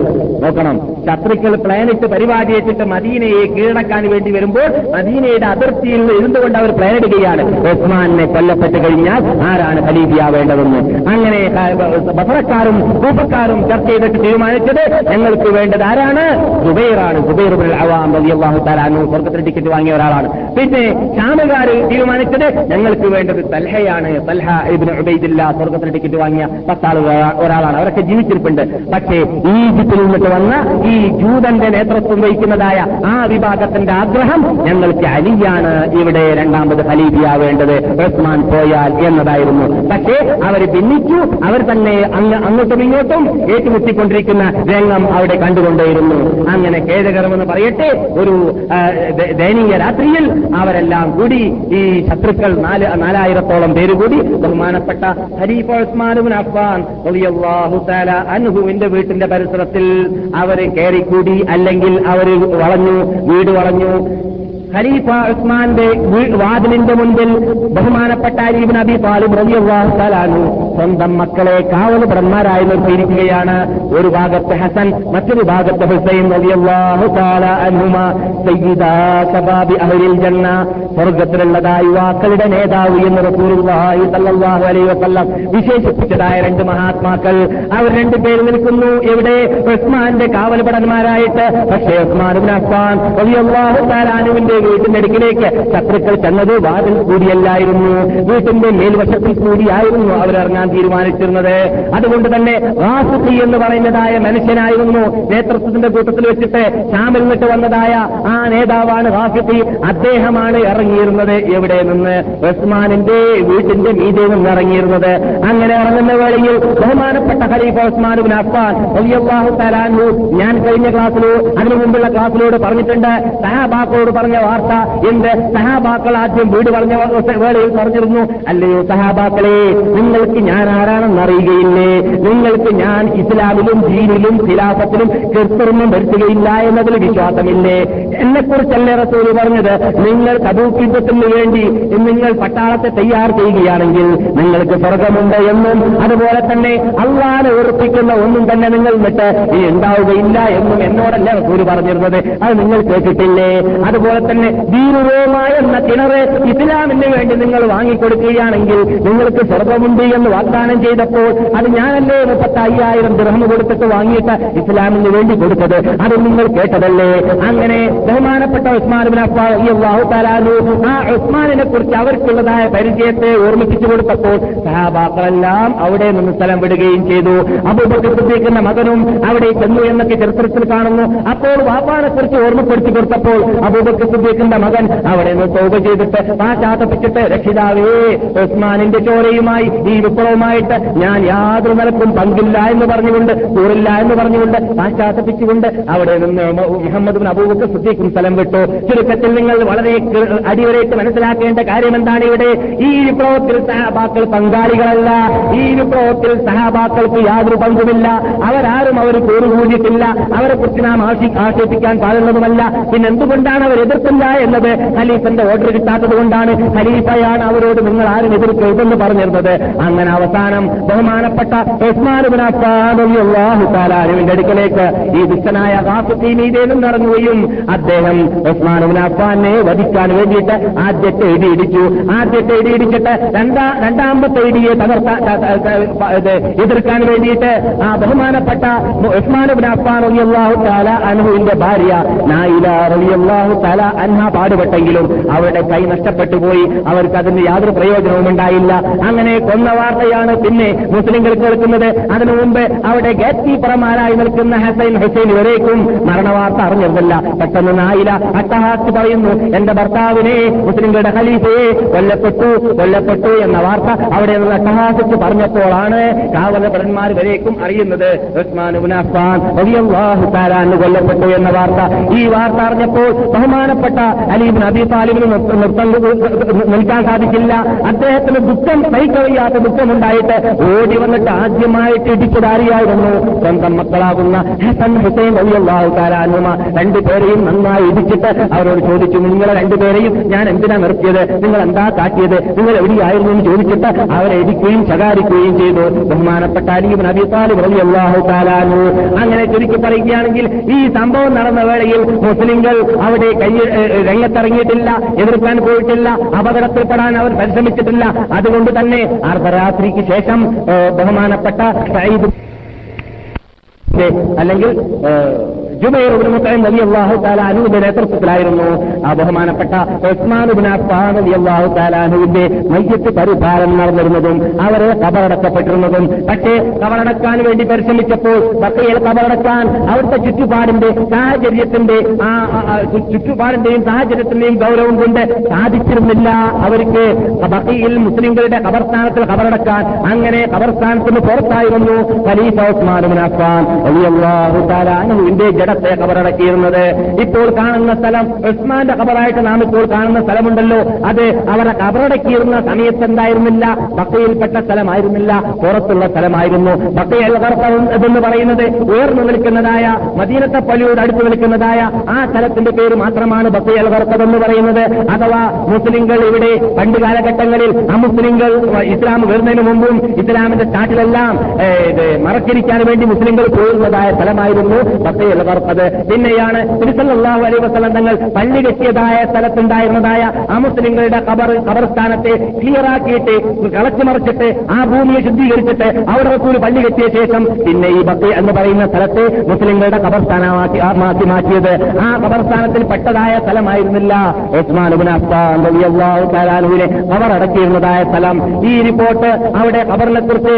നോക്കണം. ശത്രുക്കൾ പ്ലാനിട്ട് പരിപാടി വെച്ചിട്ട് മദീനയെ കീഴടക്കാൻ വേണ്ടി വരുമ്പോൾ മദീനയുടെ അതിർത്തിയിൽ ഇരുന്നുകൊണ്ട് അവർ പ്ലാനിടുകയാണ് ഉസ്മാനെ കൊല്ലപ്പെട്ട് കഴിഞ്ഞാൽ ആരാണ് ഖലീഫിയാവേണ്ടതെന്ന്. അങ്ങനെ ബസറക്കാരും കൂപ്പക്കാരും ചർച്ച ചെയ്തിട്ട് തീരുമാനിച്ചത് ഞങ്ങൾക്ക് വേണ്ടത് ആരാണ്? ജുബൈറാണ്. സുബൈർ അവാം റളിയല്ലാഹു തആല സ്വർഗത്തിന് സ്വർഗത്തിൽ ടിക്കറ്റ് വാങ്ങിയ ഒരാളാണ്. പിന്നെ ഷാമുകാർ തീരുമാനിച്ചത് ഞങ്ങൾക്ക് വേണ്ടത് തൽഹയാണ്. തൽഹ ഇബ്നു ഉബൈദില്ല സ്വർഗത്തിൽ ടിക്കറ്റ് വാങ്ങിയ പത്താൾ ഒരാളാണ്. അവരൊക്കെ ജീവിച്ചിരിപ്പുണ്ട്. പക്ഷേ ഈജിപ്തിൽ നിന്നിട്ട് വന്ന ഈ ജൂതന്റെ നേതൃത്വം വഹിക്കുന്നതായ ആ വിഭാഗത്തിന്റെ ആഗ്രഹം ഞങ്ങൾക്ക് അലിയാണ്. ഇവിടെ രണ്ടാമത് ഖലീഫിയാവേണ്ടത് ഉസ്മാൻ പോയാൽ എന്നതായിരുന്നു. പക്ഷേ അവർ ഭിന്നിച്ചു. അവർ തന്നെ അങ്ങ് അങ്ങോട്ടും ഇങ്ങോട്ടും ഏറ്റുമുട്ടിക്കൊണ്ടിരിക്കുന്ന രംഗം അവിടെ കണ്ടുകൊണ്ടേയിരുന്നു. അങ്ങനെ ഖേദകരമെന്ന് പറയട്ടെ ഒരു ദയനീയ രാത്രിയിൽ അവരെല്ലാം കൂടി ഈ ശത്രുക്കൾ നാല് നാലായിരത്തോളം പേര് കൂടി ബഹുമാനപ്പെട്ട ഹരീഫ് അൻഹുവിന്റെ വീട്ടിന്റെ പരിസരത്തിൽ അവർ കയറിക്കൂടി അല്ലെങ്കിൽ അവർ വളഞ്ഞു വീട് വളഞ്ഞു. ഖലീഫ ഉസ്മാന്റെ വാതിലിന്റെ മുൻപിൽ ബഹുമാനപ്പെട്ട അലീബിൻ നബി താലിബ് റബിയാണ് സ്വന്തം മക്കളെ കാവലുപടന്മാരായി നിർത്തിയിരിക്കുകയാണ്. ഒരു ഭാഗത്ത് ഹസൻ മറ്റൊരു ഭാഗത്ത് ഹുസൈൻ ശബാബി അഹ്ലിൽ ജന്ന. സ്വർഗത്തിലുള്ളതായ യുവാക്കളുടെ നേതാവ് എന്ന് റസൂലുള്ളാഹി വിശേഷിപ്പിച്ചതായ രണ്ട് മഹാത്മാക്കൾ. അവർ രണ്ടു പേര് നിൽക്കുന്നു. എവിടെ? ഉസ്മാന്റെ കാവൽ ഭടന്മാരായിട്ട്. പക്ഷേ ഉസ്മാൻ അഫ്ഫാൻ അടുക്കിലേക്ക്. ശത്രുക്കൾ ചെന്നത് വാതിൽ കൂടിയല്ലായിരുന്നു. വീട്ടിന്റെ മേൽവശത്തിൽ കൂടിയായിരുന്നു അവരിറങ്ങാൻ തീരുമാനിച്ചിരുന്നത്. അതുകൊണ്ട് തന്നെ വാസുഖി എന്ന് പറയുന്നതായ മനുഷ്യനായിരുന്നു. നേതൃത്വത്തിന്റെ കൂട്ടത്തിൽ വെച്ചിട്ട് ഷാമിൽ നിന്നിട്ട് വന്നതായ ആ നേതാവാണ് വാസുഖി അദ്ദേഹമാണ് ഇറങ്ങിയിരുന്നത് എവിടെ നിന്ന്? ഉസ്മാനിന്റെ വീട്ടിന്റെ മീതെ നിന്ന് ഇറങ്ങിയിരുന്നത്. അങ്ങനെ ഇറങ്ങുന്ന വേളയിൽ ബഹുമാനപ്പെട്ട ഖലീഫ ഉസ്മാൻ ബിൻ അഫ്ഫാൻ ഞാൻ കഴിഞ്ഞ ക്ലാസ്സിലോ അതിനു മുമ്പുള്ള ക്ലാസ്സിലോട് പറഞ്ഞിട്ടുണ്ട്. സഹാബാക്കളോട് പറഞ്ഞ വാർത്ത എന്ത്? സഹാബാക്കൾ ആദ്യം വീട് പറഞ്ഞ വേളയിൽ പറഞ്ഞിരുന്നു അല്ലയോ സഹാബാക്കളെ നിങ്ങൾക്ക് ഞാൻ ആരാണെന്ന് അറിയുകയില്ലേ? നിങ്ങൾക്ക് ഞാൻ ഇസ്ലാമിലും ദീനിലും ഖിലാഫത്തിലും കൃത്രിമം വരുത്തുകയില്ല എന്നതിൽ വിശ്വാസമില്ലേ? എന്നെക്കുറിച്ചല്ലേ റസൂൽ പറഞ്ഞത്? നിങ്ങൾ കബൂക്കിദ്ധത്തിന് വേണ്ടി നിങ്ങൾ പട്ടാളത്തെ തയ്യാർ ചെയ്യുകയാണെങ്കിൽ നിങ്ങൾക്ക് സ്വർഗമുണ്ട് എന്നും അതുപോലെ തന്നെ അള്ളാനെ ഉറപ്പിക്കുന്ന ഒന്നും തന്നെ നിങ്ങൾ വിട്ട് ഉണ്ടാവുകയില്ല എന്നും എന്നോടല്ല റസൂൽ പറഞ്ഞിരുന്നത്. അത് നിങ്ങൾ കേട്ടിട്ടില്ലേ അതുപോലെ തന്നെ ദീനുറോമ എന്ന കിണറ് ഇസ്ലാമിന് വേണ്ടി നിങ്ങൾ വാങ്ങിക്കൊടുക്കുകയാണെങ്കിൽ നിങ്ങൾക്ക് സ്വർഗമുണ്ട് എന്ന് വാഗ്ദാനം ചെയ്തപ്പോൾ അത് ഞാനല്ലേ മുപ്പത്തി അയ്യായിരം ദൃഹം കൊടുത്തിട്ട് വാങ്ങിയിട്ട് ഇസ്ലാമിന് വേണ്ടി കൊടുത്തത്? അത് നിങ്ങൾ കേട്ടതല്ലേ? അങ്ങനെ ബഹുമാനപ്പെട്ട ഉസ്മാൻ ബിൻ ആ ഉസ്മാനിനെ കുറിച്ച് അവർക്കുള്ളതായ പരിചയത്തെ ഓർമ്മിപ്പിച്ചു കൊടുത്തപ്പോൾ സഹാബാക്കളെല്ലാം അവിടെ നിന്ന് സ്ഥലം വിടുകയും ചെയ്തു. സിദ്ദീഖിന്റെ മകനും അവിടെ ചെന്നു എന്നൊക്കെ ചരിത്രത്തിൽ കാണുന്നു. അപ്പോൾ വാപ്പാനെ കുറിച്ച് ഓർമ്മപ്പെടുത്തി കൊടുത്തപ്പോൾ അബൂബക്കർ സിദ്ദീഖിന്റെ മകൻ അവിടെ നിന്ന് തോപ ചെയ്തിട്ട് പാശ്ചാത്തപ്പിച്ചിട്ട് രക്ഷിതാവേ ഉസ്മാനിന്റെ ചോരയുമായി ഈ വിപ്ലവമായിട്ട് ഞാൻ യാതൊരു നിലക്കും പങ്കില്ല എന്ന് പറഞ്ഞുകൊണ്ട് കൂറില്ല എന്ന് പറഞ്ഞുകൊണ്ട് പാശ്ചാത്തപ്പിച്ചുകൊണ്ട് അവിടെ നിന്ന് മുഹമ്മദ് അബൂബക്കർ സിദ്ദീഖും സ്ഥലം വിട്ടു. ചുരുക്കത്തിൽ നിങ്ങൾ വളരെ അടിവരേക്ക് മനസ്സിലാക്കേണ്ട കാര്യം എന്താണ് ഇവിടെ? ഈ വിപ്ലവത്തിൽ സഹാബാക്കൾ പങ്കാളികളല്ല. ഈ വിപ്ലവത്തിൽ സഹാബാക്കൾക്ക് യാതൊരു പങ്കുമില്ല. അവരാരും അവർ കൂറുകൂടിയിട്ടില്ല. അവരെ കുറിച്ച് നാം ആക്ഷേപിക്കാൻ പാടുള്ളതുമല്ല. പിന്നെ എന്തുകൊണ്ടാണ് അവർ എതിർത്തില്ല എന്നത് ഖലീഫന്റെ ഓർഡർ കിട്ടാത്തത് കൊണ്ടാണ് ഖലീഫയാണ് അവരോട് നിങ്ങൾ ആരും എതിർക്കരുതെന്ന് പറഞ്ഞിരുന്നത്. അങ്ങനെ അവസാനം ബഹുമാനപ്പെട്ട ഉസ്മാനുബിനാഫാനുവിന്റെ അടുക്കലേക്ക് ഈ ദുഷ്ടനായ കാസുത്തീനീതയിൽ നിന്നിറങ്ങുകയും അദ്ദേഹം ഉസ്മാനുബിനാഫാനെ വധിക്കാൻ വേണ്ടിയിട്ട് ആദ്യത്തെ ഇടിയിടിച്ചു ആദ്യത്തെ ഇടിയിടിച്ചിട്ട് രണ്ടാ രണ്ടാമത്തെ ഇടിയെ തകർത്താൻ എതിർക്കാൻ വേണ്ടിയിട്ട് ആ ബഹുമാനപ്പെട്ട ഉസ്മാനുബിൻ അഫ്ഫാൻ താല തആല അൻഹുവിന്റെ ഭാര്യ നായില റളിയല്ലാഹു തആല അൻഹ പാടുപെട്ടെങ്കിലും അവരുടെ കൈ നഷ്ടപ്പെട്ടു പോയി. അവർക്ക് അതിന് യാതൊരു പ്രയോജനവും ഉണ്ടായില്ല. അങ്ങനെ കൊന്ന വാർത്തയാണ് പിന്നെ മുസ്ലിംകൾ കേൾക്കുന്നത്. അതിനു മുമ്പ് അവിടെ ഗേറ്റ് കീപ്പർമാരായി നിൽക്കുന്ന ഹസൈൻ ഹുസൈൻ വരേക്കും മരണവാർത്ത അറിഞ്ഞിരുന്നില്ല പെട്ടെന്ന് നായില അട്ടഹാസ് പറയുന്നു എന്റെ ഭർത്താവിനെ മുസ്ലിങ്ങളുടെ ഖലീഫയെ കൊല്ലപ്പെട്ടു കൊല്ലപ്പെട്ടു എന്ന വാർത്ത അവിടെ നിന്ന് അട്ടഹാസിച്ച് പറഞ്ഞപ്പോഴാണ് കാവലഭടന്മാർ വരേക്കും അറിയുന്നത്. ഉസ്മാൻ കൊല്ലപ്പെട്ടു എന്ന വാർത്ത. ഈ വാർത്ത അറിഞ്ഞപ്പോൾ ബഹുമാനപ്പെട്ട അലീബിൻ അബി താലിബിന് നിൽക്കാൻ സാധിക്കില്ല. അദ്ദേഹത്തിന് ദുഃഖം സഹിക്കവയ്യാത്ത ദുഃഖമുണ്ടായിട്ട് ഓടി വന്നിട്ട് ആദ്യമായിട്ട് ഇടിച്ചതാരിയായിരുന്നു സ്വന്തം മക്കളാകുന്ന ഹസൻ ഹുസൈൻ അൻഹുമ. രണ്ടുപേരെയും നന്നായി ഇടിച്ചിട്ട് അവരോട് ചോദിച്ചു നിങ്ങളെ രണ്ടുപേരെയും ഞാൻ എന്തിനാ നിർത്തിയത്? നിങ്ങൾ എന്താ കാട്ടിയത്? നിങ്ങൾ എവിടെയായിരുന്നു എന്ന് ചോദിച്ചിട്ട് അവരെ ഇടിക്കുകയും ശകാരിക്കുകയും ചെയ്തു. ബഹുമാനപ്പെട്ട അലീബിൻ അബി താലിബ് അൻഹു അങ്ങനെ ചുരുക്കി പറയുകയാണെങ്കിൽ ഈ സംഭവം നടന്ന വേളയിൽ മുസ്ലിങ്ങൾ അവിടെ കൈ രംഗത്തിറങ്ങിയിട്ടില്ല എതിർക്കാൻ പോയിട്ടില്ല അപകടത്തിൽപ്പെടാൻ അവർ പരിശ്രമിച്ചിട്ടില്ല. അതുകൊണ്ട് തന്നെ അർദ്ധരാത്രിക്ക് ശേഷം ബഹുമാനപ്പെട്ട സയ്യിദ് അല്ലെങ്കിൽ ജുബൈർ ഇബ്നു മുത്തൈം റളിയല്ലാഹു തആല അൻഹുവിന്റെ നേതൃത്വത്തിലായിരുന്നു ആ ബഹുമാനപ്പെട്ട ഉസ്മാൻ ഇബ്നു അഫ്ഫാൻ റളിയല്ലാഹു തആല അൻഹുവിന്റെ മയ്യത്ത് പരിപാലനം നടന്നിരുന്നതും അവരെ കബറടക്കപ്പെട്ടിരുന്നതും. പക്ഷേ കബറടക്കാൻ വേണ്ടി പരിശ്രമിച്ചപ്പോൾ ബക്കയിൽ കബറടക്കാൻ അവിടുത്തെ ചുറ്റുപാടിന്റെ സാഹചര്യത്തിന്റെ ആ ചുറ്റുപാടിന്റെയും സാഹചര്യത്തിന്റെയും ഗൗരവം കൊണ്ട് സാധിച്ചിരുന്നില്ല അവർക്ക്. ബക്കയിൽ മുസ്ലിങ്ങളുടെ കബർസ്ഥാനത്തിൽ കബറടക്കാൻ അങ്ങനെ കബർസ്ഥാനത്തിന് പുറത്തായിരുന്നു ഖലീഫ ഉസ്മാൻ അഫ്ഫാൻ. അൻഹുവിന്റെ ജഡത്തെ കബറടക്കിയിരുന്നത് ഇപ്പോൾ കാണുന്ന സ്ഥലം ഉസ്മാന്റെ കബറായിട്ട് നാം ഇപ്പോൾ കാണുന്ന സ്ഥലമുണ്ടല്ലോ. അത് അവരെ കബറടക്കിയിരുന്ന സമയത്ത് എന്തായിരുന്നില്ല? ബക്കയിൽപ്പെട്ട സ്ഥലമായിരുന്നില്ല. പുറത്തുള്ള സ്ഥലമായിരുന്നു. ബക്കയിൽ എന്ന് പറയുന്നത് ഉയർന്നു നിൽക്കുന്നതായ മദീനത്തെ പള്ളിയോട് അടുത്ത് നിൽക്കുന്നതായ ആ സ്ഥലത്തിന്റെ പേര് മാത്രമാണ് ബക്കയൽ എന്ന് പറയുന്നത്. അഥവാ മുസ്ലിങ്ങൾ ഇവിടെ പണ്ട് കാലഘട്ടങ്ങളിൽ അമുസ്ലിങ്ങൾ ഇസ്ലാം വരുന്നതിന് മുമ്പും ഇസ്ലാമിന്റെ സ്റ്റാറ്റിലെല്ലാം മറച്ചിരിക്കാൻ വേണ്ടി മുസ്ലിങ്ങൾ പോയിരുന്നതായ സ്ഥലമായിരുന്നു. ബക്കയൽ വർത്തത് പിന്നെയാണ് തിരുസല്ലാഹു അലൈ വസ്ലം തങ്ങൾ പള്ളി കെട്ടിയതായ സ്ഥലത്തുണ്ടായിരുന്നതായ ആ മുസ്ലിങ്ങളുടെ കബർ കബർസ്ഥാനത്തെ ക്ലിയറാക്കിയിട്ട് കളച്ചു മറിച്ചിട്ട് ആ ഭൂമിയെ ശുദ്ധീകരിച്ചിട്ട് അവിടെ റസൂൽ പള്ളി കെട്ടിയ ശേഷം പിന്നെ ഈ ബക്ക എന്ന് പറയുന്ന സ്ഥലത്തെ മുസ്ലിങ്ങളുടെ കബർസ്ഥാനമാക്കി മാറ്റി മാറ്റിയത്. ആ കബർസ്ഥാനത്തിൽ പെട്ടതായ സ്ഥലമായിരുന്നില്ല. അൻഹുവിനെ ഖബർ അടക്കിയിരുന്നതായ സ്ഥലം. ഈ റിപ്പോർട്ട് അവിടെ കബറിനെ കുറിച്ച്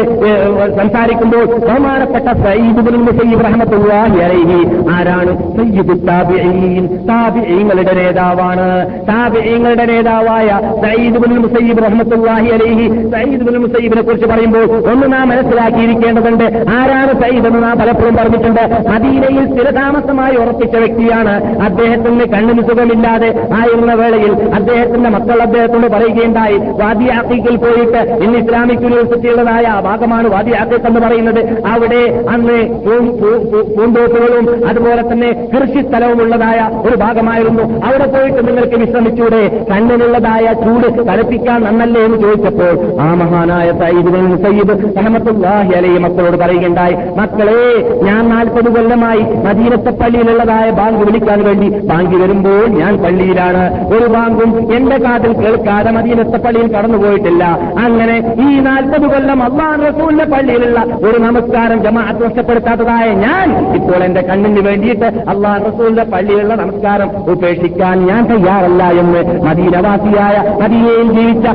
സംസാരിക്കുമ്പോൾ ബഹുമാനപ്പെട്ട സയ്യിദ് ഇബ്നുൽ മുസയ്യിബ് റഹ്മത്തുള്ളാഹി അലൈഹി. ആരാണ്? സയ്യിദ് താബിഈൻ താബിഈങ്ങളുടെ നേതാവാണ്. താബിഈങ്ങളുടെ നേതാവായ സയ്യിദ് ഇബ്നുൽ മുസയ്യിബ് റഹ്മത്തുള്ളാഹി അലൈഹി. സയ്യിദ് ഇബ്നുൽ മുസയ്യിബിനെ കുറിച്ച് പറയുമ്പോൾ ഒന്ന് നാം മനസ്സിലാക്കിയിരിക്കേണ്ടതുണ്ട്. ആരാണ് സയ്യിദ് എന്ന് നാം പലപ്പോഴും പറഞ്ഞിട്ടുണ്ട്. മദീനയിൽ സ്ഥിരതാമസമായി ഉറപ്പിച്ച വ്യക്തിയാണ് അദ്ദേഹത്തിന് കണ്ണിന് സുഖമില്ലാതെ ആയിരുന്ന വേളയിൽ അദ്ദേഹത്തിന്റെ മക്കൾ അദ്ദേഹത്തോട് പറയുകയുണ്ടായി വാദി ആക്കിക്കിൽ പോയിട്ട് ഇന്ന് ഇസ്ലാമിക് യൂണിവേഴ്സിറ്റിയുള്ളതായ ഭാഗമാണ് വാദി ആക്കിക്ക് എന്ന് പറയുന്നത്. അവിടെ അന്ന് പൂന്തോപ്പുകളും അതുപോലെ തന്നെ കൃഷി സ്ഥലവുമുള്ളതായ ഒരു ഭാഗമായിരുന്നു. അവിടെ പോയിട്ട് നിങ്ങൾക്ക് വിശ്രമിച്ചൂടെ. കണ്ണിനുള്ളതായ ചൂട് തലപ്പിക്കാൻ നന്നല്ലേ എന്ന് ചോദിച്ചപ്പോൾ ആ മഹാനായ സയ്യിദ് സയ്യിദ് അഹമ്മത്തുല്ലാഹി അലൈ മക്കളോട് പറയുകയുണ്ടായി മക്കളെ ഞാൻ നാൽപ്പത് കൊല്ലമായി മദീനത്തെ പള്ളിയിലുള്ളതായ ബാങ്ക് വിളിക്കാൻ വേണ്ടി ബാങ്ക് വരുമ്പോൾ ഞാൻ പള്ളിയിലാണ്. ഒരു ബാങ്കും എന്റെ കാതിൽ കേൾക്കാതെ മദീനത്തെ പള്ളിയിൽ കടന്നുപോയിട്ടില്ല. അങ്ങനെ ഈ നാൽപ്പത് കൊല്ലം അള്ളാൻ റസൂലിന്റെ പള്ളിയിലുള്ള ഒരു നമസ്കാരം ജമാഅത്ത് നഷ്ടപ്പെടുത്താത്തതായ ഞാൻ ഇപ്പോൾ എന്റെ കണ്ണിന് വേണ്ടിയിട്ട് അള്ളാഹ് റസൂലിന്റെ പള്ളിയിലുള്ള നമസ്കാരം ഉപേക്ഷിക്കാൻ ഞാൻ തയ്യാറല്ല എന്ന് മദീനവാസിയായ മദീനയിൽ ജീവിച്ച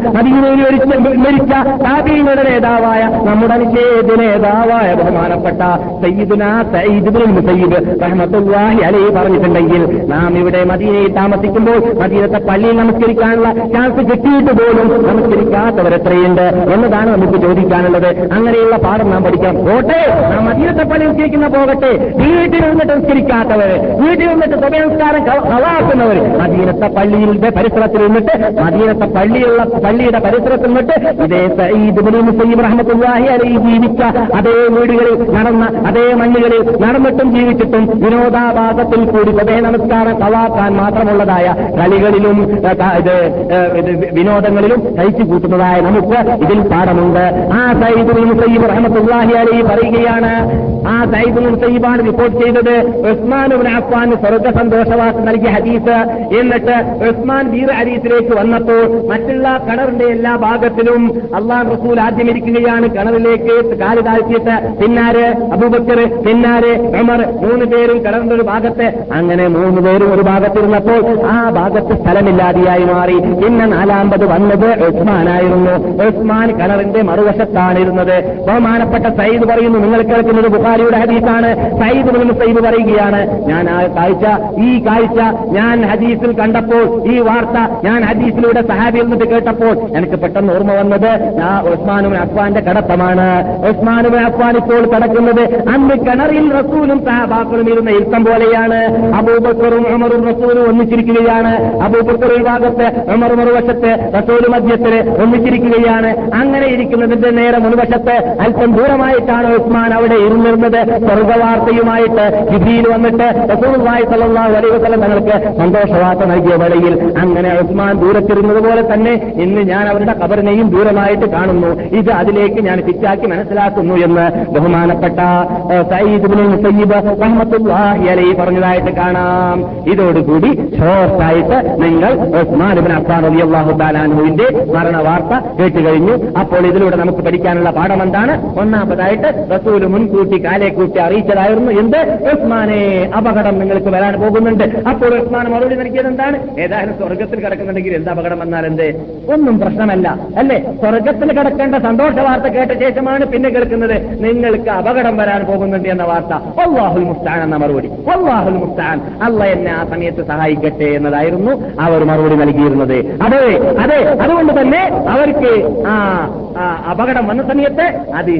ഒരിച്ച് മരിച്ച താബീങ്ങളുടെ നേതാവായ നമ്മുടെ നിഷേധ നേതാവായ ബഹുമാനപ്പെട്ട സയ്യിദുന സയ്യിദ് റഹ്മത്തുല്ലാഹി അലൈഹി പറഞ്ഞിട്ടുണ്ടെങ്കിൽ നാം ഇവിടെ മദീനയിൽ താമസിക്കുമ്പോൾ മദീനത്തെ പള്ളിയിൽ നമസ്കരിക്കാനുള്ള ചാൻസ് കിട്ടിയിട്ട് പോലും നമസ്കരിക്കാത്തവരെത്രയുണ്ട് എന്നതാണ് നമുക്ക് ചോദിക്കാനുള്ളത്. അങ്ങനെയുള്ള പാഠം നാം പഠിക്കാം. പോട്ടെ നാം മദീനത്തെ പള്ളി നിസ്കരിക്കുന്ന പോകട്ടെ. വീട്ടിൽ നിന്നിട്ട് നിസ്കരിക്കാത്തവർ വീട്ടിൽ നിന്നിട്ട് സ്വയംസ്കാരം കളാക്കുന്നവർ മദീനത്തെ പള്ളിയുടെ പരിസരത്തിൽ നിന്നിട്ട് മദീനത്തെ പള്ളിയുള്ള പള്ളിയുടെ പരിസരത്തിൽ നിന്നിട്ട് ഇതേ സയ്യിദ് റഹ്മത്തുള്ളാഹി അലൈഹി ജീവിച്ച അതേ വീടുകളിൽ നടന്ന അതേ മണ്ണുകളിൽ നടന്നിട്ടും ജീവിച്ചിട്ടും വിനോദാഭാസത്തിൽ കൂടി സ്വതേ നമസ്കാരം കളാക്കാൻ മാത്രമുള്ളതായ കളികളിലും ഇത് വിനോദങ്ങളിലും കഴിച്ചു കൂട്ടുന്നതായ നമുക്ക് ഇതിൽ പാഠമുണ്ട്. ആ സയ്യിദ് മുസ്ലിം റഹ്മത്തുള്ളാഹി അലൈഹി പറയുകയാണ് ആ സയ്യിദുൽ മുസയ്യിബാണ് റിപ്പോർട്ട് ചെയ്തത്. ഉസ്മാൻ അഫ്ഫാൻ സ്വർഗ സന്തോഷവാസം നൽകിയ ഹദീസ്. എന്നിട്ട് ഉസ്മാൻ വീർ ഹദീസിലേക്ക് വന്നപ്പോൾ മറ്റുള്ള കിണറിന്റെ എല്ലാ ഭാഗത്തിലും അള്ളാഹ് റസൂൽ ആദ്യം ഇരിക്കുകയാണ് കിണറിലേക്ക് കാൽ താഴ്ത്തിയിട്ട് പിന്നാര് അബൂബക്കർ പിന്നാര് ഉമർ മൂന്ന് പേരും കിണറിന്റെ ഒരു ഭാഗത്ത്. അങ്ങനെ മൂന്ന് പേരും ഒരു ഭാഗത്തിരുന്നപ്പോൾ ആ ഭാഗത്ത് സ്ഥലമില്ലാതെയായി മാറി. പിന്നെ നാലാമ്പത് വന്നത് ഉസ്മാനായിരുന്നു. ഉസ്മാൻ കിണറിന്റെ മറുവശത്താണിരുന്നത്. ബഹുമാനപ്പെട്ട സയ്യിദ് പറയുന്നു നിങ്ങൾ കേൾക്കുന്നത് ബുഖാരിയുടെ ഹദീസാണ്. സയ്യിദ് ബിൻ മുസൈബ് പറയുകയാണ് ഞാൻ ആ കാഴ്ച ഈ കാഴ്ച ഞാൻ ഹദീസിൽ കണ്ടപ്പോൾ ഈ വാർത്ത ഞാൻ ഹദീസിലൂടെ സഹാബിയിൽ നിന്ന് കേട്ടപ്പോൾ എനിക്ക് പെട്ടെന്ന് ഓർമ്മ വന്നത് ആ ഉസ്മാനുബിൻ അഫ്വാന്റെ കടത്തമാണ്. ഉസ്മാനുബിൻ അഫ്വാൻ ഇപ്പോൾ കടക്കുന്നത് അന്ന് കിണറിൽ റസൂലും സഹാബാക്കളും ഇരുന്ന ഇരുത്തം പോലെയാണ്. അബൂബക്കറും ഉമറും റസൂലും ഒന്നിച്ചിരിക്കുകയാണ്. അബൂബക്കർ ഒരു ഭാഗത്ത് ഉമർ മറുവശത്ത് റസൂൽ മധ്യത്തിൽ ഒന്നിച്ചിരിക്കുകയാണ്. അങ്ങനെ ഇരിക്കുന്നതിന്റെ നേരെ മുൻവശത്ത് അല്പം ദൂരമായിട്ടാണ് ഉസ്മാൻ അവിടെ ഇരുന്നിരുന്നത്. സ്വർഗവാർത്തയുമായിട്ട് ജിബിയിൽ വന്നിട്ട് റസൂലുള്ളാഹി സ്വല്ലല്ലാഹു അലൈഹി വസല്ലം തങ്ങൾക്ക് സന്തോഷവാർത്ത നൽകിയ വേളയിൽ അങ്ങനെ ഉസ്മാൻ ദൂരത്തിരുന്നത് പോലെ തന്നെ ഇന്ന് ഞാൻ അവരുടെ കബറിനെയും ദൂരമായിട്ട് കാണുന്നു. ഇത് അതിലേക്ക് ഞാൻ ഫിറ്റാക്കി മനസ്സിലാക്കുന്നു എന്ന് ബഹുമാനപ്പെട്ട സയ്യിദ് പറഞ്ഞതായിട്ട് കാണാം. ഇതോടുകൂടി ഷോർട്ടായിട്ട് നിങ്ങൾ ഉസ്മാൻ ഇബ്നു അഫ്ഫാൻ റളിയല്ലാഹു തആലാനുവിന്റെ മരണ വാർത്ത കേട്ടുകഴിഞ്ഞു. അപ്പോൾ ഇതിലൂടെ നമുക്ക് പഠിക്കാനുള്ള പാഠം എന്താണ്? ഒന്നാമതായിട്ട് റസൂൽ മുൻകൂട്ടി കാലെ കൂട്ടി അറിയിച്ചതായിരുന്നു എന്ത്? ഉസ്മാനെ അപകടം നിങ്ങൾക്ക് വരാൻ പോകുന്നുണ്ട്. അപ്പോൾ ഉസ്മാൻ മറുപടി നൽകിയത് എന്താണ്? ഏതായാലും സ്വർഗത്തിൽ കിടക്കുന്നുണ്ടെങ്കിൽ എന്ത് അപകടം വന്നാൽ എന്ത്? ഒന്നും പ്രശ്നമല്ല. അല്ലേ? സ്വർഗത്തിൽ കിടക്കേണ്ട സന്തോഷ വാർത്ത കേട്ട ശേഷമാണ് പിന്നെ കേൾക്കുന്നത്. നിങ്ങൾക്ക് അപകടം വരാൻ പോകുന്നുണ്ട് എന്ന വാർത്ത. ഒള്ളാഹുൽ മുസ്താൻ എന്ന മറുപടി. ഒള്ളാഹുൽ മുസ്താൻ. അല്ല എന്നെ ആ സമയത്ത് സഹായിക്കട്ടെ എന്നതായിരുന്നു അവർ മറുപടി നൽകിയിരുന്നത്. അതെ അതെ. അതുകൊണ്ട് തന്നെ അവർക്ക് ആ അപകടം വന്ന സമയത്ത് അത്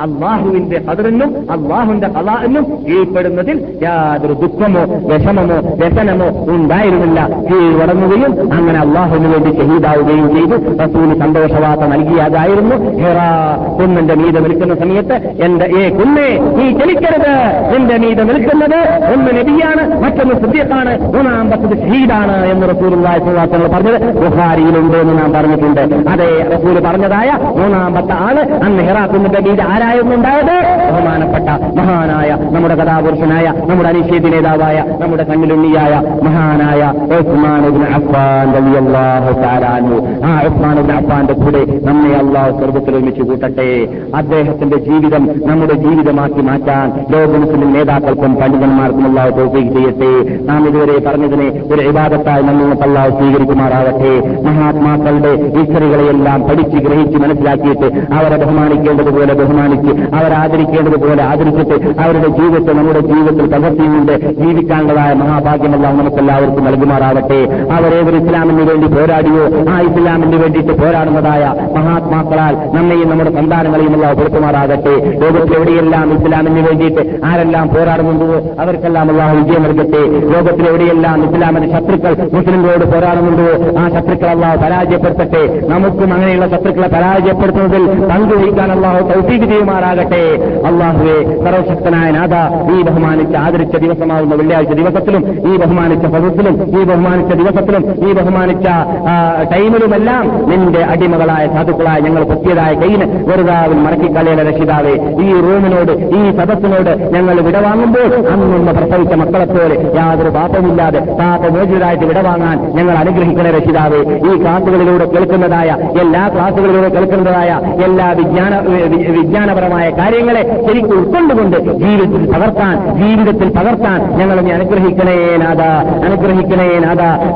അള്ളാഹുവിന്റെ കതിറിനും അള്ളാഹുവിന്റെ കലാറിനും കീഴ്പ്പെടുന്നതിൽ യാതൊരു ദുഃഖമോ വിഷമമോ വ്യസനമോ ഉണ്ടായിരുന്നില്ല. കീഴ്വടങ്ങുകയും അങ്ങനെ അള്ളാഹുവിന് വേണ്ടി ഷഹീദാവുകയും ചെയ്തു. റസൂൽ സന്തോഷവാർത്ത നൽകിയതായിരുന്നു. ഹെറാ കുന്നിന്റെ മീത നിൽക്കുന്ന സമയത്ത് എന്റെ ഏ കുന്നേ നീ ചലിക്കരുത് എന്റെ മീത നിൽക്കുന്നത് ഒന്ന് നബിയാണ് മറ്റൊന്ന് സിദ്ധ്യത്താണ് മൂന്നാമ്പത്തത് ഷഹീദാണ് എന്ന് വസല്ലം പറഞ്ഞത്. ബുഹാരിയിലുണ്ട് എന്ന് നാം പറഞ്ഞിട്ടുണ്ട്. അതെ റസൂൽ പറഞ്ഞതായ മൂന്നാമത്തെ ആൾ അന്ന് ഹെറാ കുന്നിന്റെ മീതെ ആരായിരുന്നു ഉണ്ടായത് ബഹുമാനപ്പെട്ട മഹാനായ നമ്മുടെ കഥാപുരുഷനായ നമ്മുടെ അനിഷേധ നേതാവായ നമ്മുടെ കണ്ണിലുണ്ണിയായ മഹാനായ ഉസ്മാൻ ഇബ്നു അഫ്ഫാൻ ആ ഉസ്മാൻ ഇബ്നു അഫ്ഫാന്റെ കൂടെ നമ്മെ അള്ളാഹു സ്വർഗത്തിൽ ഒരുമിച്ച് കൂട്ടട്ടെ. അദ്ദേഹത്തിന്റെ ജീവിതം നമ്മുടെ ജീവിതമാക്കി മാറ്റാൻ ലോക നേതാക്കൾക്കും പണ്ഡിതന്മാർക്കും അള്ളാഹു തോഫീക്ക് ചെയ്യട്ടെ. നാം ഇതുവരെ പറഞ്ഞതിനെ ഒരു വിവാദത്തായി നമ്മൾ അള്ളാഹു സ്വീകരിക്കുമാറാവട്ടെ മഹാത്മാക്കളുടെ ഹിസ്റ്ററികളെയെല്ലാം പഠിച്ച് ഗ്രഹിച്ച് മനസ്സിലാക്കിയിട്ട് അവരെ ബഹുമാനിക്കേണ്ടതുപോലെ ബഹുമാനിച്ച് അവരെ ആദരിക്കേണ്ടതുപോലെ ആദരിച്ചിട്ട് അവരുടെ ജീവിതത്തെ നമ്മുടെ ജീവിതത്തിൽ പകർത്തിയുകൊണ്ട് ജീവിക്കാനുള്ളതായ മഹാഭാഗ്യമെല്ലാം നമുക്കെല്ലാവർക്കും നൽകുമാറാവട്ടെ. അവരേവർ ഇസ്ലാമിന് വേണ്ടി പോരാടിയോ ആ ഇസ്ലാമിന് വേണ്ടിയിട്ട് പോരാടുന്നതായ മഹാത്മാക്കളാൽ നമ്മയും നമ്മുടെ സന്താനങ്ങളെയും എല്ലാം പുറത്തുമാറാകട്ടെ. ലോകത്തിൽ എവിടെയെല്ലാം ഇസ്ലാമിന് വേണ്ടിയിട്ട് ആരെല്ലാം പോരാടുന്നുണ്ടോ അവർക്കെല്ലാം അള്ളാഹു വിജയം നൽകട്ടെ. ലോകത്തിൽ എവിടെയെല്ലാം ഇസ്ലാമിന്റെ ശത്രുക്കൾ മുസ്ലിങ്ങളോട് പോരാടുന്നുണ്ടോ ആ ശത്രുക്കൾ അള്ളാഹു പരാജയപ്പെടുത്തട്ടെ. നമുക്കും അങ്ങനെയുള്ള ശത്രുക്കളെ പരാജയപ്പെടുത്തുന്നതിൽ പങ്കുവഹിക്കാൻ അള്ളാഹു തൗഫീഖ് ചെയ്യുമാറാകട്ടെ അള്ളാഹുവെ സർവശക്തനായ നാഥ ഈ ബഹുമാനിച്ച ആദരിച്ച ദിവസമാവുന്ന വെള്ളിയാഴ്ച ദിവസത്തിലും ഈ ബഹുമാനിച്ച പദത്തിലും ഈ ബഹുമാനിച്ച ദിവസത്തിലും ഈ ബഹുമാനിച്ച ടൈമിലുമെല്ലാം നിന്റെ അടിമകളായ സാധുക്കളായ ഞങ്ങൾ പൊത്തിയതായ കയ്യിന് വെറുതാവിൽ മറക്കിക്കളയുടെ രക്ഷിതാവേ. ഈ റൂമിനോട് ഈ സദസ്സിനോട് ഞങ്ങൾ വിടവാങ്ങുമ്പോൾ അന്നൊന്ന് പ്രസവിച്ച മക്കളെ പോലെ യാതൊരു പാപമില്ലാതെ പാപമോചിതരായിട്ട് വിടവാങ്ങാൻ ഞങ്ങൾ അനുഗ്രഹിക്കണ രക്ഷിതാവേ. ഈ ക്ലാസുകളിലൂടെ കേൾക്കുന്നതായ എല്ലാ ക്ലാസുകളിലൂടെ കേൾക്കുന്നതായ എല്ലാ വിജ്ഞാന വി- വിജ്ഞാനപരമായ കാര്യങ്ങളെ ശരിക്കും ഉൾക്കൊണ്ടുകൊണ്ട് ജീവിതത്തിൽ പകർത്താൻ ജീവിതത്തിൽ പകർത്താൻ ഞങ്ങൾ നീ അനുഗ്രഹിക്കണേ നാഥ അനുഗ്രഹിക്കണേ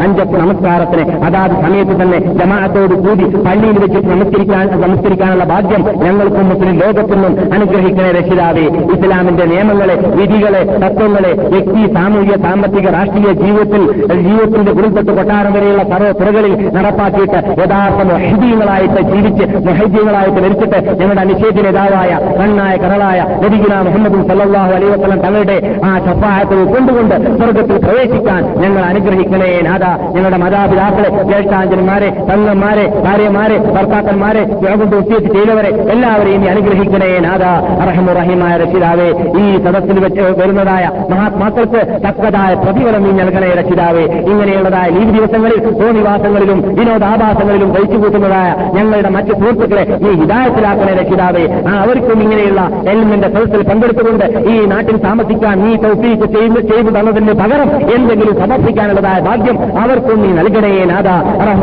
അഞ്ചപ്പ് നമസ്കാരത്തിന് അതാത് സമയത്ത് തന്നെ ജമാഅത്തോട് കൂടി പള്ളിയിൽ വെച്ച് നമസ്കരിക്കാൻ നമസ്കരിക്കാനുള്ള ഭാഗ്യം ഞങ്ങൾക്കും മുസ്ലിം ലോകത്തിനും അനുഗ്രഹിക്കണേ രക്ഷിതാവേ. ഇസ്ലാമിന്റെ നിയമങ്ങളെ വിധികളെ തത്വങ്ങളെ വ്യക്തി സാമൂഹിക സാമ്പത്തിക രാഷ്ട്രീയ ജീവിതത്തിൽ ജീവിതത്തിന്റെ ഗുരുത്വത്ത് കൊട്ടാരം വരെയുള്ള സർവ തുറകളിൽ നടപ്പാക്കിയിട്ട് യഥാർത്ഥ മൊഹീദീങ്ങളായിട്ട് ജീവിച്ച് മൊഹീദീങ്ങളായിട്ട് മരിച്ചിട്ട് ഞങ്ങളുടെ അനിഷേധ നേതാവായ കണ്ണായ കണ്ണായ കടലായ നബിഗുല മുഹമ്മദ് സല്ലാഹു അലൈ വസ്ലം തങ്ങളുടെ ആ ചപ്പായത്തിൽ കൊണ്ടുകൊണ്ട് സ്വർഗത്തിൽ പ്രവേശിക്കാൻ ഞങ്ങൾ അനുഗ്രഹിക്കണേ നാഥ. ഞങ്ങളുടെ മാതാപിതാക്കളെ ജ്യേഷ്ഠാഞ്ജന്മാരെ തങ്ങന്മാരെ ഭാര്യമാരെ ഭർത്താക്കന്മാരെ യോഗം ഒത്തിയെത്തി ചെയ്തവരെ എല്ലാവരെയും അനുഗ്രഹിക്കണേ നാഥ. അറഹമുറഹിമായ രക്ഷിതാവേ ഈ സദസ്സിൽ വെച്ച് വരുന്നതായ മഹാത്മാക്കൾക്ക് തക്കതായ പ്രതിഫലം നീ നൽകണേ രക്ഷിതാവേ. ഇങ്ങനെയുള്ളതായ ലീവ് ദിവസങ്ങളിൽ ഭൂനിവാസങ്ങളിലും വിനോദാഭാസങ്ങളിലും കഴിച്ചു കൂട്ടുന്നതായ ഞങ്ങളുടെ മറ്റ് സുഹൃത്തുക്കളെ നീ ഹിതായത്തിലാക്കണേ രക്ഷിതാവേ. ആ അവർക്കും ഇങ്ങനെയുള്ള എൽമിന്റെ സദസ്സിൽ പങ്കെടുത്തുകൊണ്ട് ഈ നാട്ടിൽ താമസിക്കാൻ നീ തൗഫീക്ക് ചെയ്ത് ചെയ്തു തന്നതിന് പകരം എന്തെങ്കിലും സമർപ്പിക്കാനുള്ളതായ ഭാഗ്യം അവർക്കും നീ നൽകണേ നാഥ.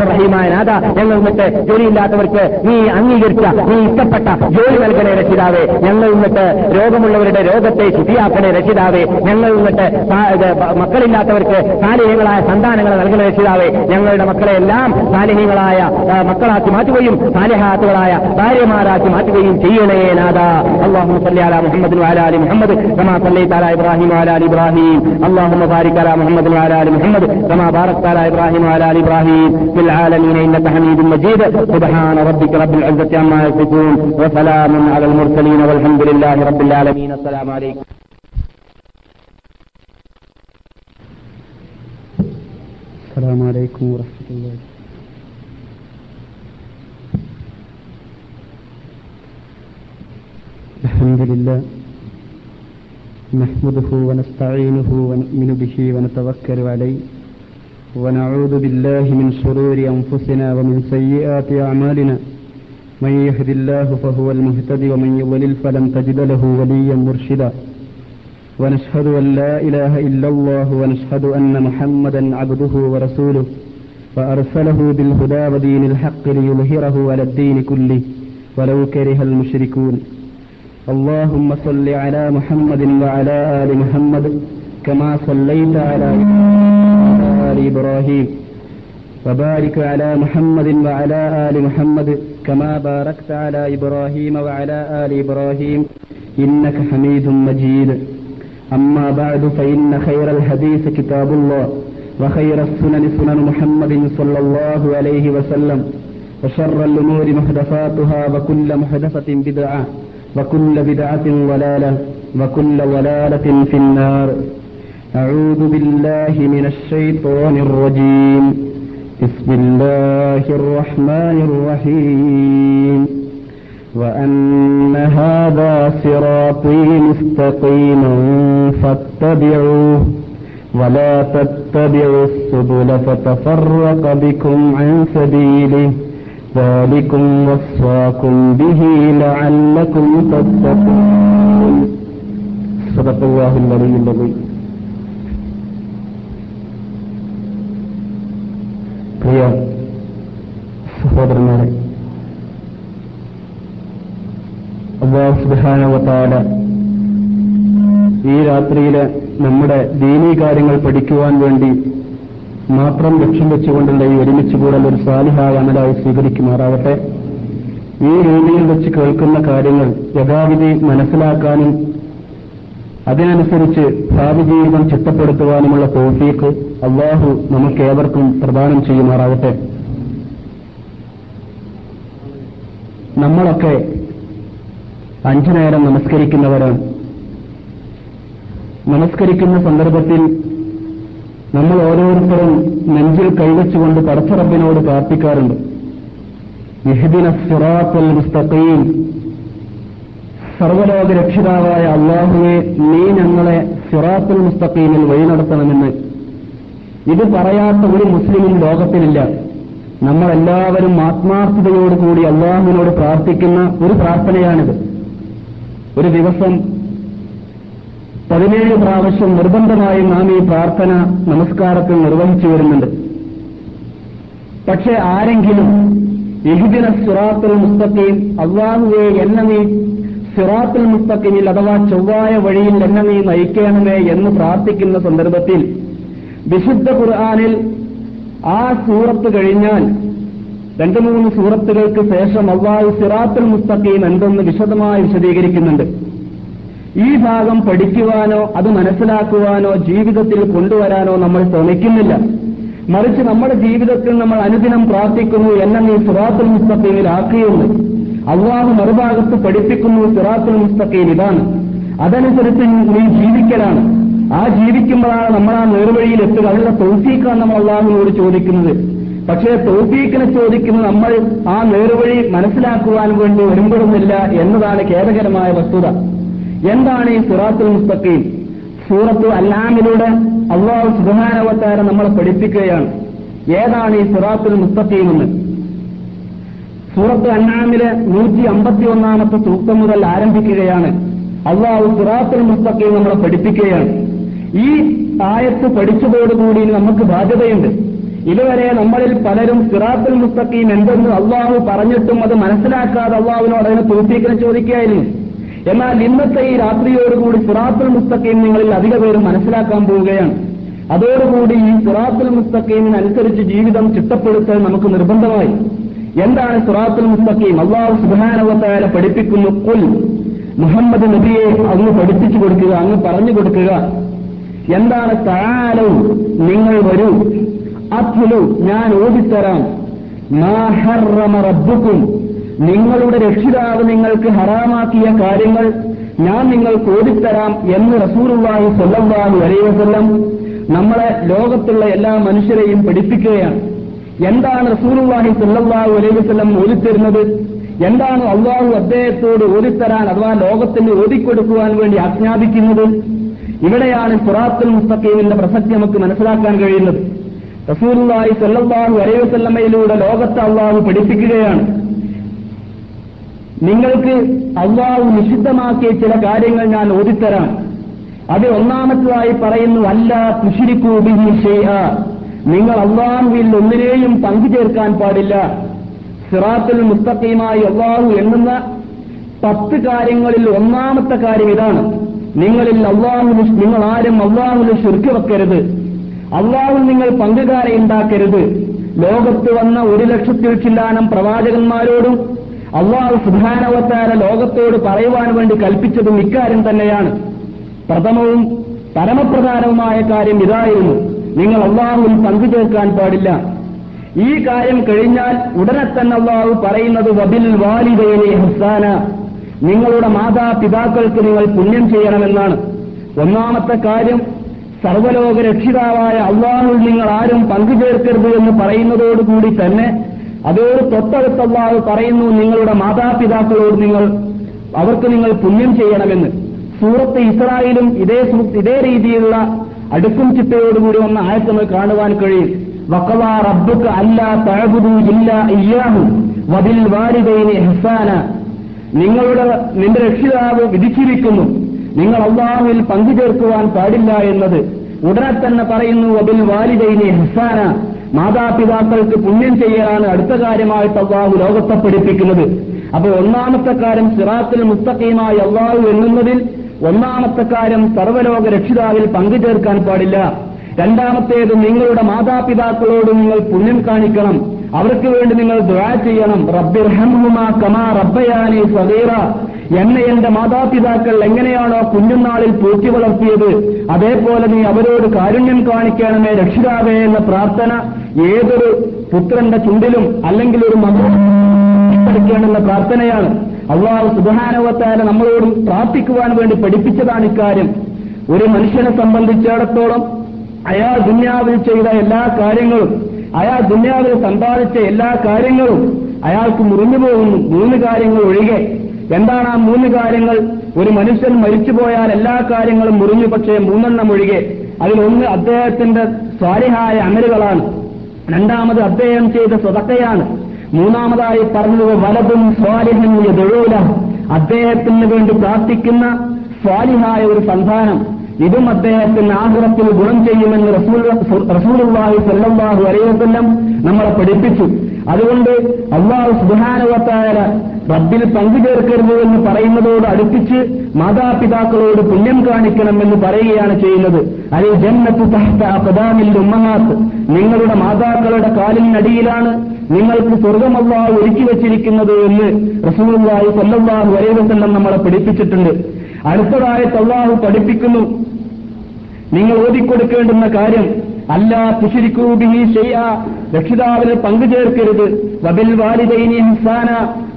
റഹീമായ നാഥ. ഞങ്ങൾ എന്നിട്ട് ജോലിയില്ലാത്തവർക്ക് നീ അംഗീകരിച്ച നീ ഇഷ്ടപ്പെട്ട ജോലി നൽകണേ രക്ഷിതാവേ. ഞങ്ങൾ എന്നിട്ട് രോഗമുള്ളവരുടെ രോഗത്തെ ശുദ്ധിയാക്കണേ രക്ഷിതാവേ. ഞങ്ങൾ എന്നിട്ട് മക്കളില്ലാത്തവർക്ക് സാലിഹ്യങ്ങളായ സന്താനങ്ങൾ നൽകണേ രക്ഷിതാവേ. ഞങ്ങളുടെ മക്കളെ എല്ലാം സാലിഹ്യങ്ങളായ മക്കളാക്കി മാറ്റുകയും സാലിഹാത്തുകളായ ഭാര്യമാരാക്കി മാറ്റുകയും ചെയ്യണേ നാഥ اللهم صل على محمد وعلى آل محمد كما صليت على إبراهيم وعلى آل إبراهيم. اللهم بارك على محمد وعلى آل محمد كما باركت على إبراهيم وعلى آل إبراهيم. في العالمين إنك حميد مجيد. سبحان ربك رب العزة عما يصفون وسلام على المرسلين والحمد لله رب العالمين. السلام عليكم. السلام عليكم ورحمة الله. الحمد لله نحمده ونستعينه ونؤمن به ونتوكل عليه ونعوذ بالله من شرور أنفسنا ومن سيئات أعمالنا من يهد الله فهو المهتدي ومن يضلل فلن تجد له وليا مرشدا ونشهد أن لا إله إلا الله ونشهد أن محمدا عبده ورسوله فأرسله بالهدى ودين الحق ليظهره على الدين كله ولو كره المشركون اللهم صل على محمد وعلى آل محمد كما صليت على آل إبراهيم وبارك على محمد وعلى آل محمد كما باركت على إبراهيم وعلى آل إبراهيم إنك حميد مجيد. أما بعد فإن خير الحديث كتاب الله وخير السنن سنن محمد صلى الله عليه وسلم وشر الأمور محدثاتها وكل محدثة بدعة. وكل بدعة ضلالة وكل ضلالة في النار. أعوذ بالله من الشيطان الرجيم. بسم الله الرحمن الرحيم. وأن هذا صراطي مستقيما فاتبعوه ولا تتبعوا السبل فتفرق بكم عن سبيله. ذلكم وصاكم به لعلكم تتقون صدق الله العلي العظيم പ്രിയ സഹോദരന്മാരെ അള്ളാഹു സുബാനവത്താല ഈ രാത്രിയില് നമ്മുടെ ദീനീ കാര്യങ്ങൾ പഠിക്കുവാൻ വേണ്ടി മാത്രം ലക്ഷ്യം വെച്ചുകൊണ്ടുള്ള ഈ ഒരുമിച്ച് കൂടൽ ഒരു സാലിഹായ അമലായി സ്വീകരിക്കുമാറാവട്ടെ ഈ രീതിയിൽ വെച്ച് കേൾക്കുന്ന കാര്യങ്ങൾ യഥാവിധി മനസ്സിലാക്കാനും അതിനനുസരിച്ച് ഭാവി ജീവിതം ചിട്ടപ്പെടുത്തുവാനുമുള്ള തോഫീക്ക് അള്ളാഹു നമുക്കേവർക്കും പ്രദാനം ചെയ്യുമാറാകട്ടെ. നമ്മളൊക്കെ അഞ്ചു നേരം നമസ്കരിക്കുന്നവരാണ്. നമസ്കരിക്കുന്ന സന്ദർഭത്തിൽ നമ്മൾ ഓരോരുത്തരും നെഞ്ചിൽ കൈവച്ചുകൊണ്ട് പടച്ചറബിനോട് പ്രാർത്ഥിക്കാറുണ്ട്. ഇഹ്ദിന സിറാത്തുൽ മുസ്തഖീം. സർവലോക രക്ഷിതാവായ അള്ളാഹുവെ നീ ഞങ്ങളെ സിറാത്തുൽ മുസ്തഖീമിൽ വഴി നടത്തണമെന്ന്. ഇത് പറയാത്ത ഒരു മുസ്ലിമും ലോകത്തിലില്ല. നമ്മളെല്ലാവരും ആത്മാർത്ഥതയോടുകൂടി അള്ളാഹുവിനോട് പ്രാർത്ഥിക്കുന്ന ഒരു പ്രാർത്ഥനയാണിത്. ഒരു ദിവസം പതിനേഴ് പ്രാവശ്യം നിർബന്ധമായും നാം ഈ പ്രാർത്ഥന നമസ്കാരത്തിൽ നിർവഹിച്ചു വരുന്നുണ്ട്. പക്ഷേ ആരെങ്കിലും എഹിദിന സിറാത്തുൽ മുസ്തഖീം അള്ളാഹുവെ എന്ന നീ സിറാത്തുൽ മുസ്തഖീമിൽ അഥവാ ചൊവ്വായ വഴിയിൽ എന്ന നീ നയിക്കണമേ എന്ന് പ്രാർത്ഥിക്കുന്ന സന്ദർഭത്തിൽ വിശുദ്ധ ഖുർആാനിൽ ആ സൂറത്ത് കഴിഞ്ഞാൽ രണ്ടു മൂന്ന് സൂറത്തുകൾക്ക് ശേഷം അള്ളാഹു സിറാത്തുൽ മുസ്തഖീം എന്തെന്ന് വിശദമായി വിശദീകരിക്കുന്നുണ്ട്. ഈ ഭാഗം പഠിക്കുവാനോ അത് മനസ്സിലാക്കുവാനോ ജീവിതത്തിൽ കൊണ്ടുവരാനോ നമ്മൾ ശ്രമിക്കുന്നില്ല. മറിച്ച് നമ്മുടെ ജീവിതത്തിൽ നമ്മൾ അനുദിനം പ്രാർത്ഥിക്കുന്നു എന്നെ നീ സിറാത്തുൽ മുസ്തഖീമിലാക്കിയെന്ന് അള്ളാഹു മറുഭാഗത്ത് പഠിപ്പിക്കുന്നു സിറാത്തുൽ മുസ്തഖീം ഇതാണ്. അതനുസരിച്ച് നീ ജീവിക്കലാണ്. ആ ജീവിക്കുമ്പോഴാണ് നമ്മൾ ആ നേർവഴിയിൽ എത്തുക. അതിനുള്ള തൗഫീഖാണ് നമ്മൾ അള്ളാഹുവിനോട് ചോദിക്കുന്നത്. പക്ഷേ തൗഫീഖിനെ ചോദിക്കുന്ന നമ്മൾ ആ നേർവഴി മനസ്സിലാക്കുവാൻ വേണ്ടി വരുമ്പോഴുന്നില്ല എന്നതാണ് ഖേദകരമായ വസ്തുത. എന്താണ് ഈ സിറാത്തുൽ മുസ്തഖീം? സൂറത്തു അല്ലാമിലൂടെ അള്ളാഹു സുബാനവത്താര നമ്മളെ പഠിപ്പിക്കുകയാണ്. ഏതാണ് ഈ സിറാത്തുൽ മുസ്തഖീം എന്ന്? സൂറത്ത് അന്നാമിലെ നൂറ്റി അമ്പത്തി ഒന്നാമത്തെ സൂക്തം മുതൽ ആരംഭിക്കുകയാണ്. അള്ളാഹു സിറാത്തുൽ മുസ്തഖീം നമ്മളെ പഠിപ്പിക്കുകയാണ്. ഈ ആയത്ത് പഠിച്ചതോടുകൂടി നമുക്ക് ബാധ്യതയുണ്ട്. ഇതുവരെ നമ്മളിൽ പലരും സിറാത്തുൽ മുസ്തഖീം എന്തെന്ന് അള്ളാഹു പറഞ്ഞിട്ടും അത് മനസ്സിലാക്കാതെ അള്ളാഹുവിനോട് അതിനെ തോൽപ്പിക്കാൻ ചോദിക്കുകയായിരുന്നു. എന്നാൽ ഇന്നത്തെ ഈ രാത്രിയോടുകൂടി സിറാത്തുൽ മുസ്തഖീം നിങ്ങളിൽ അധിക പേരും മനസ്സിലാക്കാൻ പോവുകയാണ്. അതോടുകൂടി ഈ സിറാത്തുൽ മുസ്തഖീമിനനുസരിച്ച് ജീവിതം ചിട്ടപ്പെടുത്തൽ നമുക്ക് നിർബന്ധമായി. എന്താണ് സിറാത്തുൽ മുസ്തഖീം? അള്ളാഹു സുബാനവത്തായ പഠിപ്പിക്കുന്നു കുൽ മുഹമ്മദ് നബിയെ അങ്ങ് പഠിപ്പിച്ചു കൊടുക്കുക അങ്ങ് പറഞ്ഞു കൊടുക്കുക. എന്താണ് താലവും നിങ്ങൾ വരൂ അത്ലു ഞാൻ ഓടിത്തരാം റബ്ബുക്കും നിങ്ങളുടെ രക്ഷിതാവ് നിങ്ങൾക്ക് ഹറാമാക്കിയ കാര്യങ്ങൾ ഞാൻ നിങ്ങൾക്ക് ഓടിത്തരാം എന്ന് റസൂറുള്ളാഹി സ്വല്ലല്ലാഹു അലൈഹി വസല്ലം നമ്മളെ ലോകത്തുള്ള എല്ലാ മനുഷ്യരെയും പഠിപ്പിക്കുകയാണ്. എന്താണ് റസൂറുള്ളാഹി സ്വല്ലല്ലാഹു അലൈഹി വസല്ലം ഓടിത്തരുന്നത് എന്താണ് അള്ളാഹു അദ്ദേഹത്തോട് ഓടിത്തരാൻ അഥവാ ലോകത്തിന് ഓടിക്കൊടുക്കുവാൻ വേണ്ടി ആജ്ഞാപിക്കുന്നത്? ഇവിടെയാണ് സുറാത്തുൽ മുസ്തഖീമിന്റെ പ്രസക്തി നമുക്ക് മനസ്സിലാക്കാൻ കഴിയുന്നത്. റസൂറുള്ളാഹി സ്വല്ലല്ലാഹു അലൈഹി വസല്ലമയിലൂടെ ലോകത്തെ അള്ളാഹു പഠിപ്പിക്കുകയാണ്. നിങ്ങൾക്ക് അള്ളാഹു നിഷിദ്ധമാക്കിയ ചില കാര്യങ്ങൾ ഞാൻ ഓതിത്തരാം. അത് ഒന്നാമത്തതായി പറയുന്നു അല്ല തുഷിരിക്കൂബിഹി ഷെയ്ഹ നിങ്ങൾ അള്ളാഹുവിൽ ഒന്നിനെയും പങ്കുചേർക്കാൻ പാടില്ല. സിറാത്തിൽ മുസ്തഖീമായി അള്ളാഹു എണ്ണുന്ന പത്ത് കാര്യങ്ങളിൽ ഒന്നാമത്തെ കാര്യം ഇതാണ്. നിങ്ങളിൽ അള്ളാഹു നിങ്ങൾ ആരും അള്ളാഹുവിന് ശുരുക്കി വെക്കരുത്. അള്ളാഹു നിങ്ങൾ പങ്കുകാരെ ഉണ്ടാക്കരുത്. ലോകത്ത് വന്ന ഒരു ലക്ഷത്തിൽ ചില്ലാനം പ്രവാചകന്മാരോടും അള്ളാഹു സുധാനവത്താര ലോകത്തോട് പറയുവാൻ വേണ്ടി കൽപ്പിച്ചതും ഇക്കാര്യം തന്നെയാണ്. പ്രഥമവും പരമപ്രധാനവുമായ കാര്യം ഇതായിരുന്നു. നിങ്ങൾ അള്ളാഹുവിൽ പങ്കുചേർക്കാൻ പാടില്ല. ഈ കാര്യം കഴിഞ്ഞാൽ ഉടനെ തന്നെ അള്ളാഹു പറയുന്നത് വബിൽ വാലിദൈനെ ഹസാന. നിങ്ങളുടെ മാതാപിതാക്കൾക്ക് നിങ്ങൾ പുണ്യം ചെയ്യണമെന്നാണ്. ഒന്നാമത്തെ കാര്യം സർവലോക രക്ഷിതാവായ അള്ളാഹുൽ നിങ്ങൾ ആരും പങ്കുചേർക്കരുത് എന്ന് പറയുന്നതോടുകൂടി തന്നെ അതോട് തൊട്ടടുത്ത അള്ളാഹു പറയുന്നു നിങ്ങളുടെ മാതാപിതാക്കളോട് നിങ്ങൾ അവർക്ക് നിങ്ങൾ പുണ്യം ചെയ്യണമെന്ന്. സൂറത്ത് ഇസ്രായേലും ഇതേ ഇതേ രീതിയിലുള്ള അടുക്കും ചിട്ടയോടുകൂടി വന്ന ആയത്ത് നമ്മൾ കാണുവാൻ കഴിയും. വക്കവാ റബ്ബുക്ക് അല്ല തഴകുതു ഇല്ല ഇല്ലാഹു വതിൽ വാലിദൈനി ഹസാന നിങ്ങളുടെ നിന്റെ രക്ഷിതാവ് വിധിച്ചിരിക്കുന്നു. നിങ്ങൾ അള്ളാഹുവിൽ പങ്കുചേർക്കുവാൻ പാടില്ല എന്നത്. ഉടനെ തന്നെ പറയുന്നു വബിൽ വാലിദൈനി ഹസാന മാതാപിതാക്കൾക്ക് പുണ്യം ചെയ്യാനാണ് അടുത്ത കാര്യമായിട്ട് അള്ളാഹു ലോകത്തെ പഠിപ്പിക്കുന്നത്. അപ്പോൾ ഒന്നാമത്തെ കാര്യം സിറാത്തിൽ മുസ്തഖീമായി അള്ളാഹു എണ്ണുന്നതിൽ ഒന്നാമത്തെ കാര്യം സർവലോക രക്ഷിതാവിൽ പങ്കുചേർക്കാൻ പാടില്ല. രണ്ടാമത്തേത് നിങ്ങളുടെ മാതാപിതാക്കളോട് നിങ്ങൾ പുണ്യം കാണിക്കണം. അവർക്ക് വേണ്ടി നിങ്ങൾ ദുആ ചെയ്യണം. റബ്ബിർഹംഹുമാ കമാ റബ്ബയാനി സദീറ എന്നെ എന്റെ മാതാപിതാക്കൾ എങ്ങനെയാണോ കുഞ്ഞുനാളിൽ പൂറ്റി വളർത്തിയത് അതേപോലെ നീ അവരോട് കാരുണ്യം കാണിക്കണമേ രക്ഷിതാവേ എന്ന പ്രാർത്ഥന ഏതൊരു പുത്രന്റെ ചുണ്ടിലും അല്ലെങ്കിൽ ഒരു മകനെന്ന പ്രാർത്ഥനയാണ്. അള്ളാഹു സുബാനവത്താല നമ്മളോട് പ്രാർത്ഥിക്കുവാൻ വേണ്ടി പഠിപ്പിച്ചതാണ് ഇക്കാര്യം. ഒരു മനുഷ്യനെ സംബന്ധിച്ചിടത്തോളം അയാൾ ദുന്യാവിൽ ചെയ്ത എല്ലാ കാര്യങ്ങളും അയാൾ ദുന്യാവിൽ സമ്പാദിച്ച എല്ലാ കാര്യങ്ങളും അയാൾക്ക് മുറിഞ്ഞു പോകുന്നു. മൂന്ന് കാര്യങ്ങൾ ഒഴികെ. എന്താണ് ആ മൂന്ന് കാര്യങ്ങൾ? ഒരു മനുഷ്യൻ മരിച്ചു പോയാൽ എല്ലാ കാര്യങ്ങളും മുറിഞ്ഞു പക്ഷേ മൂന്നെണ്ണം ഒഴികെ. അതിലൊന്ന് അദ്ദേഹത്തിന്റെ സ്വാരിഹായ അമലുകളാണ്. രണ്ടാമത് അദ്ദേഹം ചെയ്ത സ്വതക്കയാണ്. മൂന്നാമതായി പറഞ്ഞത് വലതും സ്വാലിഹൻ യദുഴൂല അദ്ദേഹത്തിന് വേണ്ടി പ്രാർത്ഥിക്കുന്ന സ്വാലിഹായ ഒരു സന്താനം. ഇതും അദ്ദേഹത്തിന് ആഗ്രഹത്തിൽ ഗുണം ചെയ്യുമെന്ന് റസൂലുള്ളാഹി അലൈഹി വസല്ലം നമ്മളെ പഠിപ്പിച്ചു. അതുകൊണ്ട് അള്ളാഹു സുബാനുവത്തായ റബ്ബിൽ പങ്കുചേർക്കരുത് എന്ന് പറയുന്നതോട് അടുപ്പിച്ച് മാതാപിതാക്കളോട് പുണ്യം കാണിക്കണം എന്ന് പറയുകയാണ് ചെയ്യുന്നത്. അതിൽ ജന്നത്തു തഹ്ത അഖദാമിൽ ഉമ്മഹാത്ത് നിങ്ങളുടെ മാതാക്കളുടെ കാലിനടിയിലാണ് നിങ്ങൾക്ക് സ്വർഗമല്ലാ ഒരുക്കി വെച്ചിരിക്കുന്നത് എന്ന് സ്വല്ലല്ലാഹു അലൈഹി വസല്ലം നമ്മളെ പഠിപ്പിച്ചിട്ടുണ്ട്. അടുത്തതായി തള്ളാഹു പഠിപ്പിക്കുന്നു. നിങ്ങൾ ഓതിക്കൊടുക്കേണ്ടുന്ന കാര്യം അല്ല തുഷിരിക്കൂബിഹി ചെയ്യ രക്ഷിതാവിന് പങ്കുചേർക്കരുത് വബിൽ വാലിദൈനി ഹസാന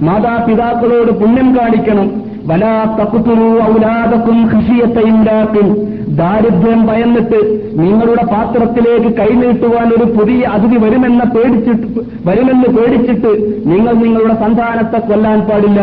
മാതാപിതാക്കളോട് പുണ്യം കാണിക്കണം. വലാ തക്കുത്തുരു ഔലാദക്കും ഖഷിയത്തയുണ്ടാക്കും ദാരിദ്ര്യം ഭയന്നിട്ട് നിങ്ങളുടെ പാത്രത്തിലേക്ക് കൈനീട്ടുവാൻ ഒരു പുതിയ അതിഥി വരുമെന്ന പേടിച്ചിട്ട് വരുമെന്ന് പേടിച്ചിട്ട് നിങ്ങൾ നിങ്ങളുടെ സന്താനത്തെ കൊല്ലാൻ പാടില്ല.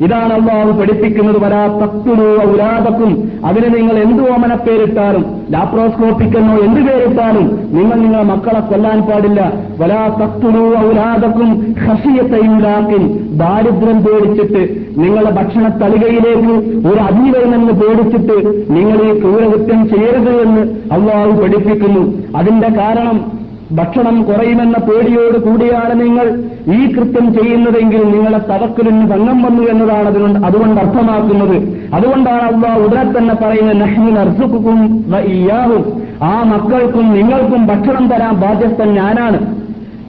ഇതാണ് അള്ളാഹു പഠിപ്പിക്കുന്നത് വരാ തക്കുരു ഔരാതക്കും അതിന് നിങ്ങൾ എന്ത് ഓമന പേരിട്ടാലും ലാപ്രോസ്കോപ്പിക്കെന്നോ എന്ത് പേരിട്ടാലും നിങ്ങൾ നിങ്ങളുടെ മക്കളെ കൊല്ലാൻ പാടില്ല. വലാ തക്കുരു ഔരാതക്കും ഹസിയത്തയിലാക്കിൻ ദാരിദ്ര്യം പേടിച്ചിട്ട് നിങ്ങളുടെ ഭക്ഷണ തളികയിലേക്ക് ഒരു അതിഥി വരുമെന്ന് പേടിച്ചിട്ട് നിങ്ങൾ ഈ ക്രൂരകൃത്യം ചെയ്യരുത് എന്ന് അള്ളാഹു പഠിപ്പിക്കുന്നു. അതിന്റെ കാരണം ഭക്ഷണം കുറയുമെന്ന പേടിയോട് കൂടിയാണ് നിങ്ങൾ ഈ കൃത്യം ചെയ്യുന്നതെങ്കിൽ നിങ്ങളെ തവക്കലിന് ഭംഗം വന്നു എന്നതാണ് അതുകൊണ്ട് അതുകൊണ്ട് അർത്ഥമാക്കുന്നത്. അതുകൊണ്ടാണ് അള്ളാഹ് ഉടനെ തന്നെ പറയുന്നത് നഹ്മിൻ അർസുക്കും ആ മക്കൾക്കും നിങ്ങൾക്കും ഭക്ഷണം തരാൻ ബാധ്യസ്ഥൻ ഞാനാണ്.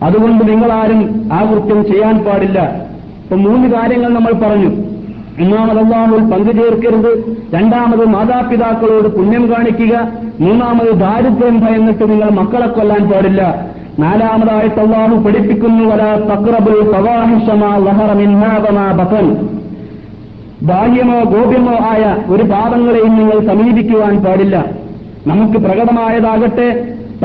അതുകൊണ്ട് നിങ്ങളാരും ആ കൃത്യം ചെയ്യാൻ പാടില്ല. ഇപ്പൊ മൂന്ന് കാര്യങ്ങൾ നമ്മൾ പറഞ്ഞു. ഒന്നാമത് അള്ളാഹുൽ പങ്കുചേർക്കരുത് രണ്ടാമത് മാതാപിതാക്കളോട് പുണ്യം കാണിക്കുക. മൂന്നാമത് ദാരിദ്ര്യം ഭയന്നിട്ട് നിങ്ങൾ മക്കളെ കൊല്ലാൻ പാടില്ല. നാലാമതായിട്ട് അള്ളാഹു പഠിപ്പിക്കുന്നു വല തക്രബുൽ ഫവാഹിഷമാ ബാല്യമോ ഗോപ്യമോ ആയ ഒരു പാപങ്ങളെയും നിങ്ങൾ സമീപിക്കുവാൻ പാടില്ല. നമുക്ക് പ്രകടമായതാകട്ടെ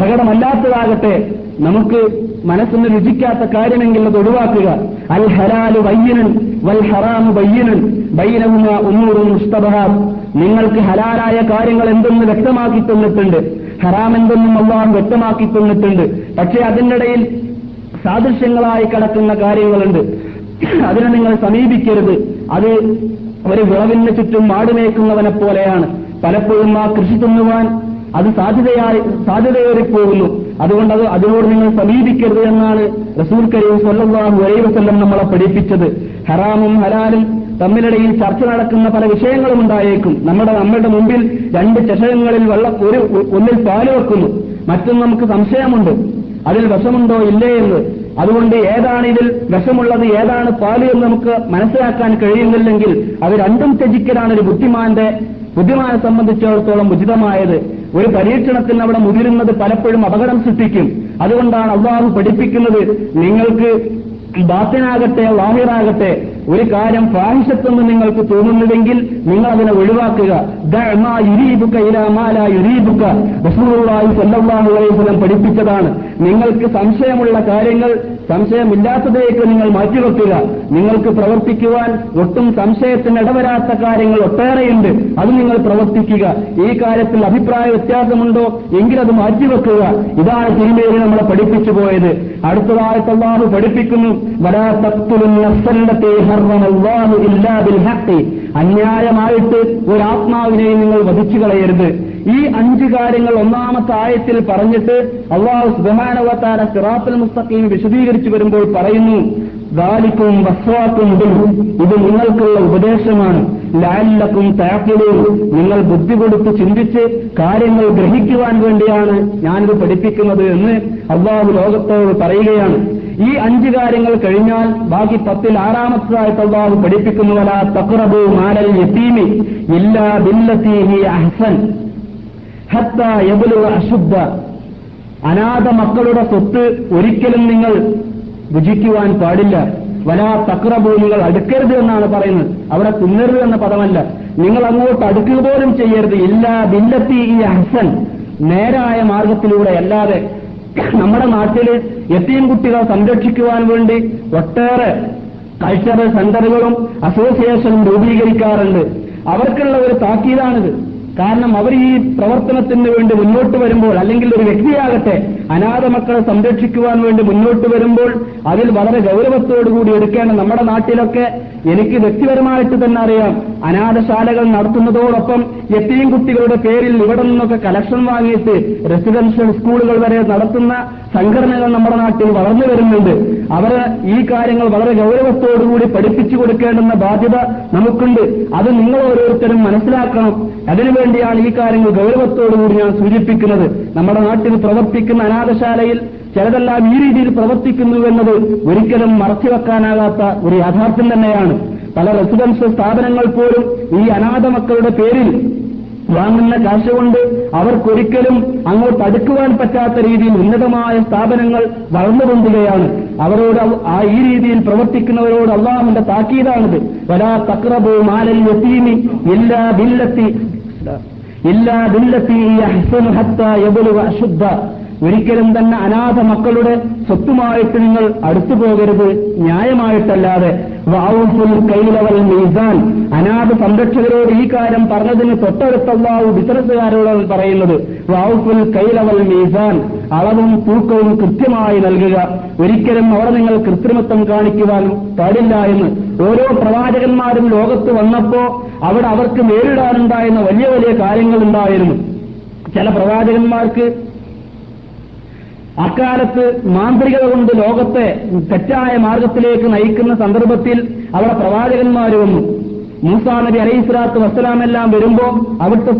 പ്രകടമല്ലാത്തതാകട്ടെ നമുക്ക് മനസ്സിന് രുചിക്കാത്ത കാര്യമെങ്കിൽ അത് ഒഴിവാക്കുക. അൽ ഹലാലു ബയ്യനൻ വൽ ഹറാമു ബയ്യനൻ ബൈനവുമ ഉന്നൂറും മുസ്തബഹാബ് നിങ്ങൾക്ക് ഹലാലായ കാര്യങ്ങൾ എന്തെന്ന് വ്യക്തമാക്കി തന്നിട്ടുണ്ട്. ഹറാം എന്തെന്നും വ്യക്തമാക്കി തന്നിട്ടുണ്ട്. പക്ഷേ അതിനിടയിൽ സാദൃശ്യങ്ങളായി കിടക്കുന്ന കാര്യങ്ങളുണ്ട്. അതിനെ നിങ്ങൾ സമീപിക്കരുത്. അത് ഒരു വിളവിന് ചുറ്റും മാടുമേക്കുന്നവനെ പോലെയാണ്. പലപ്പോഴും ആ കൃഷി തിന്നുവാൻ അത് സാധ്യതയായി സാധ്യതയേറിപ്പോകുന്നു. അതുകൊണ്ട് അത് അതിനോട് നിങ്ങൾ സമീപിക്കരുത് എന്നാണ് റസൂൽ കരീം സ്വല്ലാഹു അലൈഹി വസല്ലം നമ്മളെ പഠിപ്പിച്ചത്. ഹറാമും ഹലാലും തമ്മിലിടയിൽ ചർച്ച നടക്കുന്ന പല വിഷയങ്ങളും ഉണ്ടായേക്കും. നമ്മുടെ നമ്മുടെ മുമ്പിൽ രണ്ട് ചഷകങ്ങളിൽ വെള്ളം ഒരു ഒന്നിൽ പാൽ വെക്കുന്നു. മറ്റൊന്ന് നമുക്ക് സംശയമുണ്ട്. അതിൽ വിഷമുണ്ടോ ഇല്ലേ എന്ന്. അതുകൊണ്ട് ഏതാണ് ഇതിൽ വിഷമുള്ളത് ഏതാണ് പാൽ എന്ന് നമുക്ക് മനസ്സിലാക്കാൻ കഴിയുന്നില്ലെങ്കിൽ അത് രണ്ടും ത്യജിക്കലാണ് ഒരു ബുദ്ധിമാന്റെ ബുദ്ധിമാനെ സംബന്ധിച്ചിടത്തോളം ഉചിതമായത്. ഒരു പരീക്ഷണത്തിൽ അവിടെ മുതിരുന്നത് പലപ്പോഴും അപകടം സൃഷ്ടിക്കും. അതുകൊണ്ടാണ് അള്ളാഹു പഠിപ്പിക്കുന്നത് നിങ്ങൾക്ക് ബാത്തിനാകട്ടെ ലാഹിറാകട്ടെ ഒരു കാര്യം ഫാഹിഷത്തെന്ന് നിങ്ങൾക്ക് തോന്നുന്നുവെങ്കിൽ നിങ്ങൾ അതിനെ ഒഴിവാക്കുക യുരീബുക്ക പഠിപ്പിച്ചതാണ്. നിങ്ങൾക്ക് സംശയമുള്ള കാര്യങ്ങൾ സംശയമില്ലാത്തതേക്ക് നിങ്ങൾ മാറ്റിവെക്കുക. നിങ്ങൾക്ക് പ്രവർത്തിക്കുവാൻ ഒട്ടും സംശയത്തിന് ഇടവരാത്ത കാര്യങ്ങൾ ഒട്ടേറെയുണ്ട്. അത് നിങ്ങൾ പ്രവർത്തിക്കുക. ഈ കാര്യത്തിൽ അഭിപ്രായ വ്യത്യാസമുണ്ടോ? എങ്കിൽ അത് മാറ്റിവെക്കുക. ഇതാണ് സിനിമയിൽ നമ്മളെ പഠിപ്പിച്ചു പോയത്. അടുത്തതായിട്ട് അള്ളാഹു പഠിപ്പിക്കുന്നു. വരാ തക്തുലും നഫ്സല്ലത്തെ ഇല്ലാ ബിൽ ഹഖ് അന്യായമായിട്ട് ഒരു ആത്മാവിനെ നിങ്ങൾ വധിച്ചു കളയരുത് ഈ അഞ്ച് കാര്യങ്ങൾ ഒന്നാമത്തെ ആയത്തിൽ പറഞ്ഞിട്ട് അള്ളാഹു സുബാനവത്താര സിറാത്തുൽ മുസ്തഖീം വിശദീകരിച്ചു വരുമ്പോൾ പറയുന്നു ദാലിക്കും വസ്വാക്കും ഇത് നിങ്ങൾക്കുള്ള ഉപദേശമാണ്. ലാലിലക്കും താക്കിലും നിങ്ങൾ ബുദ്ധി കൊടുത്ത് ചിന്തിച്ച് കാര്യങ്ങൾ ഗ്രഹിക്കുവാൻ വേണ്ടിയാണ് ഞാനിത് പഠിപ്പിക്കുന്നത് എന്ന് അള്ളാഹു ലോകത്തോട് പറയുകയാണ്. ഈ അഞ്ച് കാര്യങ്ങൾ കഴിഞ്ഞാൽ ബാക്കി പത്തിൽ ആറാമത്തതായിട്ടുള്ള അള്ളാഹു തക്റബു മാലൽ യത്തീമി ഇല്ലാ ബില്ലത്തീഹി അഹ്സൻ ഹത്ത യബുലു അശുദ്ധ. അനാഥ മക്കളുടെ സ്വത്ത് ഒരിക്കലും നിങ്ങൾ രുചിക്കുവാൻ പാടില്ല. വലാ തക്രബു നിങ്ങൾ അടുക്കരുത് എന്നാണ് പറയുന്നത്. അവിടെ തിന്നരുത് എന്ന പദമല്ല. നിങ്ങൾ അങ്ങോട്ട് അടുക്കുക പോലും ചെയ്യരുത്. ഇല്ല ബില്ലത്തി ഈ അഹ്സൻ. നേരായ മാർഗത്തിലൂടെ അല്ലാതെ നമ്മുടെ നാട്ടിൽ എത്തിയും കുട്ടികളെ സംരക്ഷിക്കുവാൻ വേണ്ടി ഒട്ടേറെ കൾച്ചറൽ സെന്ററുകളും അസോസിയേഷനും രൂപീകരിക്കാറുണ്ട്. അവർക്കുള്ള ഒരു താക്കീതാണിത്. കാരണം അവർ ഈ പ്രവർത്തനത്തിന് വേണ്ടി മുന്നോട്ട് വരുമ്പോൾ അല്ലെങ്കിൽ ഒരു വ്യക്തിയാകട്ടെ അനാഥ മക്കളെ സംരക്ഷിക്കുവാൻ വേണ്ടി മുന്നോട്ട് വരുമ്പോൾ അതിൽ വളരെ ഗൗരവത്തോടുകൂടി എടുക്കേണ്ട നമ്മുടെ നാട്ടിലൊക്കെ എനിക്ക് വ്യക്തിപരമായിട്ട് തന്നെ അറിയാം. അനാഥശാലകൾ നടത്തുന്നതോടൊപ്പം എത്തിയും കുട്ടികളുടെ പേരിൽ ഇവിടെ നിന്നൊക്കെ കലക്ഷൻ വാങ്ങിയിട്ട് റെസിഡൻഷ്യൽ സ്കൂളുകൾ വരെ നടത്തുന്ന സംഘടനകൾ നമ്മുടെ നാട്ടിൽ വളർന്നു വരുന്നുണ്ട്. അവർ ഈ കാര്യങ്ങൾ വളരെ ഗൗരവത്തോടുകൂടി പഠിപ്പിച്ചു കൊടുക്കേണ്ടുന്ന ബാധ്യത നമുക്കുണ്ട്. അത് നിങ്ങൾ ഓരോരുത്തരും മനസ്സിലാക്കണം. അതിനുവേണ്ടിയാണ് ഈ കാര്യങ്ങൾ ഗൗരവത്തോടുകൂടി ഞാൻ സൂചിപ്പിക്കുന്നത്. നമ്മുടെ നാട്ടിൽ പ്രവർത്തിക്കുന്ന അനാഥശാലയിൽ ചിലതെല്ലാം ഈ രീതിയിൽ പ്രവർത്തിക്കുന്നു എന്നത് ഒരിക്കലും മറച്ചുവെക്കാനാകാത്ത ഒരു യാഥാർത്ഥ്യം തന്നെയാണ്. പല റെസിഡൻഷ്യൽ സ്ഥാപനങ്ങൾ പോലും ഈ അനാഥ മക്കളുടെ പേരിൽ വാങ്ങുന്ന കാശ് കൊണ്ട് അവർക്കൊരിക്കലും അങ്ങോട്ട് അടുക്കുവാൻ പറ്റാത്ത രീതിയിൽ ഉന്നതമായ സ്ഥാപനങ്ങൾ വളർന്നു വളർന്നുകൊണ്ടുകയാണ് അവരോട് ആ ഈ രീതിയിൽ പ്രവർത്തിക്കുന്നവരോട് അള്ളാഹുവിന്റെ താക്കീതാണിത്. വലാ തക്രബു മാലൽ യതീമി എല്ലാ ബില്ലത്തി ഒരിക്കലും തന്നെ അനാഥ മക്കളുടെ സ്വത്തുമായിട്ട് നിങ്ങൾ അടുത്തു പോകരുത് ന്യായമായിട്ടല്ലാതെ കൈലവൽ മീസാൻ. അനാഥ സംരക്ഷകരോട് ഈ കാര്യം പറഞ്ഞതിന് തൊട്ടടുത്തല്ലാവു ബിസിനസ്സുകാരോട് പറയുന്നത് വാവുഫുൽ കൈലവൽ മീസാൻ. അളവും തൂക്കവും കൃത്യമായി നൽകുക. ഒരിക്കലും അവിടെ നിങ്ങൾ കൃത്രിമത്വം കാണിക്കുവാൻ പാടില്ല എന്ന്. ഓരോ പ്രവാചകന്മാരും ലോകത്ത് വന്നപ്പോ അവിടെ അവർക്ക് നേരിടാനുണ്ടായിരുന്ന വലിയ വലിയ കാര്യങ്ങൾ ഉണ്ടായിരുന്നു ചില പ്രവാചകന്മാർക്ക് അക്കാലത്ത് മാന്ത്രികത കൊണ്ട് ലോകത്തെ തെറ്റായ മാർഗത്തിലേക്ക് നയിക്കുന്ന സന്ദർഭത്തിൽ അവിടെ പ്രവാചകന്മാരും മൂസാ നബി അലൈഹി സ്വലാത്തു വസ്സലാമെല്ലാം വരുമ്പോൾ അവിടുത്തെ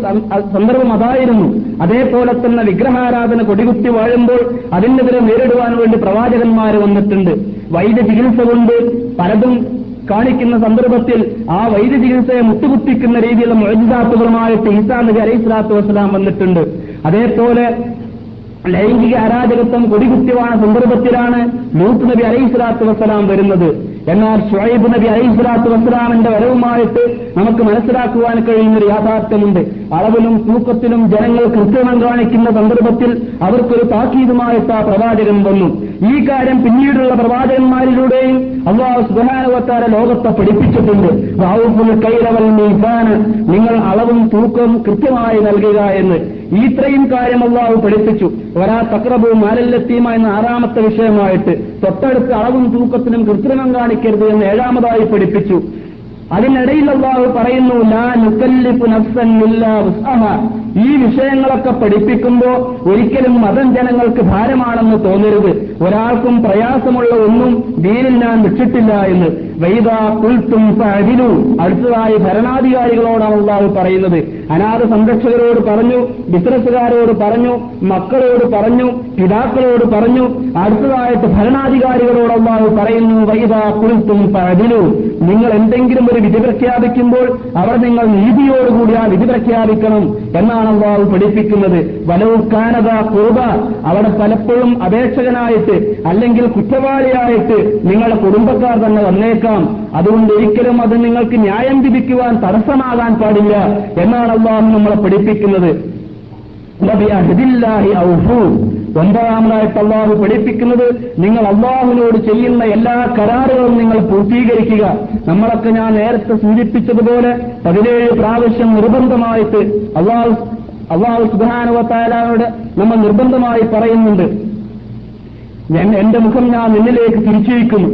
സന്ദർഭം അതായിരുന്നു. അതേപോലെ തന്നെ വിഗ്രഹാരാധന കൊടികുത്തി വാഴുമ്പോൾ അതിനെതിരെ നേരിടുവാൻ വേണ്ടി പ്രവാചകന്മാർ വന്നിട്ടുണ്ട്. വൈദ്യ ചികിത്സ കൊണ്ട് പലതും കാണിക്കുന്ന സന്ദർഭത്തിൽ ആ വൈദ്യ ചികിത്സയെ മുട്ടുകുത്തിക്കുന്ന രീതിയിലുള്ള മൊഴിദാത്തുകളുമായിട്ട് ഈസാ നബി അലൈഹി സ്വലാത്തു വസ്സലാം വന്നിട്ടുണ്ട്. അതേപോലെ ലൈംഗിക അരാജകത്വം കൊടികുത്തിവാണ സന്ദർഭത്തിലാണ് ലൂത്ത് നബി അലൈഹി സ്വലാത്തു വസ്സലാം വരുന്നത്. എന്നാൽ ഷുഹൈബ് നബി അലൈഹി സ്വലാത്തു വസ്സലാമിന്റെ വരവുമായിട്ട് നമുക്ക് മനസ്സിലാക്കുവാൻ കഴിയുന്ന ഒരു യാഥാർത്ഥ്യമുണ്ട്. അളവിലും തൂക്കത്തിലും ജനങ്ങൾ കൃത്രിമം കാണിക്കുന്ന സന്ദർഭത്തിൽ അവർക്കൊരു താക്കീതുമായിട്ട് ആ പ്രവാചകൻ വന്നു. ഈ കാര്യം പിന്നീടുള്ള പ്രവാചകന്മാരിലൂടെയും അള്ളാഹു സുബാനുവത്താര ലോകത്തെ പഠിപ്പിച്ചിട്ടുണ്ട്. കൈലവൽ നിങ്ങൾ അളവും തൂക്കവും കൃത്യമായി നൽകുക എന്ന്. ഇത്രയും കാര്യം അള്ളാഹു പഠിപ്പിച്ചു. ഒരാ തക്രബും മാലല്ലെത്തീമ എന്ന ആറാമത്തെ വിഷയമായിട്ട് തൊട്ടടുത്ത് അളവും തൂക്കത്തിനും കൃത്രിമം കാണിക്കരുത് എന്ന് ഏഴാമതായി പഠിപ്പിച്ചു. അതിനിടയിൽ അള്ളാഹു പറയുന്നു ലാ നുക്കല്ലിഫു നഫ്സൻ. ഈ വിഷയങ്ങളൊക്കെ പഠിപ്പിക്കുമ്പോൾ ഒരിക്കലും മതം ജനങ്ങൾക്ക് ഭാരമാണെന്ന് തോന്നരുത്. ഒരാൾക്കും പ്രയാസമുള്ള ഒന്നും ദീനിൽ ഞാൻ വിട്ടിട്ടില്ല എന്ന്. വൈദ കുൽത്തും ഫഅദിലു. അടുത്തതായി ഭരണാധികാരികളോടാണ് അള്ളാഹു പറയുന്നത്. അനാഥ സംരക്ഷകരോട് പറഞ്ഞു ബിസിനസ്സുകാരോട് പറഞ്ഞു മക്കളോട് പറഞ്ഞു പിതാക്കളോട് പറഞ്ഞു. അടുത്തതായിട്ട് ഭരണാധികാരികളോട് അള്ളാഹു പറയുന്നു വൈദ കുൽത്തും ഫഅദിലു. നിങ്ങൾ എന്തെങ്കിലും ഒരു വിധി പ്രഖ്യാപിക്കുമ്പോൾ അവർ നിങ്ങൾ നീതിയോടുകൂടി ആ വിധി പ്രഖ്യാപിക്കണം എന്നാണ് അള്ളാഹു പഠിപ്പിക്കുന്നത്. വലവുക്കാനത കാനത കുറുബ അവിടെ പലപ്പോഴും അപേക്ഷകനായിട്ട് അല്ലെങ്കിൽ കുറ്റവാളിയായിട്ട് നിങ്ങളുടെ കുടുംബക്കാർ തന്നെ വന്നേക്കാം. അതുകൊണ്ട് ഒരിക്കലും അത് നിങ്ങൾക്ക് ന്യായം വിധിക്കുവാൻ തടസ്സമാകാൻ പാടില്ല എന്നാണ് അള്ളാഹു നമ്മളെ പഠിപ്പിക്കുന്നത്. ഒമ്പതാമതായിട്ട് അള്ളാഹു പഠിപ്പിക്കുന്നത് നിങ്ങൾ അള്ളാഹുവിനോട് ചെയ്യുന്ന എല്ലാ കരാറുകളും നിങ്ങൾ പൂർത്തീകരിക്കുക. നമ്മളൊക്കെ ഞാൻ നേരത്തെ സൂചിപ്പിച്ചതുപോലെ പതിനേഴ് പ്രാവശ്യം നിർബന്ധമായിട്ട് അള്ളാഹു അള്ളാഹു സുബാനുവത്തായാലോട് നമ്മൾ നിർബന്ധമായി പറയുന്നുണ്ട്. ഞാൻ- എന്റെ മുഖം ഞാൻ നിന്നിലേക്ക് തിരിച്ചിരിക്കുന്നു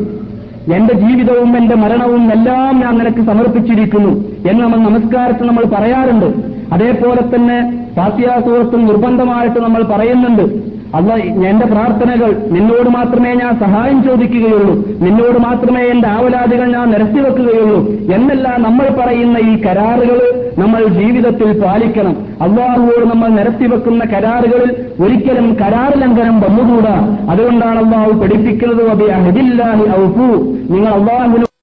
എന്റെ ജീവിതവും എന്റെ മരണവും എല്ലാം ഞാൻ നിനക്ക് സമർപ്പിച്ചിരിക്കുന്നു. എന്ന് നമ്മൾ നമസ്കാരത്തിൽ നമ്മൾ പറയാറുണ്ട്. അതേപോലെ തന്നെ ഫാത്തിയാസുഹൃത്തും നിർബന്ധമായിട്ട് നമ്മൾ പറയുന്നുണ്ട് അല്ല എന്റെ പ്രാർത്ഥനകൾ നിന്നോട് മാത്രമേ ഞാൻ സഹായം ചോദിക്കുകയുള്ളൂ നിന്നോട് മാത്രമേ എന്റെ ആവലാദികൾ ഞാൻ നിരത്തിവെക്കുകയുള്ളൂ എന്നല്ല നമ്മൾ പറയുന്ന ഈ കരാറുകൾ നമ്മൾ ജീവിതത്തിൽ പാലിക്കണം. അള്ളാഹുവോട് നമ്മൾ നിരത്തിവെക്കുന്ന കരാറുകളിൽ ഒരിക്കലും കരാർ ലംഘനം വന്നുകൂടാ. അതുകൊണ്ടാണ് അള്ളാഹു പഠിപ്പിക്കുന്നത് നിങ്ങൾ അള്ളാഹുവിനോട്